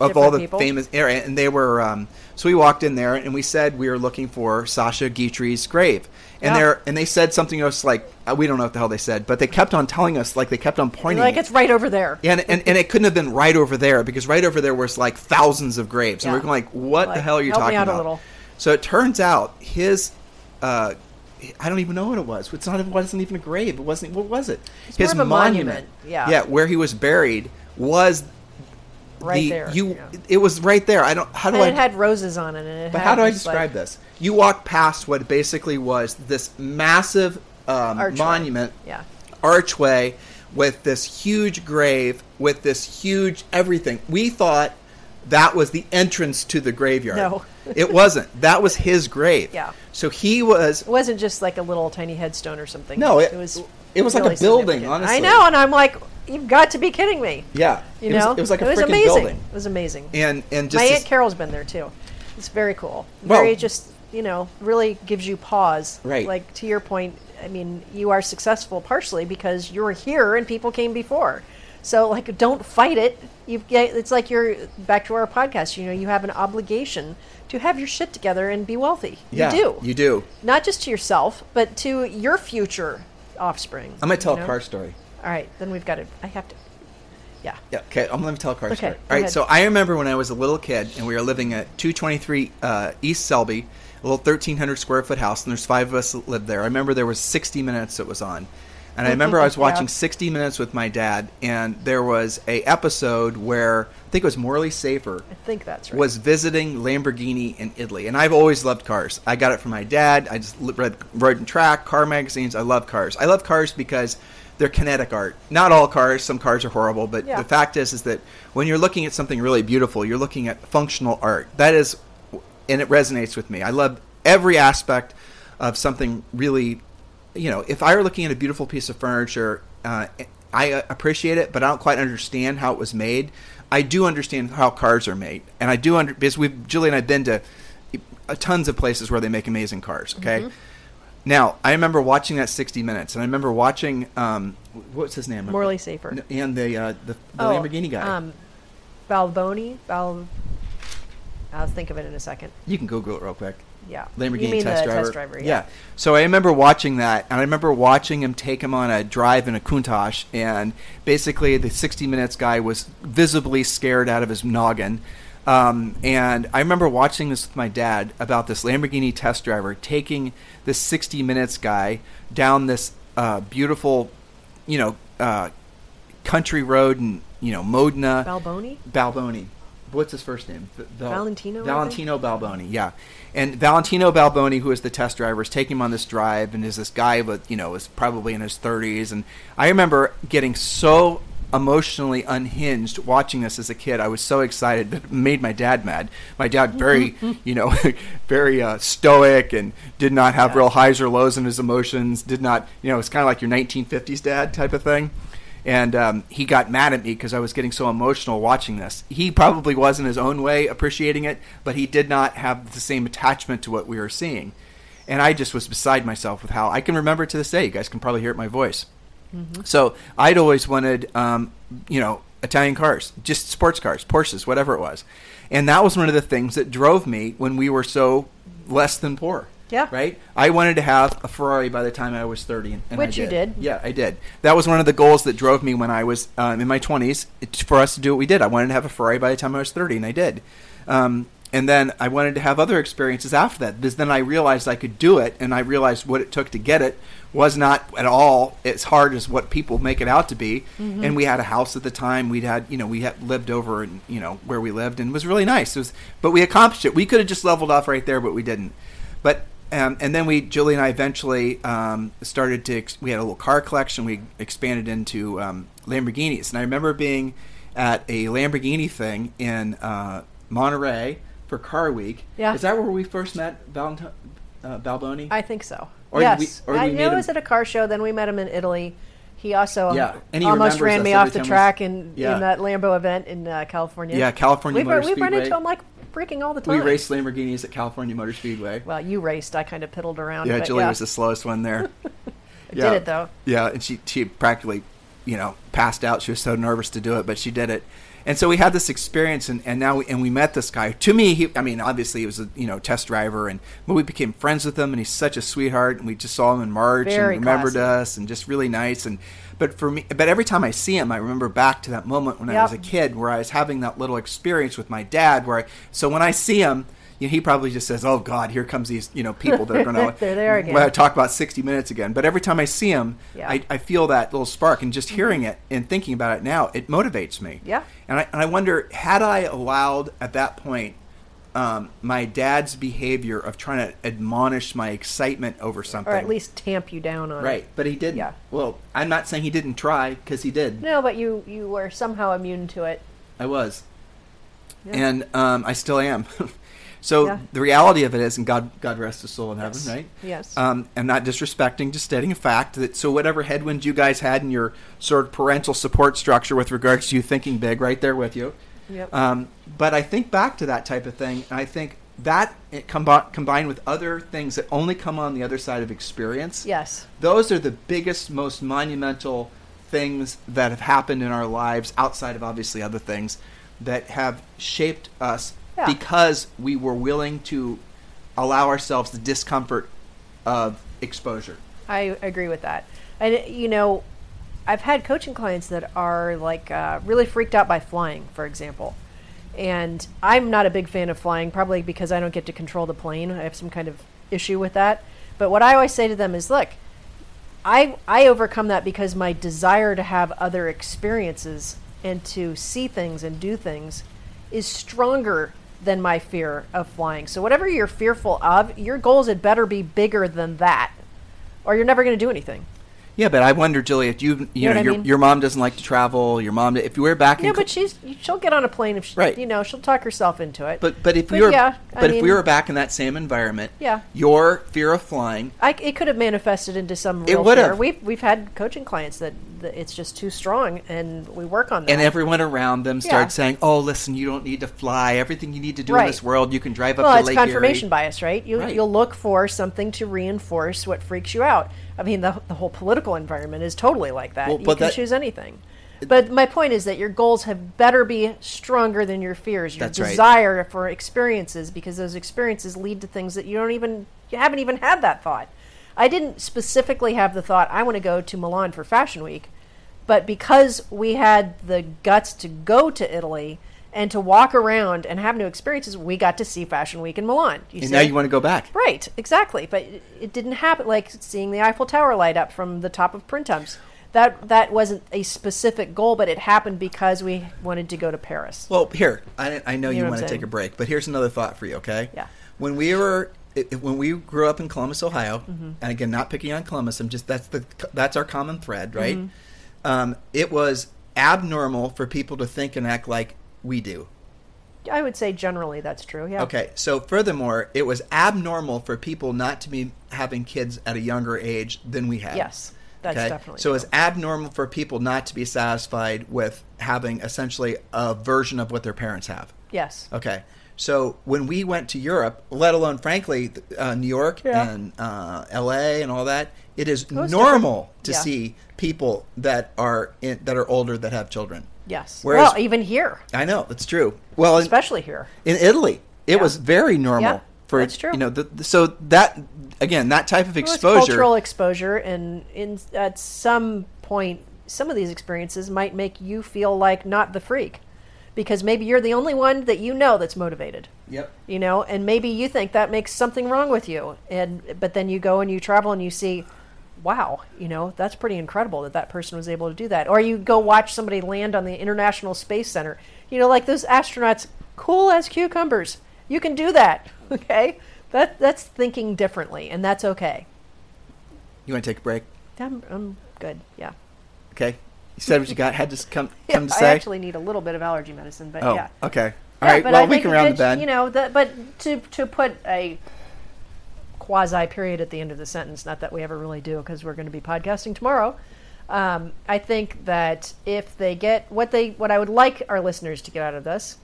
of all the people. famous area, and they were. Um, so we walked in there, and we said we were looking for Sacha Guitry's grave, and Yeah. they're and they said something to us like uh, we don't know what the hell they said, but they kept on telling us like they kept on pointing. like it's right over there. Yeah, and, and, and it couldn't have been right over there because right over there was like thousands of graves. And Yeah. we're like, what the hell are you talking about? So it turns out his, uh, I don't even know what it was. It's not. It wasn't even a grave. It wasn't. What was it? It's his a monument, yeah. Yeah, where he was buried was Right the, there, You. yeah. It was right there. I don't. How do And I? it had roses on it. And it but how do I just, like- describe this? You walk past what basically was this massive um, Archway. monument Yeah. archway with this huge grave with this huge everything. We thought that was the entrance to the graveyard. No. it wasn't. That was his grave. Yeah. So he was It wasn't just like a little tiny headstone or something. No, it- was. it was like a building, honestly. I know, and I'm like, you've got to be kidding me. yeah. You it know, was, it was like a it was freaking amazing. building. It was amazing. And and just My aunt Carol's been there too. It's very cool. Well- very just you know really gives you pause. Right. Like to your point, I mean, you are successful partially because you were here and people came before. So like, don't fight it. You get it's like you're back to our podcast. You know, you have an obligation to have your shit together and be wealthy. yeah, you do. You do. Not just to yourself, but to your future offspring. I'm gonna tell you a car story. All right, then we've got to. I have to. Yeah. Yeah, okay. I'm going to tell a car Okay, story. All right, ahead. so I remember when I was a little kid and we were living at 223 uh, East Selby, a little 1,300 square foot house, and there's five of us that lived there. I remember there was 60 Minutes that was on, And I remember I was watching 60 Minutes with my dad, and there was a episode where I think it was Morley Safer I think that's right. was visiting Lamborghini in Italy, and I've always loved cars. I got it from my dad. I just read Road and Track, car magazines. I love cars. I love cars because they're kinetic art. Not all cars. Some cars are horrible, but Yeah. the fact is, is that when you're looking at something really beautiful, you're looking at functional art. That is, and it resonates with me. I love every aspect of something really. You know, if I were looking at a beautiful piece of furniture, uh, I uh, appreciate it, but I don't quite understand how it was made. I do understand how cars are made, and I do under because we've Julie and I've been to uh, tons of places where they make amazing cars. Okay, now I remember watching that 60 Minutes, and I remember watching um, what's his name? Morley Safer. and the uh, the, the Oh, Lamborghini guy. Um, Balboni. Bal. I'll think of it in a second. you can Google it real quick. Yeah. Lamborghini test driver. Test driver. Yeah. So I remember watching that, and I remember watching him take him on a drive in a Countach, and basically the 60 Minutes guy was visibly scared out of his noggin. Um, and I remember watching this with my dad about this Lamborghini test driver taking this 60 Minutes guy down this uh, beautiful, you know, uh, country road in you know Modena. Balboni. Balboni. What's his first name? Val- Valentino, Valentino Balboni. Yeah, and Valentino Balboni, who is the test driver, is taking him on this drive, and is this guy but you know is probably in his thirties. And I remember getting so emotionally unhinged watching this as a kid. I was so excited that it made my dad mad. My dad very you know very uh, stoic and did not have Yeah. real highs or lows in his emotions. Did not you know it's kind of like your 1950s dad type of thing and um, he got mad at me because I was getting so emotional watching this. He probably was in his own way appreciating it, but he did not have the same attachment to what we were seeing. And I just was beside myself with how I can remember to this day. You guys can probably hear it in my voice. So I'd always wanted, um, you know, Italian cars, just sports cars, Porsches, whatever it was. And that was one of the things that drove me when we were so less than poor. Yeah. Right? I wanted to have a Ferrari by the time I was 30. And, Which you did. did. Yeah, I did. That was one of the goals that drove me when I was um, in my 20s it- for us to do what we did. I wanted to have a Ferrari by the time I was 30, and I did. Um, and then I wanted to have other experiences after that because then I realized I could do it, and I realized what it took to get it was not at all as hard as what people make it out to be. And we had a house at the time. We'd had, you know, we had lived over, in, you know, where we lived, and it was really nice. It was, but we accomplished it. We could have just leveled off right there, but we didn't. But um, and then we, Julie and I, eventually um, started to. Ex- we had a little car collection. We expanded into um, Lamborghinis, and I remember being at a Lamborghini thing in uh, Monterey for Car Week. Yeah. is that where we first met Valentine uh, Balboni? I think so. Or yes. we- or I meet it was at a car show. Then we met him in Italy. He also Yeah, and he almost ran me off the track in, Yeah. in that Lambo event in uh, California. Yeah, California We've, Motor we've run into him like freaking all the time. we raced Lamborghinis at California Motor Speedway. Well, you raced. I kind of piddled around. yeah, Julie yeah. was the slowest one there. I did it though. Yeah, and she she practically, you know, passed out. She was so nervous to do it, but she did it. And so we had this experience, and, and now we, and we met this guy. To me, he, I mean, obviously he was a you know test driver, and but we became friends with him, and he's such a sweetheart. And we just saw him in March Very and remembered classy. us, and just really nice. And but for me, but every time I see him, I remember back to that moment when I was a kid, where I was having that little experience with my dad. Where I, so when I see him. You know, he probably just says, "Oh God, here comes these you know people that are going to They're there again. talk about 60 minutes again." But every time I see him, Yeah. I, I feel that little spark, and just mm-hmm. hearing it and thinking about it now, it motivates me. Yeah. And I, and I wonder, had I allowed at that point um, my dad's behavior of trying to admonish my excitement over something, Or at least tamp you down on right? it. Right, but he didn't. Yeah. Well, I'm not saying he didn't try because he did. No, but you you were somehow immune to it. I was, Yeah. and um, I still am. so Yeah. the reality of it is, and God, God rest his soul in Yes. heaven, right? Yes. Um, I'm not disrespecting, just stating a fact that so whatever headwinds you guys had in your sort of parental support structure with regards to you thinking big, right there with you. Yep. Um, but I think back to that type of thing, and I think that it combi- combined with other things that only come on the other side of experience. yes. Those are the biggest, most monumental things that have happened in our lives outside of obviously other things that have shaped us Yeah. because we were willing to allow ourselves the discomfort of exposure. I agree with that. And you know, I've had coaching clients that are like uh, really freaked out by flying, for example. And I'm not a big fan of flying, probably because I don't get to control the plane. I have some kind of issue with that. But what I always say to them is, look, I I overcome that because my desire to have other experiences and to see things and do things is stronger than my fear of flying. So whatever you're fearful of, your goals had better be bigger than that, or you're never going to do anything. Yeah, but I wonder, Julie, if you you, know know, what I your mean? your mom doesn't like to travel, your mom if you were back in Yeah, Col- but she's she'll get on a plane if she, Right. you know she'll talk herself into it. but but if But we were yeah, I but if we were back in that same environment, Yeah. your fear of flying I, it could have manifested into some It real would fear. have. We've we've had coaching clients that, that it's just too strong, and we work on that. and everyone around them started Yeah. saying, "Oh, listen, you don't need to fly. Everything you need to do in this world, you can drive up well, to it's Lake confirmation Erie." bias, right? You Right. you'll look for something to reinforce what freaks you out. I mean, the the whole political environment is totally like that. Well, you can that- choose anything. But my point is that your goals have better be stronger than your fears, your That's right. desire for experiences, because those experiences lead to things that you don't even you haven't even had that thought. I didn't specifically have the thought I want to go to Milan for Fashion Week, but because we had the guts to go to Italy and to walk around and have new experiences, we got to see Fashion Week in Milan. You And see? now you want to go back. Right, exactly. But it, it didn't happen like seeing the Eiffel Tower light up from the top of Printemps. That that wasn't a specific goal, but it happened because we wanted to go to Paris. Well, here I, I know You you, know want to take a break, but here's another thought for you. Okay? Yeah. When we were it- when we grew up in Columbus, Ohio, Mm-hmm. and again, not picking on Columbus, I'm just that's the that's our common thread, right? Mm-hmm. Um, it was abnormal for people to think and act like we do. I would say generally that's true. Yeah. Okay, so furthermore, it was abnormal for people not to be having kids at a younger age than we had. Yes, that's okay? definitely So it's true. abnormal for people not to be satisfied with having essentially a version of what their parents have. Yes. Okay. So when we went to Europe, let alone frankly uh, New York Yeah. and uh, L.A. and all that, it is it's normal different. to Yeah. see people that are in, that are older that have children. Yes. Whereas- well, even here, I know that's true. Well, in, especially here. in Italy, it Yeah. was very normal Yeah, for that's true. you know. The, the- so that again, that type of Well, exposure. cultural exposure, and in at some point, some of these experiences might make you feel like not the freak, because maybe you're the only one that you know that's motivated. Yep. You know, and maybe you think that makes something wrong with you, and but then you go and you travel and you see, wow, you know, that's pretty incredible that that person was able to do that. Or you go watch somebody land on the International Space Center. You know, like those astronauts, cool as cucumbers. You can do that. Okay, that that's thinking differently, and that's okay. You want to take a break? I'm, I'm good. Yeah. Okay. You said what you got. Had to come Yeah, come to say. I actually need a little bit of allergy medicine, but oh. yeah. Okay. All Yeah, right. Well, I we can round the bend. You know, that, but to to put a quasi period at the end of the sentence, not that we ever really do, because we're going to be podcasting tomorrow. Um, I think that if they get what they what I would like our listeners to get out of this,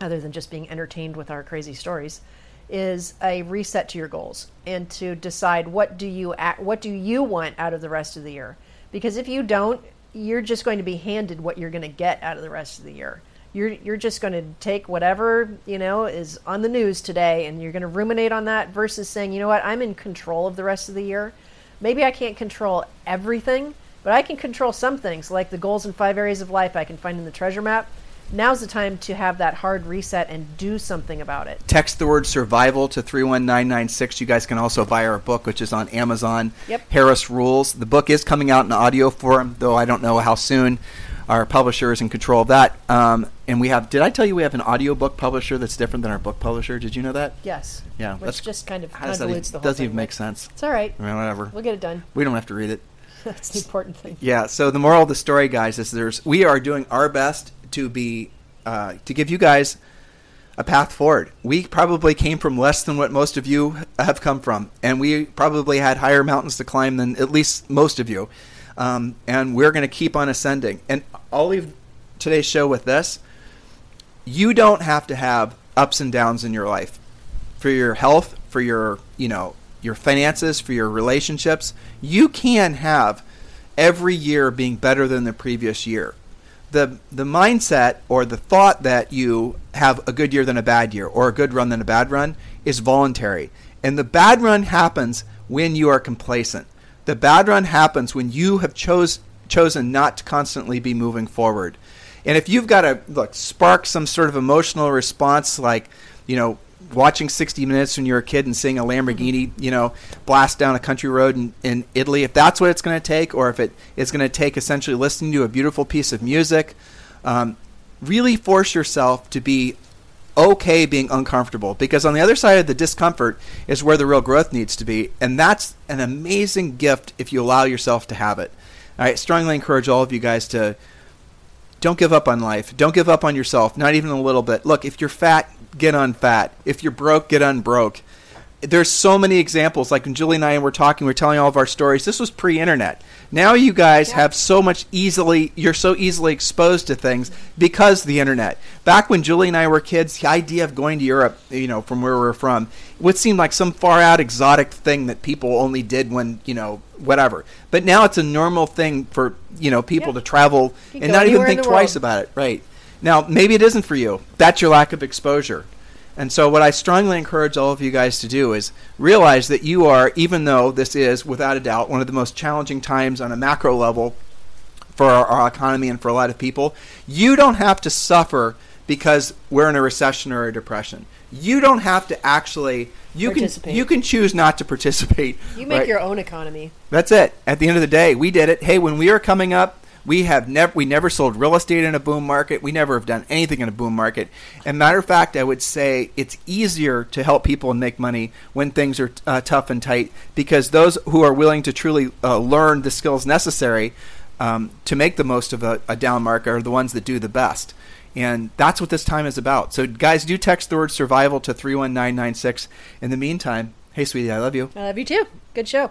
other than just being entertained with our crazy stories, is a reset to your goals and to decide what do you act, what do you want out of the rest of the year. Because if you don't, you're just going to be handed what you're going to get out of the rest of the year. You're you're just going to take whatever you know is on the news today, and you're going to ruminate on that versus saying, you know what, I'm in control of the rest of the year. Maybe I can't control everything, but I can control some things, like the goals in five areas of life I can find in the treasure map. Now's the time to have that hard reset and do something about it. Text the word survival to 31996. You guys can also buy our book, which is on Amazon. Yep. Harris Rules. The book is coming out in audio form, though I don't know how soon. Our publisher is in control of that. Um, and we have, did I tell you we have an audiobook publisher that's different than our book publisher? Did you know that? Yes. Yeah, Which that's- just kind of How does that even, convolutes the whole doesn't thing. even make sense. It's all right. I mean, whatever. We'll get it done. We don't have to read it. That's the important thing. Yeah. So the moral of the story, guys, is there's we are doing our best to be uh, to give you guys a path forward. We probably came from less than what most of you have come from, and we probably had higher mountains to climb than at least most of you. Um, and we're going to keep on ascending. And I'll leave today's show with this: you don't have to have ups and downs in your life for your health, for your you know your finances, for your relationships. You can have every year being better than the previous year. The the mindset or the thought that you have a good year than a bad year or a good run than a bad run is voluntary. And the bad run happens when you are complacent. The bad run happens when you have chose chosen not to constantly be moving forward. And if you've got to look spark some sort of emotional response like, you know, watching 60 Minutes when you're a kid and seeing a Lamborghini, you know, blast down a country road in, in Italy, if that's what it's going to take, or if it is going to take essentially listening to a beautiful piece of music, um, really force yourself to be okay being uncomfortable because on the other side of the discomfort is where the real growth needs to be and that's an amazing gift if you allow yourself to have it. I strongly encourage all of you guys to don't give up on life. Don't give up on yourself not even a little bit. Look if you're fat get unfat if you're broke get unbroke there's so many examples. Like when Julie and I were talking, we are telling all of our stories. This was pre-internet. Now you guys yeah. have so much easily. You're so easily exposed to things because the internet. Back when Julie and I were kids, the idea of going to Europe, you know, from where we we're from, would seem like some far out exotic thing that people only did when you know whatever. But now it's a normal thing for you know people yeah. to travel and not even think twice world. about it. Right. Now maybe it isn't for you. That's your lack of exposure. And so, what I strongly encourage all of you guys to do is realize that you are, even though this is without a doubt one of the most challenging times on a macro level for our, our, economy and for a lot of people, you don't have to suffer because we're in a recession or a depression. You don't have to actually. You can you can choose not to participate. You make right? your own economy. That's it. At the end of the day, we did it. Hey, when we were coming up, we have never we never sold real estate in a boom market. We never have done anything in a boom market. And matter of fact, I would say it's easier to help people and make money when things are uh, tough and tight because those who are willing to truly uh, learn the skills necessary um, to make the most of a, a down market are the ones that do the best. And that's what this time is about. So, guys, do text the word survival to 31996. In the meantime, hey, sweetie, I love you. I love you too. Good show.